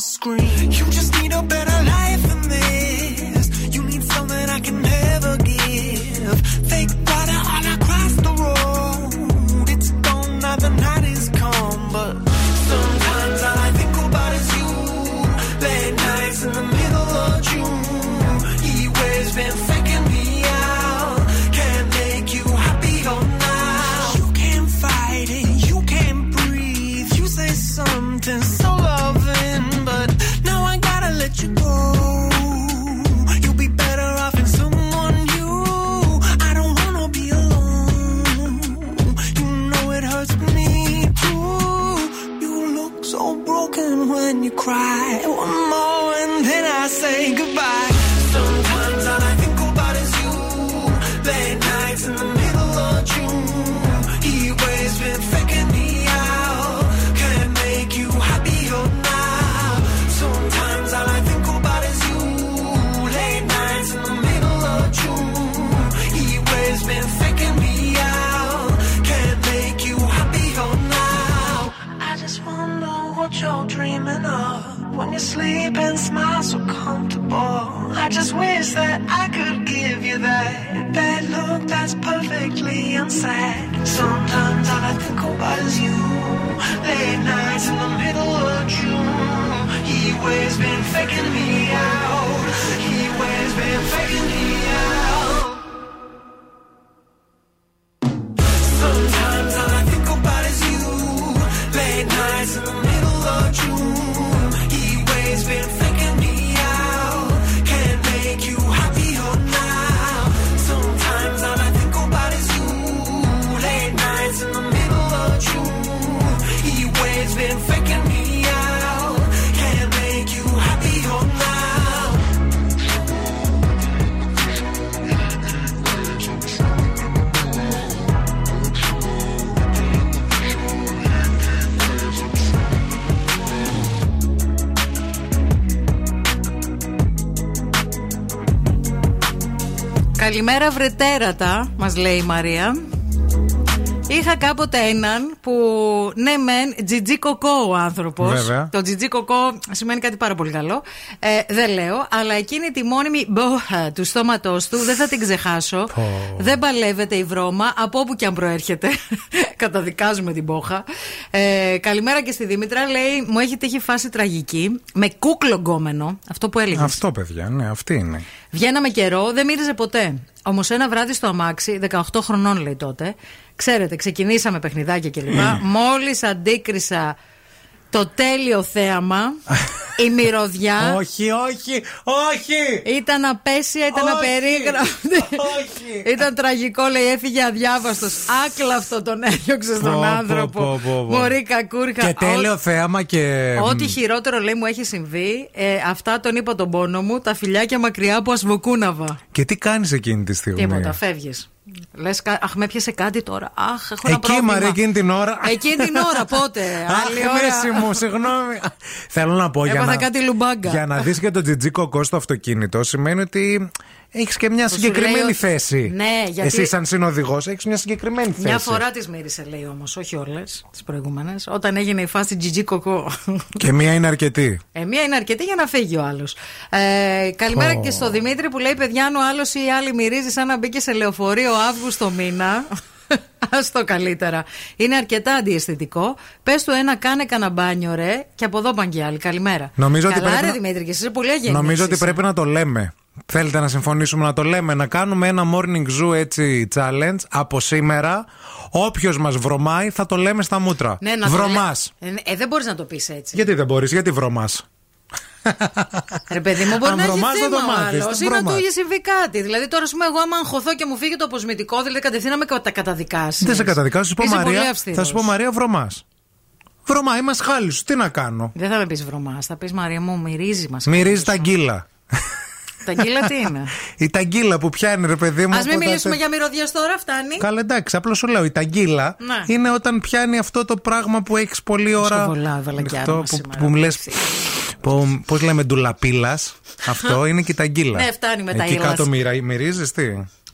Speaker 26: screen.
Speaker 5: You just need a better
Speaker 2: Καλημέρα βρετέρατα, μας λέει η Μαρία. Είχα κάποτε έναν που, ναι, μεν, τζιτζί κοκό ο άνθρωπος. Το τζιτζί κοκό σημαίνει κάτι πάρα πολύ καλό. Ε, δεν λέω, αλλά εκείνη τη μόνιμη μπόχα του στόματός του δεν θα την ξεχάσω. Δεν παλεύεται η βρώμα, από όπου και αν προέρχεται. Καταδικάζουμε την μπόχα. Ε, καλημέρα και στη Δήμητρα. Λέει, μου έχει τύχει φάση τραγική. Με κούκλο γκόμενο. Αυτό που έλεγες.
Speaker 1: Αυτό, παιδιά, ναι, αυτή είναι.
Speaker 2: Βγαίναμε καιρό, δεν μύριζε ποτέ. Όμως ένα βράδυ στο αμάξι, 18 χρονών λέει τότε, ξέρετε, ξεκινήσαμε παιχνιδάκια κλπ. Μόλις αντίκρισα το τέλειο θέαμα. Η μυρωδιά.
Speaker 1: όχι, όχι, όχι!
Speaker 2: Ήταν απέσια, ήταν απερίγραφη.
Speaker 1: Όχι!
Speaker 2: ήταν τραγικό, λέει, έφυγε αδιάβαστος. Άκλαυτο τον έδιωξε στον άνθρωπο. Μωρή κακούρκα.
Speaker 1: Και τέλειο θέαμα και.
Speaker 2: Ό,τι χειρότερο, λέει, μου έχει συμβεί. Ε, αυτά τον είπα τον πόνο μου. Τα φιλιάκια και μακριά από ασβοκούναβα.
Speaker 1: Και τι κάνεις εκείνη τη στιγμή;
Speaker 2: Τίποτα, φεύγεις. Λες, αχ, με πιάσε κάτι τώρα. Αχ, έχω ένα
Speaker 1: Εκεί,
Speaker 2: πρόβλημα.
Speaker 1: Μαρία, εκείνη την ώρα.
Speaker 2: Εκείνη την ώρα, πότε;
Speaker 1: Αχ,
Speaker 2: Άλλη ώρα.
Speaker 1: μέση μου, συγγνώμη. Θέλω να πω για
Speaker 2: Έπαθα
Speaker 1: να,
Speaker 2: κάτι λουμπάγκα.
Speaker 1: για να δεις και το τζιτζί κοκό στο αυτοκίνητο σημαίνει ότι έχεις και μια
Speaker 2: Που σου
Speaker 1: συγκεκριμένη
Speaker 2: λέει ότι-
Speaker 1: θέση.
Speaker 2: Ναι, γιατί-
Speaker 1: Εσύ σαν συνοδηγός έχεις μια συγκεκριμένη θέση.
Speaker 2: Μια φορά τι μύρισε, λέει όμως, όχι όλες τις προηγούμενες. Όταν έγινε η φάση GG κοκό.
Speaker 1: Και μια είναι αρκετή.
Speaker 2: Ε, μία είναι αρκετή για να φύγει ο άλλος. Ε, καλημέρα
Speaker 1: Ω.
Speaker 2: και στο Δημήτρη που λέει: Παιδιά, αν ο άλλος ή η άλλη μυρίζει σαν να μπήκε σε λεωφορείο Αύγουστο μήνα. Α το καλύτερα. Είναι αρκετά αντιαισθητικό. Πες του ένα, κάνε κανένα μπάνιο, ρε, και από εδώ πάνε και άλλοι. Καλημέρα.
Speaker 1: Νομίζω ότι
Speaker 2: Καλά,
Speaker 1: πρέπει
Speaker 2: ρε,
Speaker 1: να-
Speaker 2: Δημήτρη, και εσύ είσαι πολύ αγενής.
Speaker 1: Νομίζω ότι πρέπει να το λέμε. Θέλετε να συμφωνήσουμε να το λέμε, να κάνουμε ένα morning zoo έτσι challenge από σήμερα. Όποιος μας βρωμάει θα το λέμε στα μούτρα.
Speaker 2: Ναι, να το
Speaker 1: Βρωμάς.
Speaker 2: λέ- Ε, ε, δεν μπορείς να το πεις έτσι.
Speaker 1: Γιατί δεν μπορείς, γιατί βρωμάς;
Speaker 2: Ρε παιδί μου, μπορεί
Speaker 1: Αν
Speaker 2: να έχει
Speaker 1: βρωμάς, δεν το
Speaker 2: θέμα ο
Speaker 1: μάθεις,
Speaker 2: άλλος
Speaker 1: τι
Speaker 2: ή να του
Speaker 1: βρωμάς.
Speaker 2: είχε συμβεί κάτι. Δηλαδή, τώρα, ας πούμε, εγώ άμα αγχωθώ και μου φύγει το αποσμητικό, δηλαδή κατευθείαν με τα καταδικάσεις.
Speaker 1: Δεν σε καταδικάσω, θα σου πω
Speaker 2: Είσαι
Speaker 1: Μαρία.
Speaker 2: πολύ αυστηρός.
Speaker 1: Θα σου πω Μαρία βρωμάς. Βρωμά, είμαστε χάλι σου. Τι να κάνω;
Speaker 2: Δεν θα με πεις βρωμάς, θα πεις Μαρία μου, μυρίζει μας.
Speaker 1: Μυρίζει τα γκίλα.
Speaker 2: Τα γκίλα τι είναι;
Speaker 1: Η ταγκίλα που πιάνει, ρε παιδί μου.
Speaker 2: Α μην
Speaker 1: από τα-
Speaker 2: μιλήσουμε για μυρωδιές τώρα, φτάνει.
Speaker 1: Καλά, εντάξει, απλώς σου λέω. Η ταγκίλα
Speaker 2: Ναι.
Speaker 1: είναι όταν πιάνει αυτό το πράγμα που έχεις πολλή ώρα.
Speaker 2: Σκοβολά, βαλακιά
Speaker 1: Αυτό
Speaker 2: άρωμα
Speaker 1: που,
Speaker 2: σήμερα.
Speaker 1: που μου λε. Πώς λέμε, ντουλαπίλας. Αυτό είναι και η ταγκίλα.
Speaker 2: Ναι, φτάνει με τα
Speaker 1: Εκεί
Speaker 2: ήλας.
Speaker 1: κάτω μοιρα- μυρίζεις τι;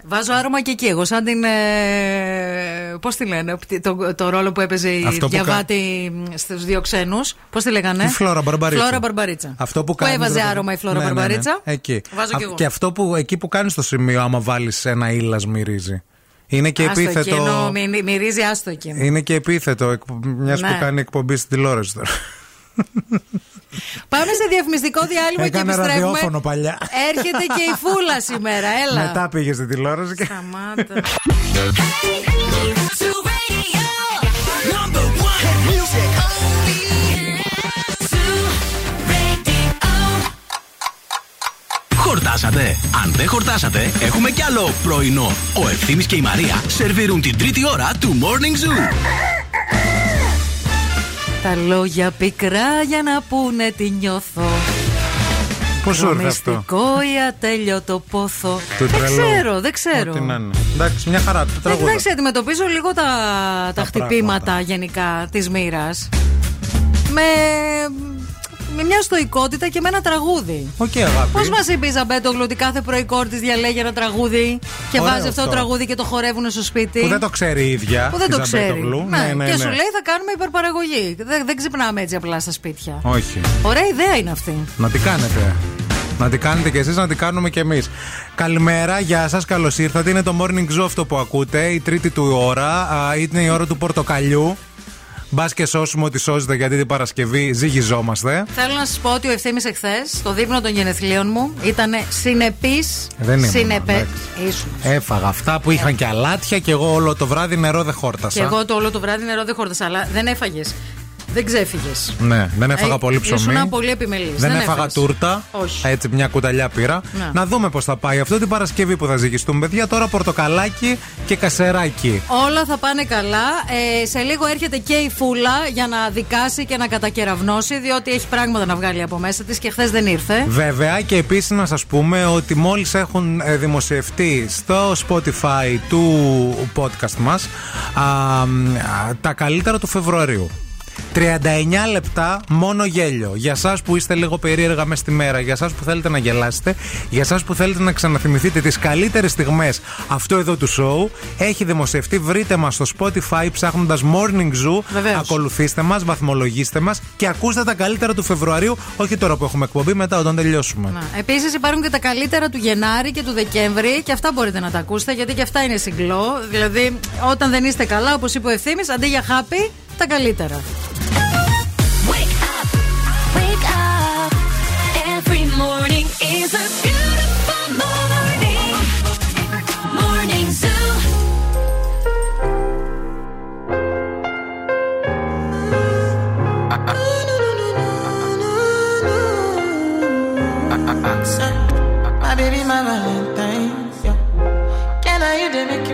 Speaker 2: Βάζω άρωμα και εκεί. Εγώ, σαν την. Ε, Πώς τη λένε, το, το ρόλο που έπαιζε η
Speaker 1: Αυτό που
Speaker 2: διαβάτη στους δύο ξένους. Πώς τη λέγανε;
Speaker 1: Η Φλόρα Μπαρμπαρίτσα.
Speaker 2: Φλόρα Μπαρμπαρίτσα.
Speaker 1: Αυτό που, κάνεις,
Speaker 2: έβαζε
Speaker 1: ρε παιδί-
Speaker 2: άρωμα η Φλόρα
Speaker 1: Ναι, ναι, ναι.
Speaker 2: Μπαρμπαρίτσα.
Speaker 1: Εκεί.
Speaker 2: Βάζω
Speaker 1: Α-
Speaker 2: κι εγώ.
Speaker 1: Και αυτό που εκεί που κάνεις στο σημείο, άμα βάλεις ένα ήλας, μυρίζει. Είναι και
Speaker 2: Άστο
Speaker 1: επίθετο.
Speaker 2: εκείνο, μυ- μυρίζει άστο εκείνο.
Speaker 1: Είναι και επίθετο, μιας
Speaker 2: Ναι.
Speaker 1: που κάνει εκπομπή στην τηλεόραση τώρα.
Speaker 2: Πάμε σε διαφημιστικό διάλειμμα και
Speaker 1: Έκανε
Speaker 2: επιστρέφουμε.
Speaker 1: ραδιόφωνο παλιά.
Speaker 2: Έρχεται και η φούλα σήμερα, έλα.
Speaker 1: Μετά πήγες στην τηλεόραση και.
Speaker 2: Σταμάτα.
Speaker 5: Χορτάσατε. Αν δεν χορτάσατε, έχουμε κι άλλο πρωινό. Ο Ευθύμης και η Μαρία σερβίρουν την τρίτη ώρα του Morning Zoo.
Speaker 2: Τα λόγια πικρά για να πούνε τι νιώθω.
Speaker 1: Πώς σου ήρθε αυτό;
Speaker 2: Μυστικό ή ατέλειωτο πόθο.
Speaker 1: Του
Speaker 2: δεν
Speaker 1: τρελού.
Speaker 2: ξέρω, δεν ξέρω.
Speaker 1: Ό,τι να είναι. Εντάξει, μια χαρά. Το τραγούδα.
Speaker 2: Εντάξει, αντιμετωπίζω λίγο τα, τα, χτυπήματα
Speaker 1: πράγματα.
Speaker 2: γενικά της μοίρας. Με, με μια στοικότητα και με ένα τραγούδι.
Speaker 1: Οκ, αγάπη.
Speaker 2: Πώς μας είπε η Ζαμπέτογλου ότι κάθε πρωί κόρη της διαλέγει ένα τραγούδι και
Speaker 1: Ωραίο
Speaker 2: βάζει αυτό το
Speaker 1: αυτό.
Speaker 2: τραγούδι και το χορεύουν στο σπίτι;
Speaker 1: Που δεν το ξέρει η ίδια.
Speaker 2: Που δεν
Speaker 1: η
Speaker 2: το ξέρει.
Speaker 1: Ζαμπέτογλου.
Speaker 2: Ναι,
Speaker 1: Ναι, ναι,
Speaker 2: και
Speaker 1: ναι.
Speaker 2: σου λέει θα κάνουμε υπερπαραγωγή. Δεν, δεν ξυπνάμε έτσι απλά στα σπίτια.
Speaker 1: Όχι.
Speaker 2: Ωραία ιδέα είναι αυτή.
Speaker 1: Να την κάνετε. Να την κάνετε κι εσείς, να την κάνουμε κι εμείς. Καλημέρα, γεια σας, καλώς ήρθατε. Είναι το Morning Zoo αυτό που ακούτε, η τρίτη του ώρα. Α, Είναι η ώρα του πορτοκαλιού. Μπας και σώσουμε ό,τι σώζεται γιατί την Παρασκευή ζυγιζόμαστε.
Speaker 2: Θέλω να σας πω ότι ο ευθύνη εχθές, στο δείπνο των γενεθλίων μου, ήταν συνεπής.
Speaker 1: Δεν ήμουν,
Speaker 2: Συνεπέ.
Speaker 1: εντάξει.
Speaker 2: Ήσουν.
Speaker 1: Έφαγα αυτά που είχαν και αλάτια και εγώ όλο το βράδυ νερό δεν χόρτασα.
Speaker 2: Και εγώ το όλο το βράδυ νερό δεν χόρτασα, αλλά δεν έφαγες. Δεν ξέφυγες.
Speaker 1: Ναι, δεν έφαγα πολύ ψωμί.
Speaker 2: Ήσουν πολύ επιμελής.
Speaker 1: Δεν, έφαγα
Speaker 2: έφαγες.
Speaker 1: τούρτα.
Speaker 2: Όχι.
Speaker 1: Έτσι, μια κουταλιά πήρα.
Speaker 2: Ναι.
Speaker 1: Να δούμε πώς θα πάει αυτό την Παρασκευή που θα ζυγιστούμε, παιδιά. Τώρα πορτοκαλάκι και κασεράκι.
Speaker 2: Όλα θα πάνε καλά. Ε, σε λίγο έρχεται και η Φούλα για να δικάσει και να κατακεραυνώσει, διότι έχει πράγματα να βγάλει από μέσα της και χθες δεν ήρθε.
Speaker 1: Βέβαια και επίσης να σας πούμε ότι μόλις έχουν ε, δημοσιευτεί στο Spotify του podcast μας α, α, τα καλύτερα του Φεβρουαρίου. 39 λεπτά μόνο γέλιο. Για εσά που είστε λίγο περίεργα μέσα στη μέρα, για εσά που θέλετε να γελάσετε, για εσά που θέλετε να ξαναθυμηθείτε τις καλύτερες στιγμές αυτού εδώ του show, έχει δημοσιευτεί. Βρείτε μας στο Spotify ψάχνοντας Morning Zoo.
Speaker 2: Βεβαίως.
Speaker 1: Ακολουθήστε μας, βαθμολογήστε μας και ακούστε τα καλύτερα του Φεβρουαρίου. Όχι τώρα που έχουμε εκπομπή, μετά όταν τελειώσουμε.
Speaker 2: Επίσης υπάρχουν και τα καλύτερα του Γενάρη και του Δεκέμβρη και αυτά μπορείτε να τα ακούσετε γιατί και αυτά είναι συγκλό. Δηλαδή, όταν δεν είστε καλά, όπως είπε ο ευθύνη, αντί για χάπι, τα καλύτερα.
Speaker 6: Wake up. Every morning is a beautiful morning. Morning Zoo.
Speaker 7: My baby, my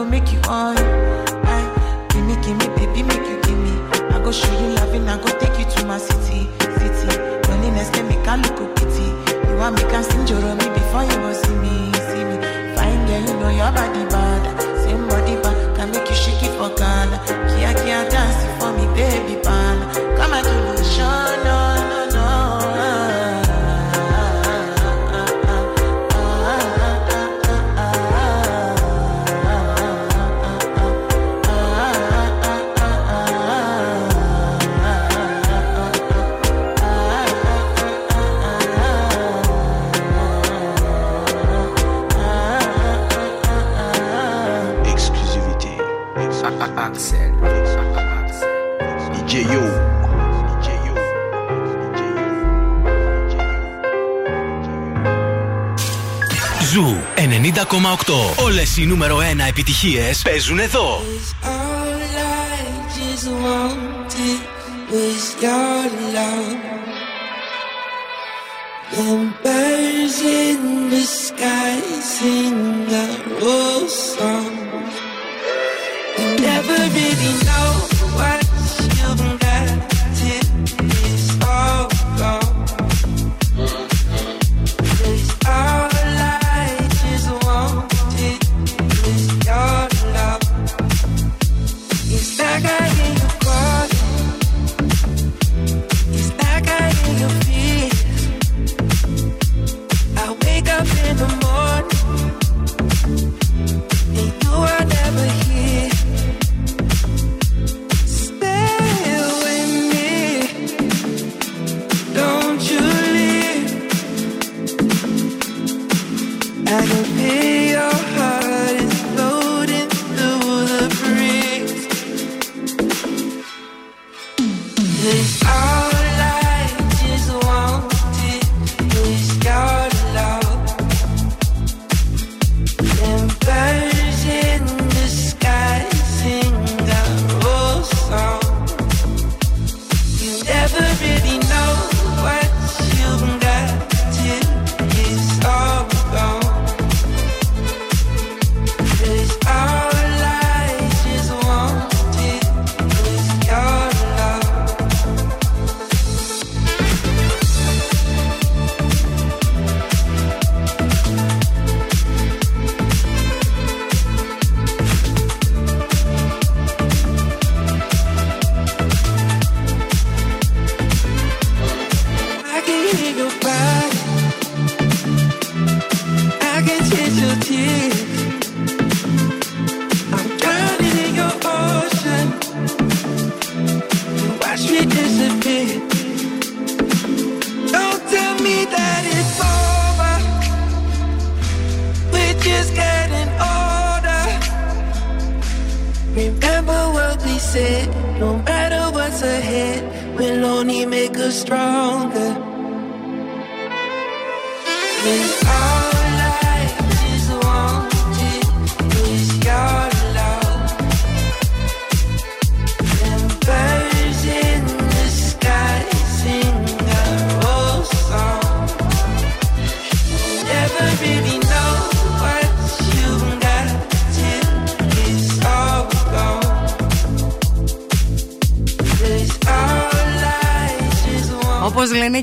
Speaker 27: go make you on. I gimme, gimme, baby, make you gimme. I go show you loving, I go take you to my city, city. Money next day make a look up pity. You want me can sing your me before you go see me, see me. Fine girl, you know your body bad. Same body bad can make you shake it for Ghana. Kia, kia, dance for me, baby, pan. Come and do the show, no.
Speaker 28: Όλες οι νούμερο 1 επιτυχίες παίζουν εδώ.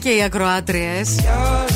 Speaker 2: Και οι ακροάτριες,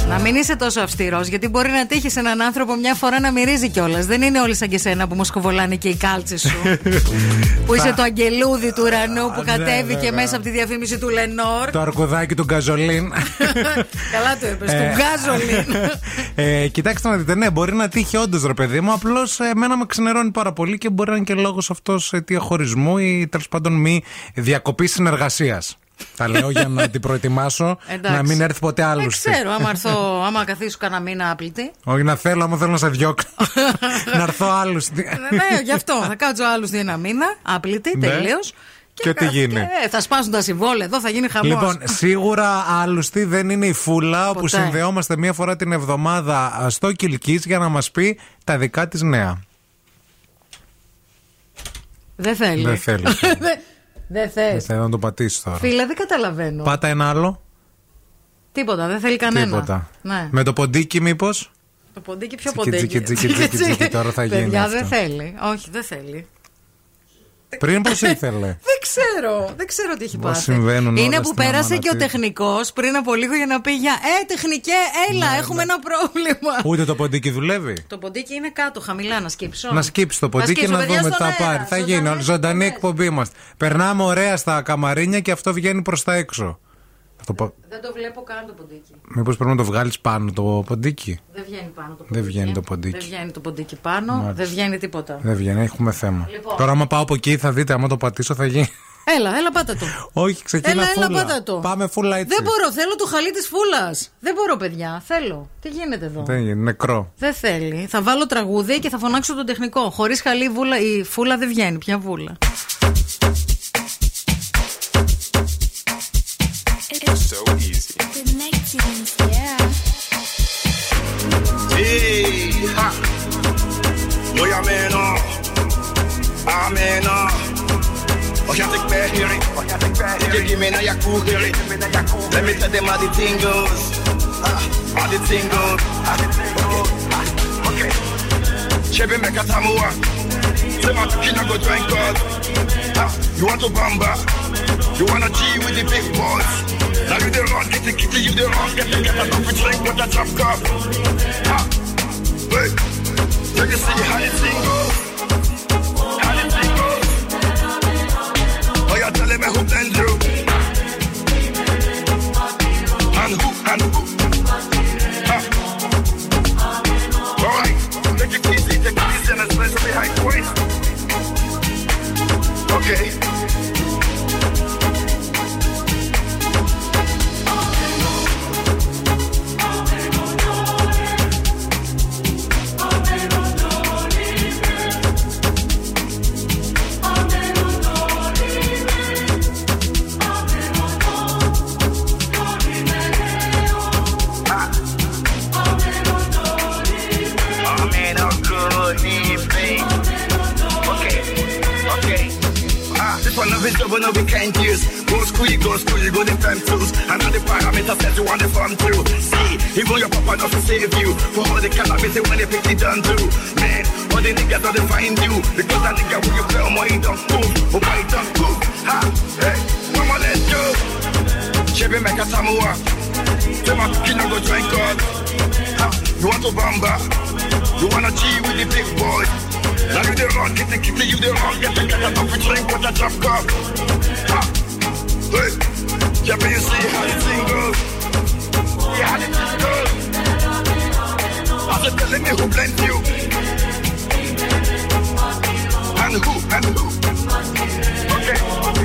Speaker 2: να μην είσαι τόσο αυστηρός, γιατί μπορεί να τύχει έναν άνθρωπο μια φορά να μυρίζει κιόλας. Δεν είναι όλοι σαν και σένα που μου σκοβολάνε και οι κάλτσες σου. που είσαι το αγγελούδι του ουρανού που
Speaker 1: ναι,
Speaker 2: κατέβηκε
Speaker 1: βέβαια.
Speaker 2: μέσα από τη διαφήμιση του Λενόρ.
Speaker 1: Το αρκουδάκι του γκαζολίν.
Speaker 2: Καλά το είπες,
Speaker 1: Ε,
Speaker 2: του γκάζολιν.
Speaker 1: ε, κοιτάξτε να δείτε, ναι, μπορεί να τύχει όντως ρε παιδί μου. Απλώς εμένα με ξενερώνει πάρα πολύ και μπορεί να είναι και λόγος αυτός διαχωρισμού ή τέλος πάντων μη διακοπής συνεργασίας. Τα λέω για να την προετοιμάσω
Speaker 2: Εντάξει.
Speaker 1: να μην έρθει ποτέ άλλος.
Speaker 2: Δεν ξέρω, άμα, έρθω, άμα καθίσω κανένα μήνα άπλητη.
Speaker 1: Όχι να θέλω, άμα θέλω να σε διώξω. να έρθω άλλου.
Speaker 2: ναι, γι' αυτό. Θα κάτσω άλλους ένα μήνα, άπλητη,
Speaker 1: Ναι.
Speaker 2: τελείως.
Speaker 1: Και ό,τι γίνει;
Speaker 2: Ε, θα σπάσουν τα συμβόλαια εδώ, θα γίνει χαμός.
Speaker 1: Λοιπόν, σίγουρα άλλουστη δεν είναι η φούλα όπου
Speaker 2: Ποτέ.
Speaker 1: συνδεόμαστε μία φορά την εβδομάδα α, στο Κιλκής για να μας πει τα δικά της νέα.
Speaker 2: δεν θέλει.
Speaker 1: Δεν θέλει.
Speaker 2: Δεν θες.
Speaker 1: Δεν θέλω να το πατήσει τώρα.
Speaker 2: Φίλε, δεν καταλαβαίνω.
Speaker 1: Πάτα ένα άλλο.
Speaker 2: Τίποτα, δεν θέλει κανένα.
Speaker 1: Τίποτα.
Speaker 2: Ναι.
Speaker 1: Με το ποντίκι μήπως;
Speaker 2: Το ποντίκι πιο
Speaker 1: Τσίκι,
Speaker 2: ποντίκι.
Speaker 1: τσίκι, τσίκι, τσίκι, τσίκι, τώρα θα γίνει
Speaker 2: Παιδιά,
Speaker 1: αυτό.
Speaker 2: δεν θέλει. Όχι, δεν θέλει.
Speaker 1: Πριν πώς ήθελε;
Speaker 2: Δεν ξέρω, δεν ξέρω τι έχει
Speaker 1: Πώς
Speaker 2: πάθει.
Speaker 1: συμβαίνουν όλα
Speaker 2: Είναι που
Speaker 1: στην
Speaker 2: πέρασε και ο
Speaker 1: αμανατή.
Speaker 2: τεχνικός πριν από λίγο για να πει για Ε, τεχνικέ, έλα, έχουμε ένα πρόβλημα.
Speaker 1: Ούτε το ποντίκι δουλεύει;
Speaker 2: Το ποντίκι είναι κάτω, χαμηλά, να σκύψω.
Speaker 1: Να σκύψει το ποντίκι
Speaker 2: σκύψω,
Speaker 1: να
Speaker 2: παιδιά,
Speaker 1: δούμε τι
Speaker 2: στον
Speaker 1: θα
Speaker 2: αέρα,
Speaker 1: πάρει. Θα
Speaker 2: ζωντανή
Speaker 1: γίνει. Ζωντανή εκπομπή είμαστε. Περνάμε ωραία στα καμαρίνια και αυτό βγαίνει προς τα έξω. Θα το πω-
Speaker 2: Δεν το βλέπω καν το ποντίκι.
Speaker 1: Μήπως πρέπει να το βγάλεις πάνω το ποντίκι;
Speaker 2: Δεν βγαίνει πάνω το ποντίκι.
Speaker 1: Δεν βγαίνει το ποντίκι.
Speaker 2: Δεν βγαίνει το ποντίκι πάνω,
Speaker 1: Μάλιστα.
Speaker 2: δεν βγαίνει τίποτα.
Speaker 1: Δεν βγαίνει, έχουμε θέμα.
Speaker 2: Λοιπόν.
Speaker 1: Τώρα, άμα πάω από εκεί, θα δείτε, άμα το πατήσω, θα γίνει.
Speaker 2: Έλα, έλα, πάτα το.
Speaker 1: Όχι, ξεκινά
Speaker 2: Έλα, έλα,
Speaker 1: φούλα.
Speaker 2: πάτα το.
Speaker 1: Πάμε φούλα έτσι.
Speaker 2: Δεν μπορώ, θέλω το χαλί της φούλας. Δεν μπορώ, παιδιά. Θέλω. Τι γίνεται εδώ;
Speaker 1: Δεν γίνει, νεκρό.
Speaker 2: Δεν θέλει. Θα βάλω τραγούδι και θα φωνάξω τον τεχνικό. Χωρίς χαλί βούλα, η φούλα δεν βγαίνει. Ποια βούλα.
Speaker 29: You ah, ah. Ah, want to bamba? You wanna G with the big boys? Now you the get the kitty, you the wrong, get the get a coffee drink with a drop cup. Ah, wait. Let me see how the thing goes. How the thing goes. Oh, you're telling me who blend you? And who, and who? Ah. All right, take it easy, take it easy, and it behind the. Okay. One of we can't use. Go school, go school, you go the time tools. And all the parameters that you want to farm through. See, even your papa not to save you. For all the cannabis when they pick it done too. Man, all the niggas don't find you. Because that nigga when you play oh, on my don't move. Oh, my don't move. Ha, hey, mama, let's go. Chebe meka samoa. My kina go join God. Ha, you want to bamba? You wanna G with the big boy? Now you the wrong, get the you the get the a coffee drink hey, yeah, but you see how the thing. See how the thing goes. I said, telling me who blend you. And who, and who. Okay.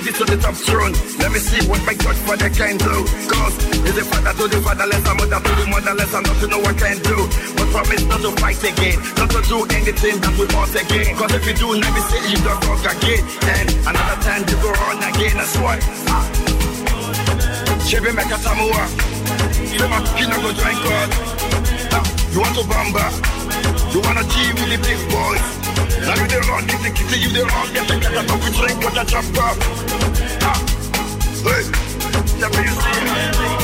Speaker 29: Of throne. Let me see what my God father can do. Cause is a father to the fatherless, a mother to the motherless, and nothing no one can do. But promise not to fight again, not to do anything that will hurt again. Cause if you do, let me see you don't talk again. And another time you go on again, that's why. Ah. Chebe meka tamua. Sema kina go join God. Ah, You want to bamba? You wanna G with the big boys? Now you the wrong, get the kitty, you the wrong, get the cat up, we drink, got the chop up. Ah, hey, never you see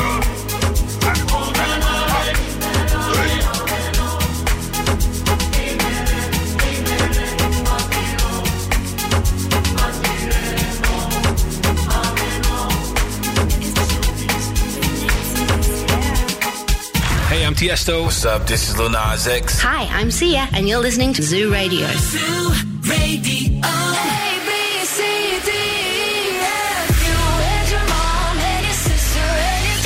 Speaker 30: Tiesto. What's up? This is Lil Nas X.
Speaker 31: Hi, I'm Sia, and you're listening to Zoo Radio.
Speaker 14: Zoo Radio. A, B, C, D, E, F. You and your mom and your sister and your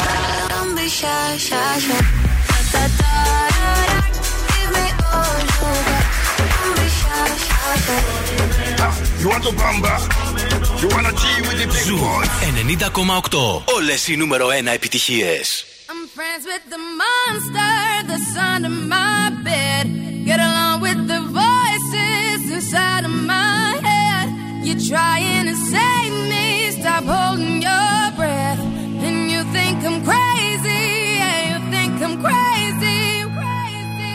Speaker 14: Don't be shy, shy, shy. Da, da, da, da, da. Give me all you got. Don't be shy, shy, shy.
Speaker 29: Ah, You want to bamba? You wanna G with the big
Speaker 10: Ζου
Speaker 29: boys?
Speaker 10: 90,8. Όλες οι νούμερο 1 επιτυχίες.
Speaker 14: Friends with the monster that's under my bed. Get along with the voices inside of my head. You're trying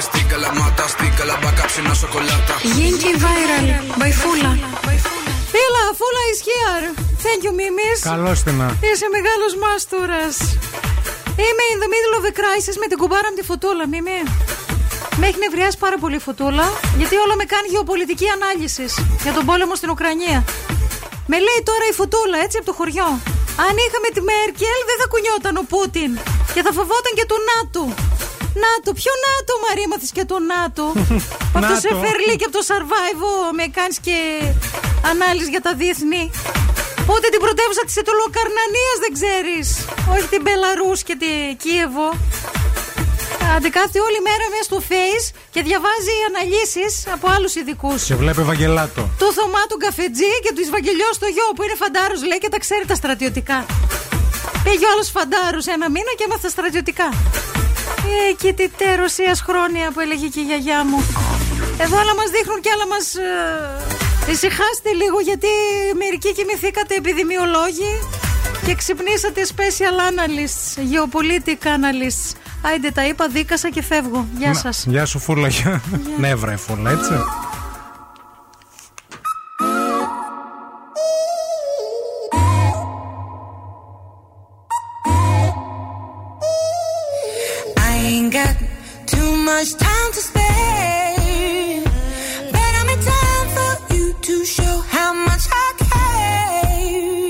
Speaker 29: αλήθειες. Είσαι στην καλαμάτα, στην καλαμπάκα, ψινά σοκολάτα.
Speaker 2: Yankee Viral by Fula. Φίλα, Fula is here. Thank you, Mimis.
Speaker 1: Καλώς την να.
Speaker 2: Είσαι μεγάλος μάστορας. Είμαι in the middle of a crisis με την κουμπάρα μου τη φωτούλα, Μίμη. Με έχει νευριάσει πάρα πολύ η φωτούλα, γιατί όλο με κάνει γεωπολιτική ανάλυσης για τον πόλεμο στην Ουκρανία. Με λέει τώρα η φωτούλα, έτσι από το χωριό. Αν είχαμε τη Μέρκελ, δεν θα κουνιόταν ο Πούτιν. Και θα φοβόταν και το ΝΑΤΟ. ΝΑΤΟ, ποιο ΝΑΤΟ, Μαρία, μάθεις και το ΝΑΤΟ. από το
Speaker 32: ΝΑΤΟ.
Speaker 2: Σεφερλί και από το Survival με κάνεις και ανάλυση για τα διεθνή. Ούτε την πρωτεύουσα της Ετωλοκαρνανίας δεν ξέρεις. Όχι την Μπελαρούς και την Κίεβο. Άντε κάθεται όλη μέρα μέσα στο Face και διαβάζει αναλύσεις από άλλους ειδικούς.
Speaker 1: Σε βλέπει Ευαγγελάτο.
Speaker 2: Του Θωμά του Καφετζή και του Ισβαγγελιό στο γιο που είναι φαντάρος λέει και τα ξέρει τα στρατιωτικά. Πήγε ο άλλος φαντάρος ένα μήνα και έμαθε τα στρατιωτικά. Ε, και τι τε Ρωσία χρόνια που έλεγε και η γιαγιά μου. Εδώ άλλα μας δείχνουν και άλλα μας. Ε, ησυχάστε λίγο γιατί μερικοί κοιμηθήκατε επιδημιολόγοι και ξυπνήσατε special analysts, geopolitical analysts. Άιντε τα είπα, δίκασα και φεύγω. Γεια
Speaker 1: Να-
Speaker 2: σας.
Speaker 1: Γεια σου, φούλα. γεια. Νεύρα, η φούλα, έτσι.
Speaker 4: Much time to spare. But I'm in time for you to show how much I care.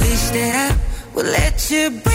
Speaker 4: Wish that I would let you break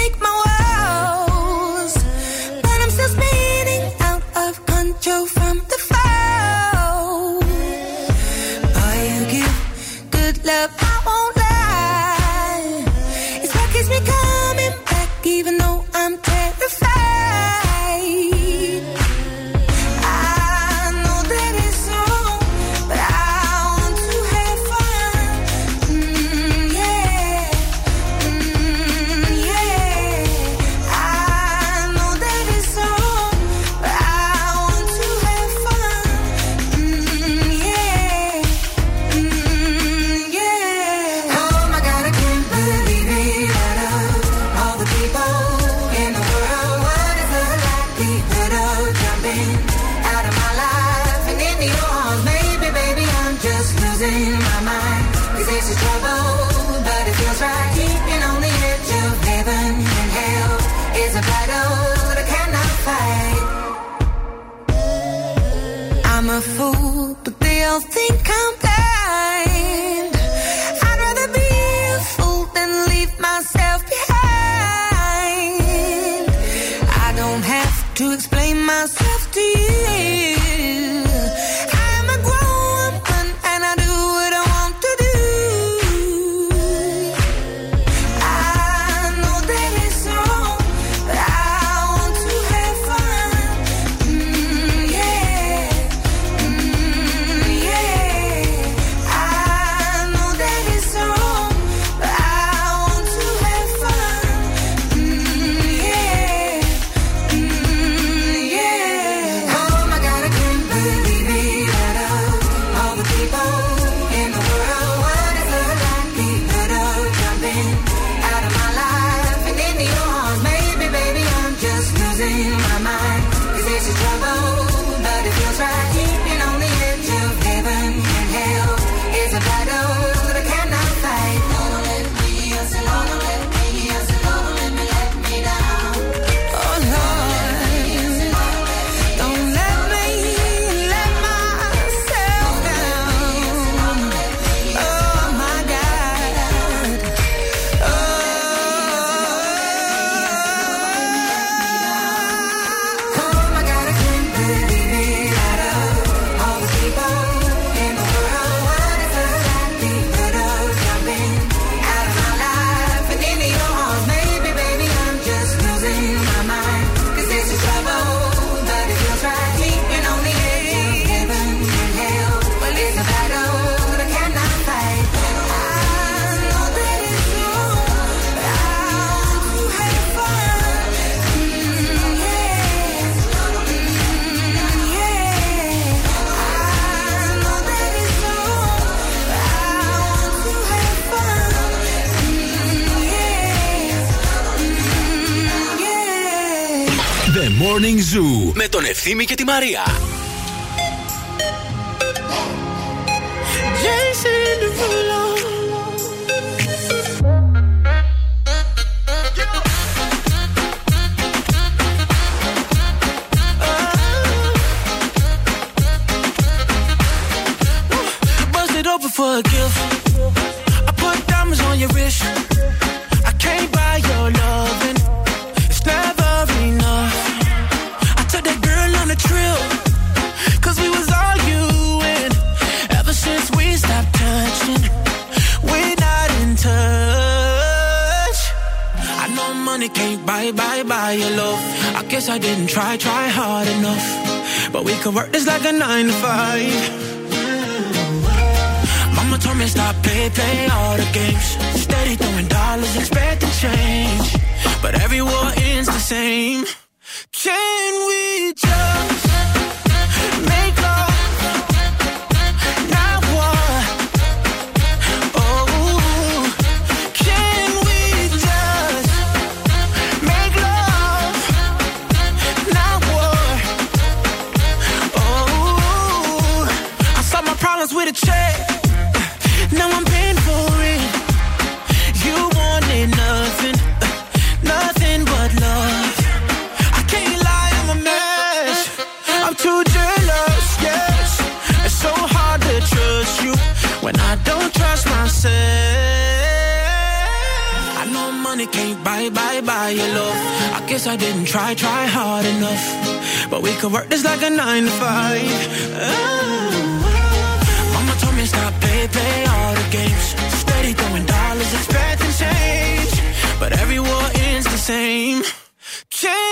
Speaker 5: με τον Ευθύμη και τη Μαρία.
Speaker 7: same. same.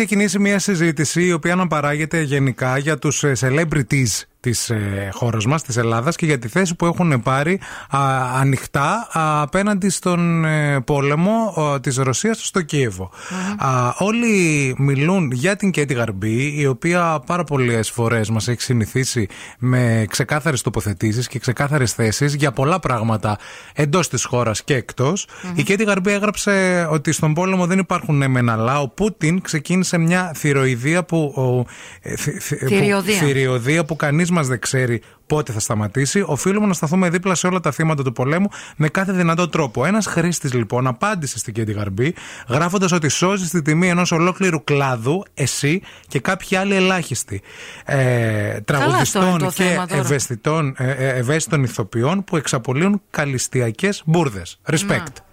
Speaker 1: Ξεκινήσει μια συζήτηση η οποία αναπαράγεται γενικά για τους ε, celebrities της ε, χώρας μας, της Ελλάδας και για τη θέση που έχουν πάρει α, ανοιχτά α, απέναντι στον ε, πόλεμο α, της Ρωσίας στο κιεβο Α, όλοι μιλούν για την Κέτη Γαρμπή η οποία πάρα πολλές φορές μας έχει συνηθίσει με ξεκάθαρες τοποθετήσεις και ξεκάθαρες θέσεις για πολλά πράγματα εντός της χώρας και εκτος Η Κέτη Γαρμπή έγραψε ότι στον πόλεμο δεν υπάρχουν ναι μεν αλλά. Ο Πούτιν ξεκίνησε μια θηροειδία που, ο, ε, θη- θη- που-
Speaker 2: Θηριωδία.
Speaker 1: θηριωδία που κανείς μας δεν ξέρει πότε θα σταματήσει. Οφείλουμε να σταθούμε δίπλα σε όλα τα θύματα του πολέμου με κάθε δυνατό τρόπο. Ένας χρήστης λοιπόν απάντησε στην Κέντι Γαρμπή, γράφοντας ότι σώζει τη τιμή ενός ολόκληρου κλάδου, εσύ και κάποιοι άλλοι ελάχιστοι. Ε, τραγουδιστών
Speaker 2: το
Speaker 1: και
Speaker 2: θέμα τώρα.
Speaker 1: ευαισθητών, ε, ε, ευαίσθητων ηθοποιών που εξαπολύουν καλυστιακές μπουρδες. Respect.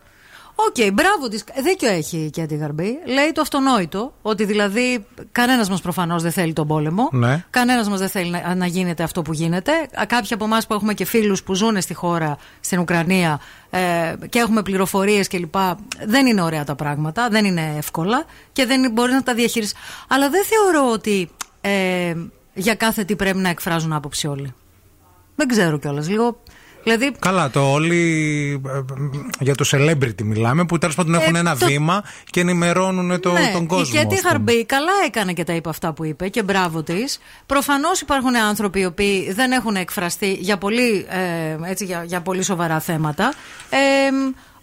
Speaker 2: Οκ, μπράβο της. Δίκιο έχει η Κέτη Γαρμπή. Λέει το αυτονόητο. Ότι δηλαδή κανένας μας προφανώς δεν θέλει τον πόλεμο.
Speaker 1: Ναι.
Speaker 2: Κανένας μας δεν θέλει να, να γίνεται αυτό που γίνεται. Α, Κάποιοι από εμάς που έχουμε και φίλους που ζουν στη χώρα, στην Ουκρανία ε, και έχουμε πληροφορίες κλπ. Δεν είναι ωραία τα πράγματα. Δεν είναι εύκολα και δεν μπορεί να τα διαχειριστεί. Αλλά δεν θεωρώ ότι ε, για κάθε τι πρέπει να εκφράζουν άποψη όλοι. Δεν ξέρω κιόλας. Λίγο. Δηλαδή,
Speaker 1: Καλά, το όλοι ε, ε, για το celebrity μιλάμε που τέλος πάντων έχουν
Speaker 2: Ε,
Speaker 1: ένα
Speaker 2: το-
Speaker 1: βήμα και ενημερώνουν το,
Speaker 2: ναι,
Speaker 1: τον κόσμο.
Speaker 2: Η Κέτι
Speaker 1: ας πούμε.
Speaker 2: Χαρμπή καλά έκανε και τα είπε αυτά που είπε και μπράβο της. Προφανώς υπάρχουν άνθρωποι οι οποίοι δεν έχουν εκφραστεί για πολύ, ε, έτσι, για, για πολύ σοβαρά θέματα. Ε,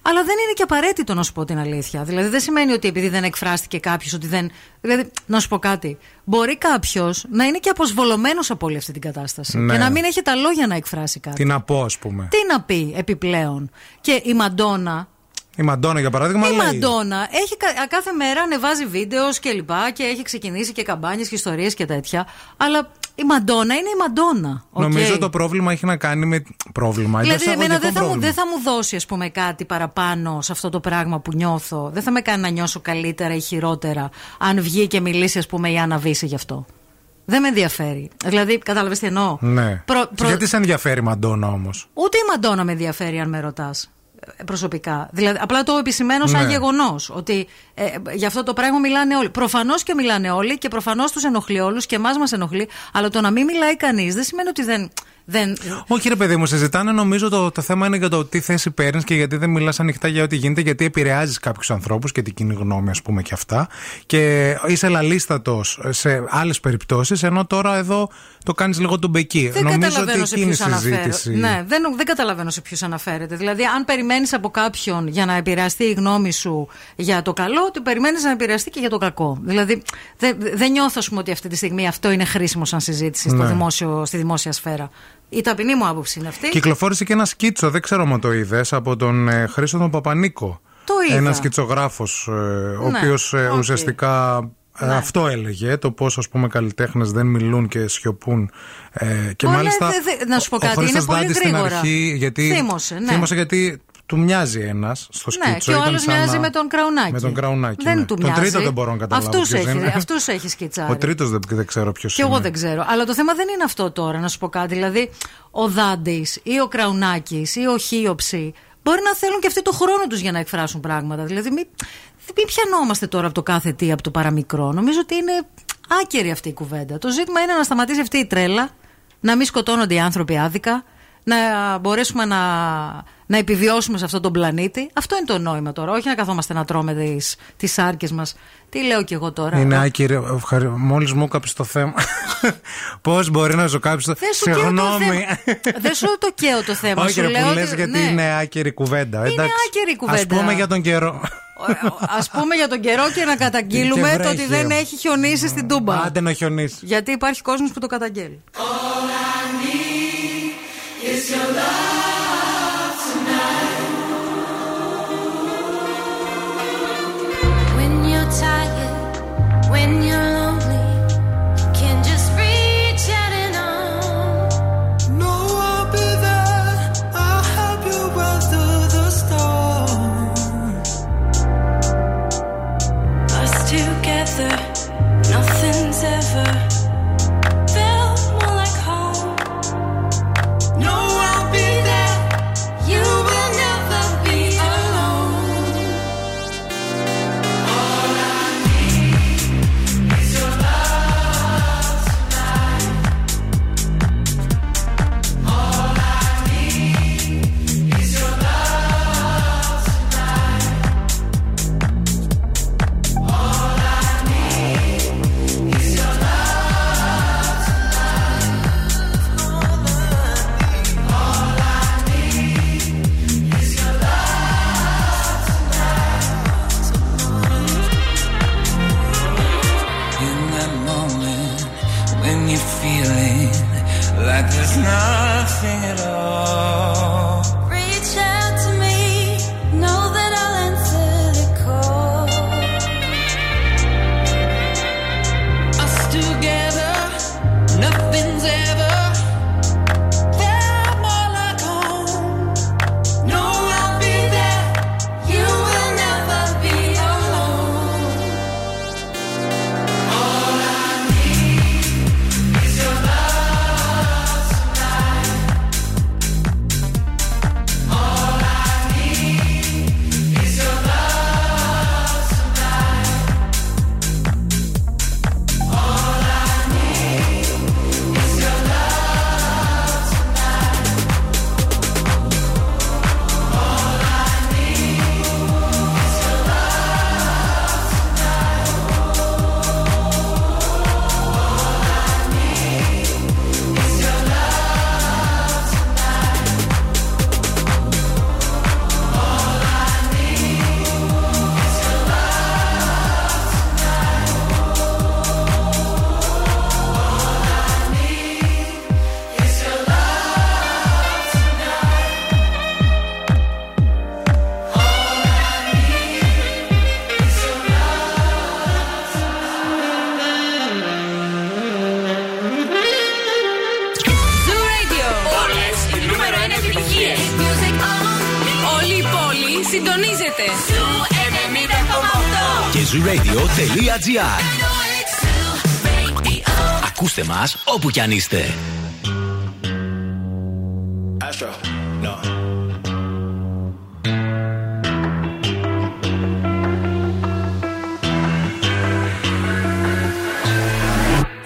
Speaker 2: Αλλά δεν είναι και απαραίτητο να σου πω την αλήθεια. Δηλαδή δεν σημαίνει ότι επειδή δεν εκφράστηκε κάποιος ότι δεν. Δηλαδή, να σου πω κάτι. Μπορεί κάποιος να είναι και αποσβολωμένος από όλη αυτή την κατάσταση.
Speaker 1: Ναι.
Speaker 2: Και να μην έχει τα λόγια να εκφράσει κάτι.
Speaker 1: Τι να πω, ας πούμε.
Speaker 2: Τι να πει επιπλέον. Και η Μαντόνα
Speaker 1: Η Μαντόνα, για παράδειγμα,
Speaker 2: η
Speaker 1: λέει.
Speaker 2: Μαντόνα έχει κα- κάθε μέρα ανεβάζει videos και λοιπά και έχει ξεκινήσει και καμπάνιες και ιστορίες και τέτοια. Αλλά η Μαντόνα είναι η Μαντόνα. οκ.
Speaker 1: Νομίζω το πρόβλημα έχει να κάνει με. Πρόβλημα. εντός
Speaker 2: Δηλαδή, εμένα δεν θα, μου,
Speaker 1: πρόβλημα.
Speaker 2: δεν θα μου δώσει ας πούμε, κάτι παραπάνω σε αυτό το πράγμα που νιώθω. Δεν θα με κάνει να νιώσω καλύτερα ή χειρότερα αν βγει και μιλήσει, ας πούμε, η Άννα Βίσση γι' αυτό. Δεν με ενδιαφέρει. Δηλαδή, κατάλαβες τι εννοώ;
Speaker 1: Ναι.
Speaker 2: Προ-
Speaker 1: Και
Speaker 2: προ-
Speaker 1: Γιατί σε ενδιαφέρει η Μαντόνα όμως;
Speaker 2: Ούτε η Μαντόνα με ενδιαφέρει αν με ρωτάς. Προσωπικά. Δηλαδή, απλά το επισημαίνω σαν
Speaker 1: Ναι.
Speaker 2: γεγονός. Ότι ε, για αυτό το πράγμα μιλάνε όλοι. Προφανώς και μιλάνε όλοι και προφανώς τους ενοχλεί όλους και εμάς μας ενοχλεί. Αλλά το να μην μιλάει κανείς δεν σημαίνει ότι δεν. Δεν...
Speaker 1: Όχι, ρε παιδί μου, συζητάνε. Νομίζω το, το θέμα είναι για το τι θέση παίρνεις και γιατί δεν μιλάς ανοιχτά για ό,τι γίνεται, γιατί επηρεάζεις κάποιους ανθρώπους και την κοινή γνώμη, ας πούμε, και αυτά. Και είσαι λαλίστατος σε άλλες περιπτώσεις, ενώ τώρα εδώ το κάνεις λίγο του μπεκί.
Speaker 2: Δεν
Speaker 1: Νομίζω
Speaker 2: καταλαβαίνω
Speaker 1: ότι
Speaker 2: σε
Speaker 1: εκείνη η
Speaker 2: ποιου αναφέρεται.
Speaker 1: συζήτηση.
Speaker 2: Ναι, δεν, δεν καταλαβαίνω σε ποιους αναφέρεται. Δηλαδή, αν περιμένεις από κάποιον για να επηρεαστεί η γνώμη σου για το καλό, ότι περιμένεις να επηρεαστεί και για το κακό. Δηλαδή, δεν δεν νιώθω, ας πούμε, ότι αυτή τη στιγμή αυτό είναι χρήσιμο σαν συζήτηση στο
Speaker 1: Ναι.
Speaker 2: δημόσιο, στη δημόσια σφαίρα. Η ταπεινή μου άποψη είναι αυτή.
Speaker 1: Κυκλοφόρησε και ένα σκίτσο, δεν ξέρω αν το είδες, από τον ε, Χρήστο τον Παπανίκο.
Speaker 2: Το είδα.
Speaker 1: Ένα σκητσογράφο, ο
Speaker 2: Ναι,
Speaker 1: οποίος
Speaker 2: οκ.
Speaker 1: ουσιαστικά ε,
Speaker 2: Ναι.
Speaker 1: αυτό έλεγε, το πώς ας πούμε καλλιτέχνες δεν μιλούν και σιωπούν. Ε, και
Speaker 2: Ωραία,
Speaker 1: μάλιστα.
Speaker 2: δε- δε- να σου πω
Speaker 1: ο
Speaker 2: κάτι,
Speaker 1: Χρήστος
Speaker 2: είναι πολύ
Speaker 1: Δάντης στην
Speaker 2: γρήγορα.
Speaker 1: αρχή, γιατί,
Speaker 2: Θύμωσε, ναι.
Speaker 1: θύμωσε γιατί του μοιάζει ένας στο σκίτσο.
Speaker 2: Ναι, και ο
Speaker 1: ήταν
Speaker 2: άλλος
Speaker 1: σαν
Speaker 2: μοιάζει
Speaker 1: να-
Speaker 2: με τον Κραουνάκη.
Speaker 1: Με τον Κραουνάκη.
Speaker 2: Δεν
Speaker 1: ναι.
Speaker 2: του
Speaker 1: τον
Speaker 2: μοιάζει.
Speaker 1: τρίτο δεν μπορώ να καταλάβω.
Speaker 2: Αυτούς
Speaker 1: ποιος
Speaker 2: έχει,
Speaker 1: είναι.
Speaker 2: αυτούς έχει σκιτσάρει.
Speaker 1: Ο τρίτος δεν, δεν ξέρω ποιος
Speaker 2: Και
Speaker 1: είναι.
Speaker 2: εγώ δεν ξέρω. Αλλά το θέμα δεν είναι αυτό τώρα, να σου πω κάτι. Δηλαδή, ο Δάντης ή ο Κραουνάκης ή ο Χίοψη μπορεί να θέλουν και αυτοί το χρόνο τους για να εκφράσουν πράγματα. Δηλαδή, μην, μην πιανόμαστε τώρα από το κάθε τι, από το παραμικρό. Νομίζω ότι είναι άκερη αυτή η κουβέντα. Το ζήτημα είναι να σταματήσει αυτή η τρέλα, να μην σκοτώνονται οι άνθρωποι άδικα, να μπορέσουμε να, να επιβιώσουμε σε αυτόν τον πλανήτη. Αυτό είναι το νόημα τώρα. Όχι να καθόμαστε να τρώμε τις, τις σάρκες μας. Τι λέω κι εγώ τώρα;
Speaker 1: Είναι άκυρη. Μόλις μου έκαψε το θέμα. Πώς μπορεί να σου κάψει το
Speaker 2: Δεν σου καίω το
Speaker 1: Συγγνώμη.
Speaker 2: θέμα. Δεν σου το καίω το θέμα.
Speaker 1: Όχι,
Speaker 2: σου
Speaker 1: ρε,
Speaker 2: λέω
Speaker 1: που
Speaker 2: ότι-
Speaker 1: λες γιατί
Speaker 2: ναι.
Speaker 1: είναι άκυρη κουβέντα.
Speaker 2: Είναι
Speaker 1: εντάξει.
Speaker 2: άκυρη κουβέντα.
Speaker 1: Α πούμε για τον καιρό.
Speaker 2: Α πούμε για τον καιρό και να καταγγείλουμε
Speaker 1: Και
Speaker 2: το ότι
Speaker 1: βρέχει.
Speaker 2: δεν έχει χιονίσει στην Τούμπα.
Speaker 1: Άντε να χιονίσει.
Speaker 2: Γιατί υπάρχει κόσμος που το καταγγέλει.
Speaker 10: zooradio.gr Ακούστε μας όπου κι αν είστε.
Speaker 29: Astro, no.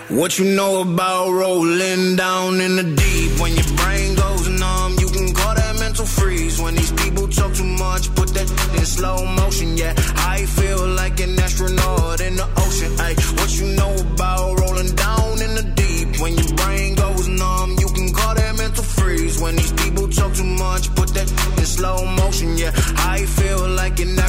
Speaker 29: What you know about rolling down in the deep? When your brain goes numb, you can call that mental freeze. When these people talk too much, put that in slow motion. Yeah, I feel like an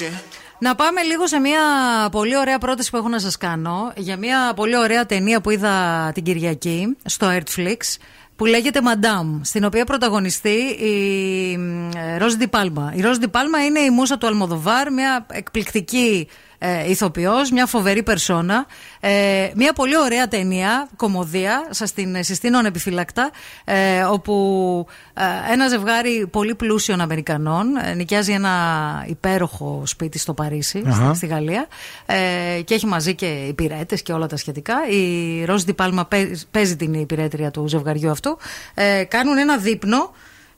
Speaker 29: in the ocean.
Speaker 2: Να πάμε λίγο σε μια πολύ ωραία πρόταση που έχω να σας κάνω για μια πολύ ωραία ταινία που είδα την Κυριακή στο Netflix που λέγεται Madame, στην οποία πρωταγωνιστεί η Ροζ Πάλμα. Η Ροζ Πάλμα είναι η μουσα του Αλμοδοβάρ, μια εκπληκτική ε, ηθοποιός, μια φοβερή περσόνα. Ε, μια πολύ ωραία ταινία, κομμωδία, σας την συστήνω ανεπιφύλακτα, ε, όπου ε, ένα ζευγάρι πολύ πλούσιων Αμερικανών ε, νοικιάζει ένα υπέροχο σπίτι στο Παρίσι,
Speaker 1: Αχα.
Speaker 2: στη Γαλλία, ε, και έχει μαζί και υπηρέτες και όλα τα σχετικά. Η Ροζ Πάλμα παίζει την υπηρέτρια του ζευγαριού αυτού. Ε, κάνουν ένα δείπνο.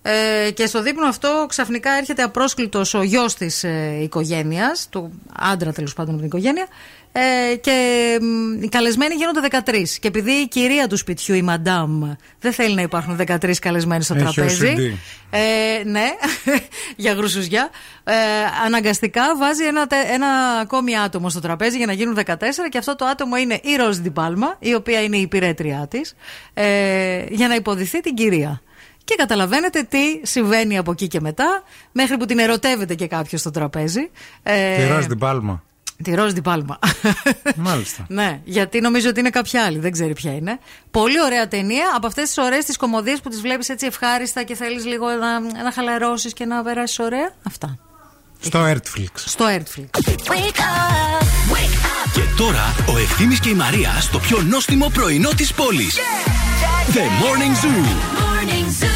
Speaker 2: Ε, και στο δείπνο αυτό ξαφνικά έρχεται απρόσκλητος ο γιος της ε, οικογένειας, του άντρα τέλος πάντων από την οικογένεια, ε, και μ, οι καλεσμένοι γίνονται 13. Και επειδή η κυρία του σπιτιού, η Μαντάμ, δεν θέλει να υπάρχουν 13 καλεσμένοι στο
Speaker 1: Έχει
Speaker 2: τραπέζι.
Speaker 1: OCD.
Speaker 2: Ε, ναι, για γρουσουζιά. Ε, αναγκαστικά βάζει ένα, τε- ένα ακόμη άτομο στο τραπέζι για να γίνουν 14 και αυτό το άτομο είναι η Ροζ Ντιπάλμα, η οποία είναι η υπηρέτριά της, ε, για να υποδηθεί την κυρία. Και καταλαβαίνετε τι συμβαίνει από εκεί και μετά, μέχρι που την ερωτεύεται και κάποιος στο τραπέζι. Ε,
Speaker 1: Τη Ροζ την Πάλμα.
Speaker 2: Τη Ροζ Ντιπάλμα.
Speaker 1: Μάλιστα.
Speaker 2: Ναι, γιατί νομίζω ότι είναι κάποια άλλη, δεν ξέρει ποια είναι. Πολύ ωραία ταινία. Από αυτές τις ωραίες τις κομμωδίες που τις βλέπεις έτσι ευχάριστα και θέλεις λίγο να, να χαλαρώσεις και να περάσεις ωραία. Αυτά.
Speaker 1: Στο Netflix.
Speaker 2: Στο Netflix.
Speaker 10: Και τώρα ο Ευθύμης και η Μαρία στο πιο νόστιμο πρωινό της πόλης. The Morning Zoo.
Speaker 4: All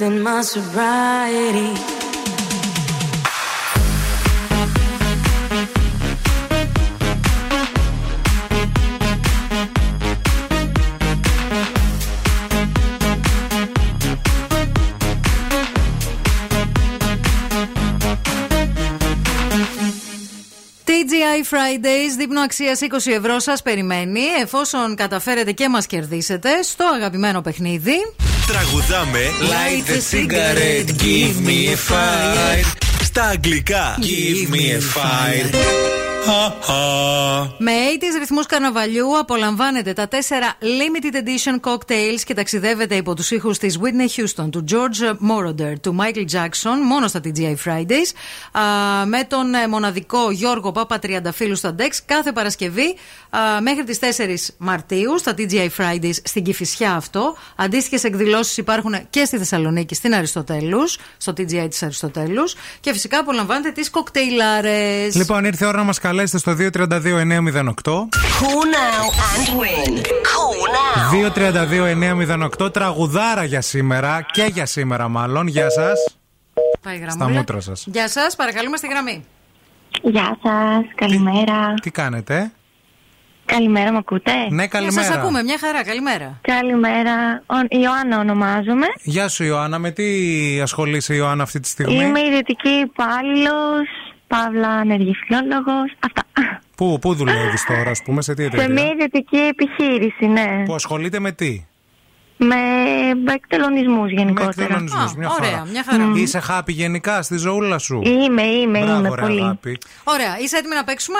Speaker 4: twisting my sobriety.
Speaker 2: TGI Fridays, δείπνο αξίας 20 ευρώ σας περιμένει. Εφόσον καταφέρετε και μας κερδίσετε στο αγαπημένο παιχνίδι.
Speaker 30: Τραγουδάμε Light the cigarette, give me a fire. Στα αγγλικά Give me a fire.
Speaker 2: Με 80s ρυθμούς καρναβαλιού απολαμβάνετε τα τέσσερα limited edition cocktails και ταξιδεύετε υπό τους ήχους της Whitney Houston, του George Moroder, του Michael Jackson, μόνο στα TGI Fridays, α, με τον ε, μοναδικό Γιώργο Πάπα Τριανταφύλου στα Dex κάθε Παρασκευή α, μέχρι τις 4 Μαρτίου στα TGI Fridays στην Κηφισιά αυτό. Αντίστοιχες εκδηλώσεις υπάρχουν και στη Θεσσαλονίκη, στην Αριστοτέλους, στο TGI της Αριστοτέλους και φυσικά απολαμβάνετε τις κοκτέιλάρες.
Speaker 1: Λοιπόν, ήρθε η ώρα να μας καλέσετε στο 232-908.
Speaker 8: Call now and win. Call now.
Speaker 1: 232-908 τραγουδάρα για σήμερα και για σήμερα μάλλον. Γεια σας.
Speaker 2: Πάει η
Speaker 1: Στα
Speaker 2: γραμμούλα.
Speaker 1: μούτρα σας.
Speaker 2: Γεια σας, παρακαλούμε στη γραμμή.
Speaker 33: Γεια σας, καλημέρα.
Speaker 1: Τι κάνετε,
Speaker 33: Καλημέρα, με ακούτε;
Speaker 1: Ναι, καλημέρα.
Speaker 2: Σας ακούμε, μια χαρά, καλημέρα.
Speaker 33: Καλημέρα. Ο, Ιωάννα ονομάζομαι.
Speaker 1: Γεια σου Ιωάννα, με τι ασχολείσαι Ιωάννα αυτή τη στιγμή;
Speaker 33: Είμαι ιδιωτική υπάλληλος, παύλα ανεργή φιλόλογος. Αυτά.
Speaker 1: Πού, πού δουλεύεις τώρα, ας πούμε, σε τι
Speaker 33: Σε μια
Speaker 1: εταιρεία.
Speaker 33: ιδιωτική επιχείρηση, ναι.
Speaker 1: Που ασχολείται με τι;
Speaker 33: Με εκτελονισμού γενικότερα.
Speaker 1: Εκτελονισμούς, μια
Speaker 2: ωραία,
Speaker 1: χαρά.
Speaker 2: μια χαρά.
Speaker 33: Μμ.
Speaker 1: Είσαι happy γενικά στη ζωούλα σου;
Speaker 33: Είμαι, είμαι,
Speaker 1: Μπράβο,
Speaker 33: είμαι
Speaker 1: ρε,
Speaker 33: πολύ.
Speaker 1: αγάπη.
Speaker 2: Ωραία, είσαι έτοιμη να παίξουμε;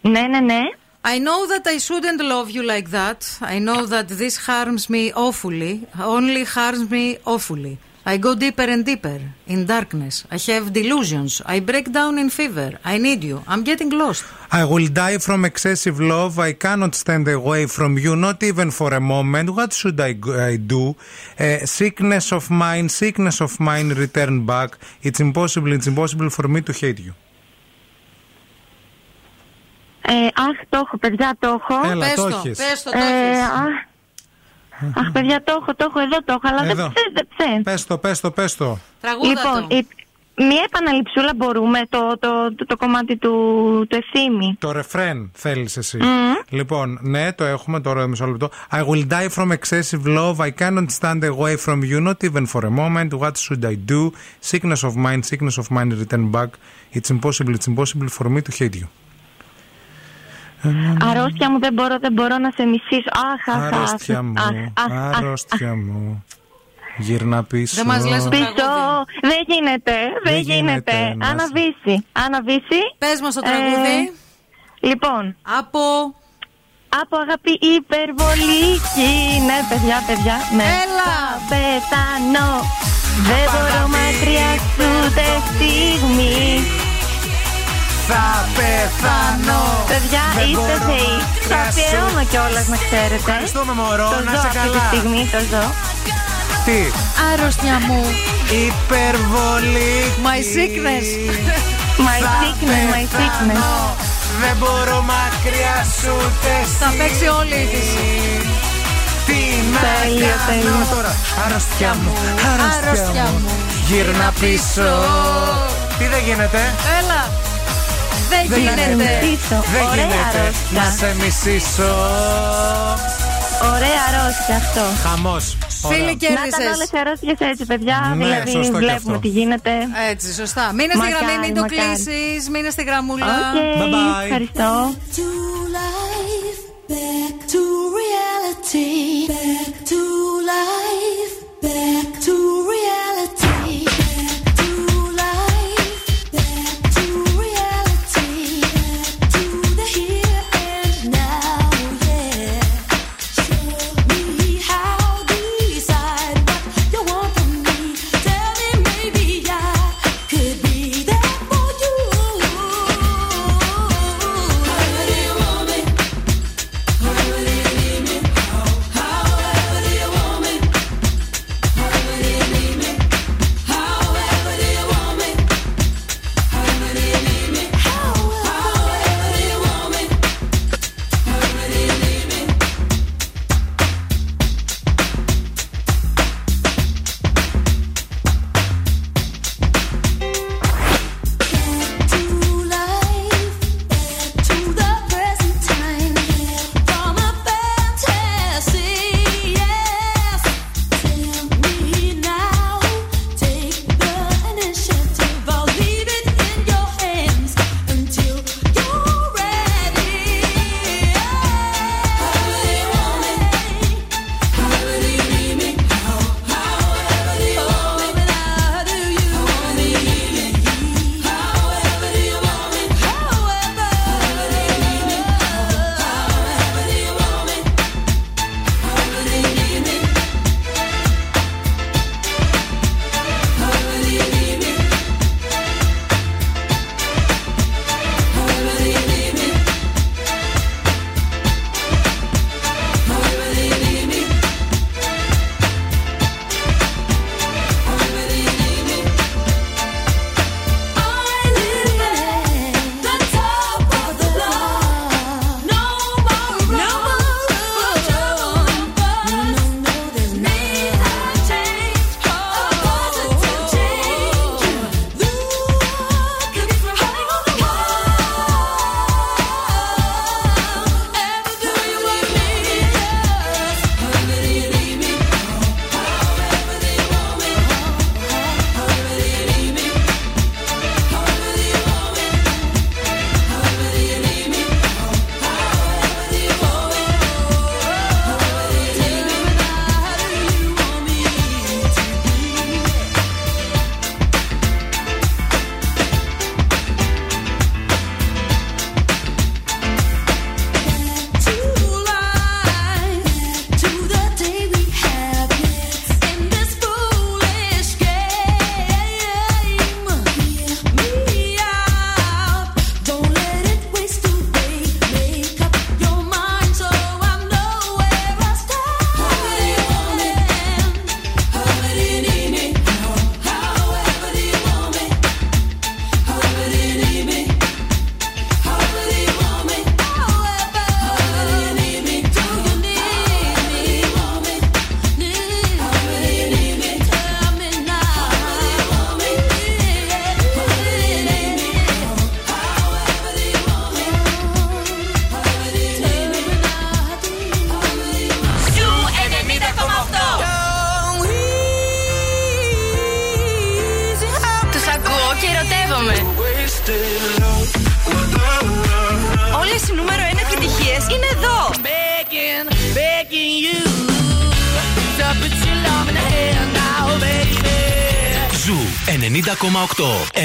Speaker 33: Ναι, ναι, ναι.
Speaker 2: I know that I shouldn't love you like that. I know that this harms me awfully. Only harms me awfully. I go deeper and deeper in darkness. I have delusions. I break down in fever. I need you. I'm getting lost.
Speaker 1: I will die from excessive love. I cannot stand away from you, not even for a moment. What should I, go- I do? Uh, sickness of mine, sickness of mine, return back. It's impossible, it's impossible for me to hate you.
Speaker 33: Ε, αχ, το έχω, παιδιά, το έχω.
Speaker 1: Έλα,
Speaker 2: Πες
Speaker 1: το
Speaker 2: το,
Speaker 1: έχεις.
Speaker 2: πες το, το
Speaker 33: Ε,
Speaker 2: έχεις.
Speaker 33: αχ, Αχ, παιδιά, το έχω, το έχω, εδώ το έχω, αλλά
Speaker 1: Εδώ.
Speaker 33: δεν ψε, δεν ψε.
Speaker 1: Πες το, πες το, πες το.
Speaker 2: Τραγούδα
Speaker 33: Λοιπόν,
Speaker 2: το.
Speaker 33: η- μία επαναληψούλα μπορούμε, το, το, το, το κομμάτι του, του ευθύμη.
Speaker 1: Το ρεφρέν θέλεις εσύ.
Speaker 33: Μμμ.
Speaker 1: Λοιπόν, ναι, το έχουμε τώρα μισό λεπτό. I will die from excessive love. I cannot stand away from you, not even for a moment. What should I do? Sickness of mind, sickness of mind, return back. It's impossible, it's impossible for me to hate you.
Speaker 33: Αρρώστια μου δεν μπορώ, δεν μπορώ να σε μισήσω. Αχ, αχ, αχ.
Speaker 1: Αρρώστια μου,
Speaker 33: αχ, αχ, αχ.
Speaker 1: αρρώστια μου. Γύρνα πίσω.
Speaker 2: Δεν μας λες το
Speaker 33: Πίσω, δεν γίνεται, δεν
Speaker 1: Δεν
Speaker 33: γίνεται.
Speaker 1: γίνεται, να σε-
Speaker 33: Αναβήσει, αναβήσει.
Speaker 2: Πες μας το τραγούδι.
Speaker 33: λοιπόν,
Speaker 2: Από...
Speaker 33: από αγάπη υπερβολική. Ναι, παιδιά, παιδιά, ναι.
Speaker 2: Έλα.
Speaker 33: Θα πεθάνω, δεν μπορώ μακριά σου ούτε στιγμή.
Speaker 1: Θα πεθάνω.
Speaker 33: Παιδιά,
Speaker 1: Δεν
Speaker 33: είστε
Speaker 1: μπορώ
Speaker 33: θεοί. Το
Speaker 1: μακριά σου.
Speaker 33: αφιερώνω κιόλας να ξέρετε.
Speaker 1: Ευχαριστούμε, μωρό.
Speaker 33: Το
Speaker 1: Να
Speaker 33: ζω
Speaker 1: είσαι
Speaker 33: αυτή
Speaker 1: καλά.
Speaker 33: τη στιγμή, το ζω.
Speaker 1: Τι,
Speaker 2: Άρρωστια μου.
Speaker 1: υπερβολή.
Speaker 2: My sickness.
Speaker 33: My sickness, my sickness.
Speaker 1: Δεν μπορώ μακριά σου ούτε
Speaker 2: Θα παίξει όλη της.
Speaker 1: Τι να
Speaker 33: Τέλειο,
Speaker 1: κάνω
Speaker 33: τέλειο.
Speaker 1: τώρα; Αρρώστια μου, αρρώστια
Speaker 2: Αρρώστια
Speaker 1: μου.
Speaker 2: μου.
Speaker 1: Γύρνα πίσω. Τι δεν γίνεται;
Speaker 2: Έλα. Δεν,
Speaker 33: δεν
Speaker 2: γίνεται.
Speaker 1: Δεν γίνεται. Να σε μισήσω.
Speaker 33: Ωραία αρρώστια αυτό.
Speaker 1: Χαμός.
Speaker 2: Φίλοι κέρδισε.
Speaker 33: Να ήταν όλες οι αρρώστιες έτσι, παιδιά.
Speaker 1: Ναι,
Speaker 33: δηλαδή βλέπουμε τι γίνεται.
Speaker 2: Έτσι, σωστά. Μείνε στη γραμμή, μην το κλείσεις. Μείνε στη γραμμούλα.
Speaker 33: Okay,
Speaker 1: bye bye.
Speaker 33: Ευχαριστώ.
Speaker 4: Back to reality. Back to life. Back to reality.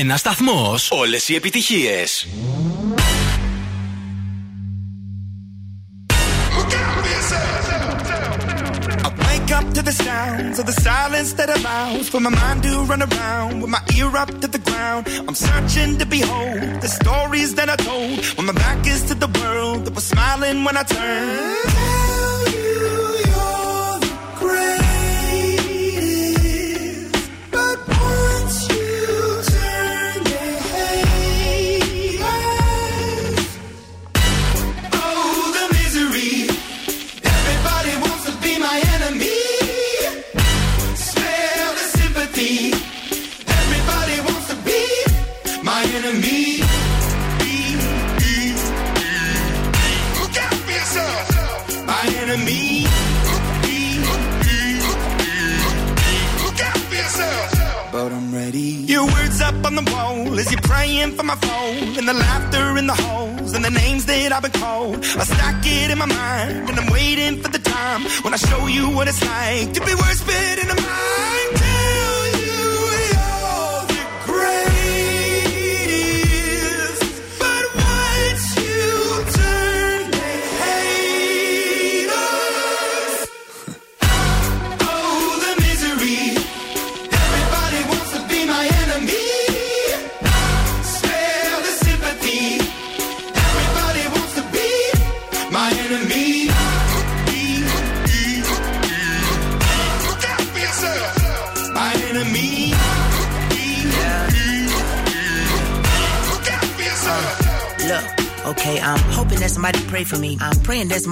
Speaker 5: Ένα σταθμό. Όλε οι επιτυχίε.
Speaker 29: Up to the sounds of the silence that allows for my mind to run around with my ear up to the ground. I'm searching to behold.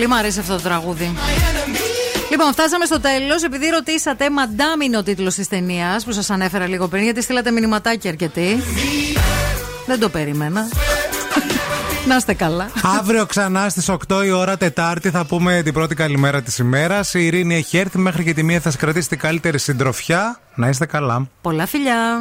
Speaker 2: Πολύ μου αρέσει αυτό το τραγούδι. Λοιπόν, φτάσαμε στο τέλος. Επειδή ρωτήσατε, Μαντάμ είναι ο τίτλος της ταινίας που σας ανέφερα λίγο πριν, γιατί στείλατε μηνυματάκια αρκετοί. Δεν το περίμενα. Να είστε καλά.
Speaker 1: Αύριο ξανά στις 8 η ώρα Τετάρτη θα πούμε την πρώτη καλημέρα της ημέρας. Η Ειρήνη έχει έρθει μέχρι και τη μία θα σας κρατήσει την καλύτερη συντροφιά. Να είστε καλά.
Speaker 2: Πολλά φιλιά.